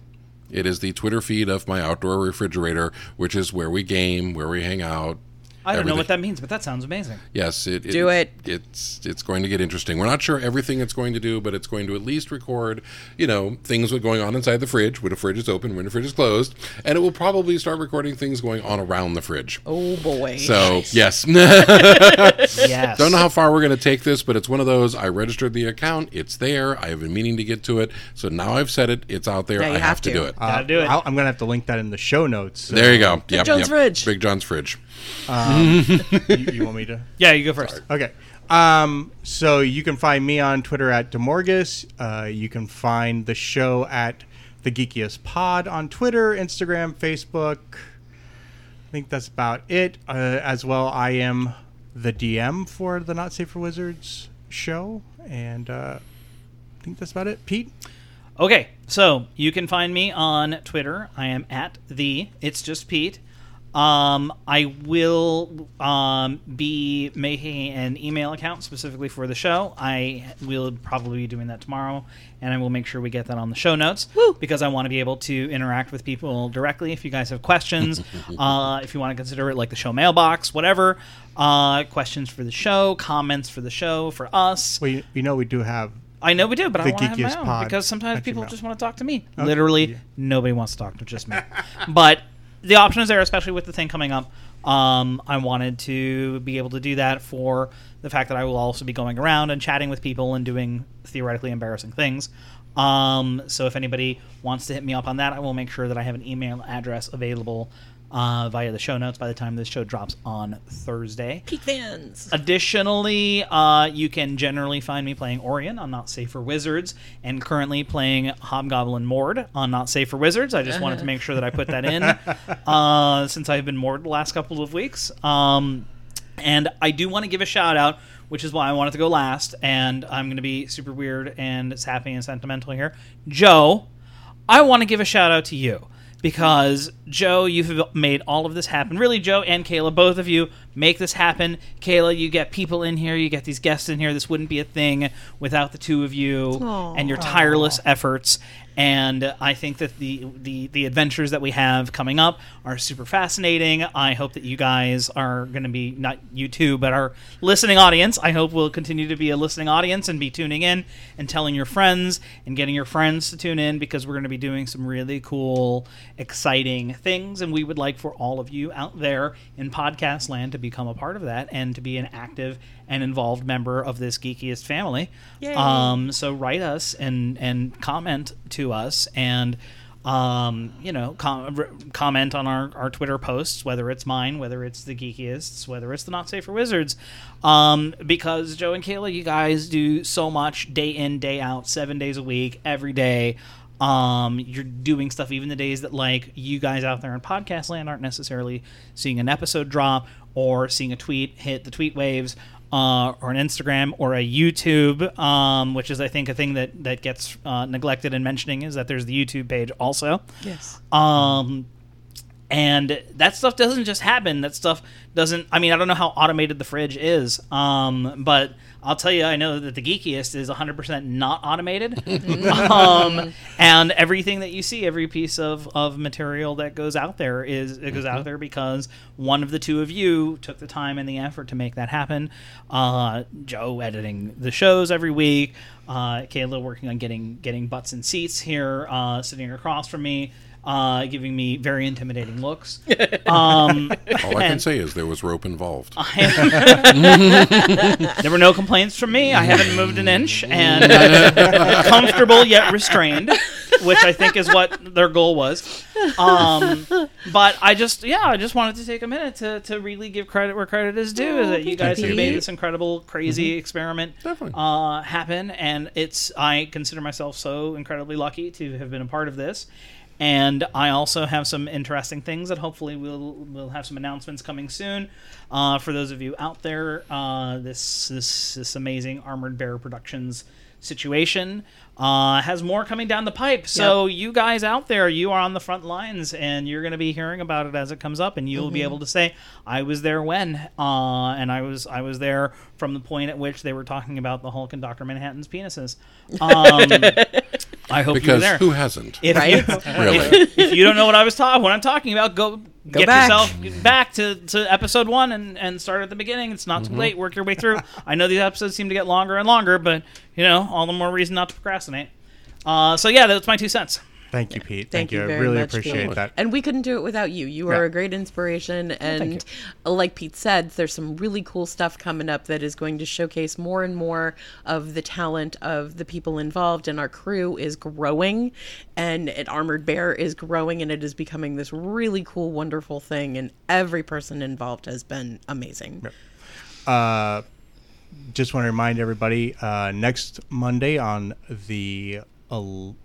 it is the Twitter feed of my outdoor refrigerator, which is where we game, where we hang out. I don't know what that means, but that sounds amazing. Yes, it, Do it. It's it's going to get interesting. We're not sure everything it's going to do, but it's going to at least record, you know, things that going on inside the fridge when the fridge is open, when the fridge is closed, and it will probably start recording things going on around the fridge. oh boy. So yes, Yes. don't know how far we're going to take this, but it's one of those. I registered the account; it's there. I have been meaning to get to it, so now I've said it. It's out there. Now I have, have to. to. do it. Gotta do uh, it. I'll- I'm going to have to link that in the show notes. so- there you go. Big John's Fridge. Big John's fridge. Um, you, you want me to? yeah, you go first. Okay. Um, so you can find me on Twitter at Demorgus. Uh, you can find the show at the Geekiest Pod on Twitter, Instagram, Facebook. I think that's about it. Uh, as well, I am the DM for the Not Safe for Wizards show, and uh, I think that's about it. Pete. Okay, so you can find me on Twitter. I am at the It's Just Pete. Um, I will um, be making an email account specifically for the show. I will probably be doing that tomorrow, and I will make sure we get that on the show notes Woo. because I want to be able to interact with people directly. If you guys have questions, uh, if you want to consider it like the show mailbox, whatever, uh, questions for the show, comments for the show, for us. Well, you, you know we do have. I know we do, but I The want to have my geekiest own pod because sometimes people just want to talk to me. Okay, Literally, yeah. nobody wants to talk to just me. but the option is there, especially with the thing coming up. Um, I wanted to be able to do that for the fact that I will also be going around and chatting with people and doing theoretically embarrassing things. Um, so if anybody wants to hit me up on that, I will make sure that I have an email address available uh, via the show notes by the time this show drops on Thursday. Peak fans. Additionally, uh, you can generally find me playing Orion on Not Safe for Wizards, and currently playing Hobgoblin Mord on Not Safe for Wizards. I just wanted to make sure that I put that in uh, since I've been Mord the last couple of weeks. Um, and I do want to give a shout out, which is why I wanted to go last, and I'm going to be super weird and sappy and sentimental here. Joe, I want to give a shout out to you because Joe, you've made all of this happen. Really, Joe and Kaila, both of you make this happen. Kaila, you get people in here, you get these guests in here. This wouldn't be a thing without the two of you Aw. and your tireless efforts. And I think that the, the the adventures that we have coming up are super fascinating. I hope that you guys are going to be not you two, but our listening audience. I hope will continue to be a listening audience and be tuning in and telling your friends and getting your friends to tune in because we're going to be doing some really cool, exciting things. And we would like for all of you out there in podcast land to become a part of that and to be an active and involved member of this geekiest family. Yay. Um, so write us and and comment to us and um, you know com- r- comment on our, our Twitter posts, whether it's mine, whether it's the geekiest, whether it's the not safe for wizards, um, because Joe and Kaila, you guys do so much day in day out, seven days a week, every day. Um, you're doing stuff even the days that like you guys out there in podcast land aren't necessarily seeing an episode drop or seeing a tweet hit the tweet waves uh, or an Instagram or a YouTube, um, which is I think a thing that that gets uh, neglected in mentioning is that there's the YouTube page also. Yes. Um, and that stuff doesn't just happen. That stuff doesn't. I mean, I don't know how automated the fridge is, um, but I'll tell you, I know that the geekiest is 100% not automated. um, and everything that you see, every piece of, of material that goes out there is it goes out there because one of the two of you took the time and the effort to make that happen. Uh, Joe editing the shows every week. Uh, Kaila working on getting getting butts and seats here, uh, sitting across from me uh, giving me very intimidating looks. Um, All I can say is there was rope involved. there were no complaints from me. I haven't moved an inch, and I'm comfortable yet restrained, which I think is what their goal was. Um, but I just, yeah, I just wanted to take a minute to, to really give credit where credit is due. Oh, that you guys you, have made this incredible, crazy experiment uh, happen, and it's I consider myself so incredibly lucky to have been a part of this. And I also have some interesting things that hopefully we'll we'll have some announcements coming soon. Uh, for those of you out there, uh, this this this amazing Armored Bear Productions situation uh, has more coming down the pipe. So you guys out there, you are on the front lines, and you're going to be hearing about it as it comes up, and you'll be able to say, "I was there when," uh, and I was I was there from the point at which they were talking about the Hulk and Doctor Manhattan's penises. Um, I hope you were Because there. who hasn't? If, Right? you, Really? if, if you don't know what I was talking, what I'm talking about, go, get back. yourself back to, to episode one and, and start at the beginning. It's not too late. Work your way through. I know these episodes seem to get longer and longer, but you know, all the more reason not to procrastinate. Uh, so yeah, that's my two cents. Thank you, Pete. Thank, Thank, you, I really much, appreciate Pete. that. And we couldn't do it without you. You are Yeah. a great inspiration, and uh, like Pete said, there's some really cool stuff coming up that is going to showcase more and more of the talent of the people involved. And our crew is growing, and an Armored Bear is growing, and it is becoming this really cool, wonderful thing. And every person involved has been amazing. Uh, just want to remind everybody uh, next Monday on the el-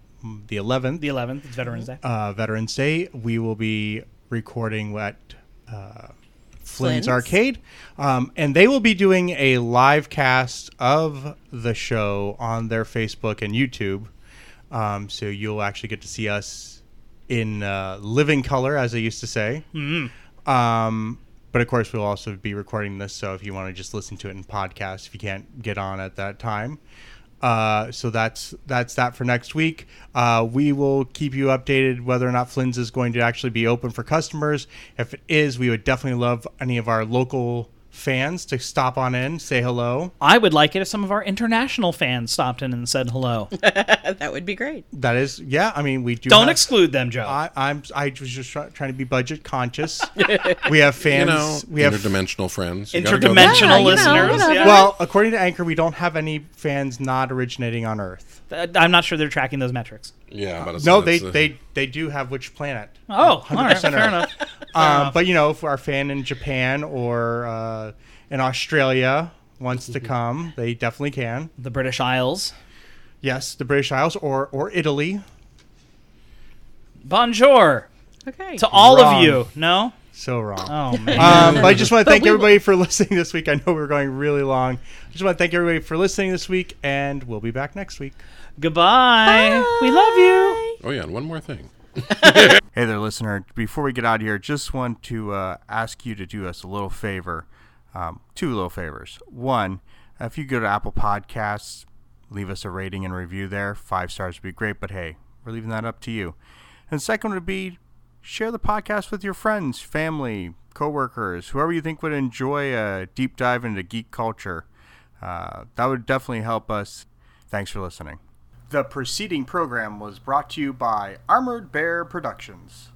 the 11th, The 11th, it's Veterans Day. uh, Veterans Day, we will be recording at uh, Flynn's Flynn's? Arcade, um, and they will be doing a live cast of the show on their Facebook and YouTube. Um, so you'll actually get to see us in uh, living color, as they used to say. Um, but of course, we'll also be recording this, so if you want to just listen to it in podcast, if you can't get on at that time. Uh, so that's that's that for next week. Uh, we will keep you updated whether or not Flynn's is going to actually be open for customers. If it is, we would definitely love any of our local fans to stop on in, say hello. I would like it if some of our international fans stopped in and said hello. that would be great. That is, yeah. I mean, we do. Don't have- exclude them, Joe. I, I'm. I was just try, trying to be budget conscious. we have You fans. know, we have interdimensional friends. You gotta go there. Interdimensional Yeah, you know, listeners. yeah. Well, according to Anchor, we don't have any fans not originating on Earth. Uh, I'm not sure they're tracking those metrics. Yeah, but it's, No, they it's, uh, they they do have which planet. Oh, 100% fair Earth. enough. Um, but you know, if our fan in Japan or uh, in Australia wants to come, they definitely can. The British Isles. Yes, the British Isles or or Italy. Bonjour Okay. to all Wrong. of you. No? So wrong. Oh, man. Um, but I just want to thank we everybody for listening this week. I know we're going really long. I just want to thank everybody for listening this week, and we'll be back next week. Goodbye. Bye. We love you. Oh yeah, and one more thing. Hey there, listener. Before we get out of here, just want to uh, ask you to do us a little favor. Um, two little favors. One, if you go to Apple Podcasts, leave us a rating and review there. Five stars would be great, but hey, we're leaving that up to you. And second would be share the podcast with your friends, family, coworkers, whoever you think would enjoy a deep dive into geek culture. Uh, that would definitely help us. Thanks for listening. The preceding program was brought to you by Armored Bear Productions.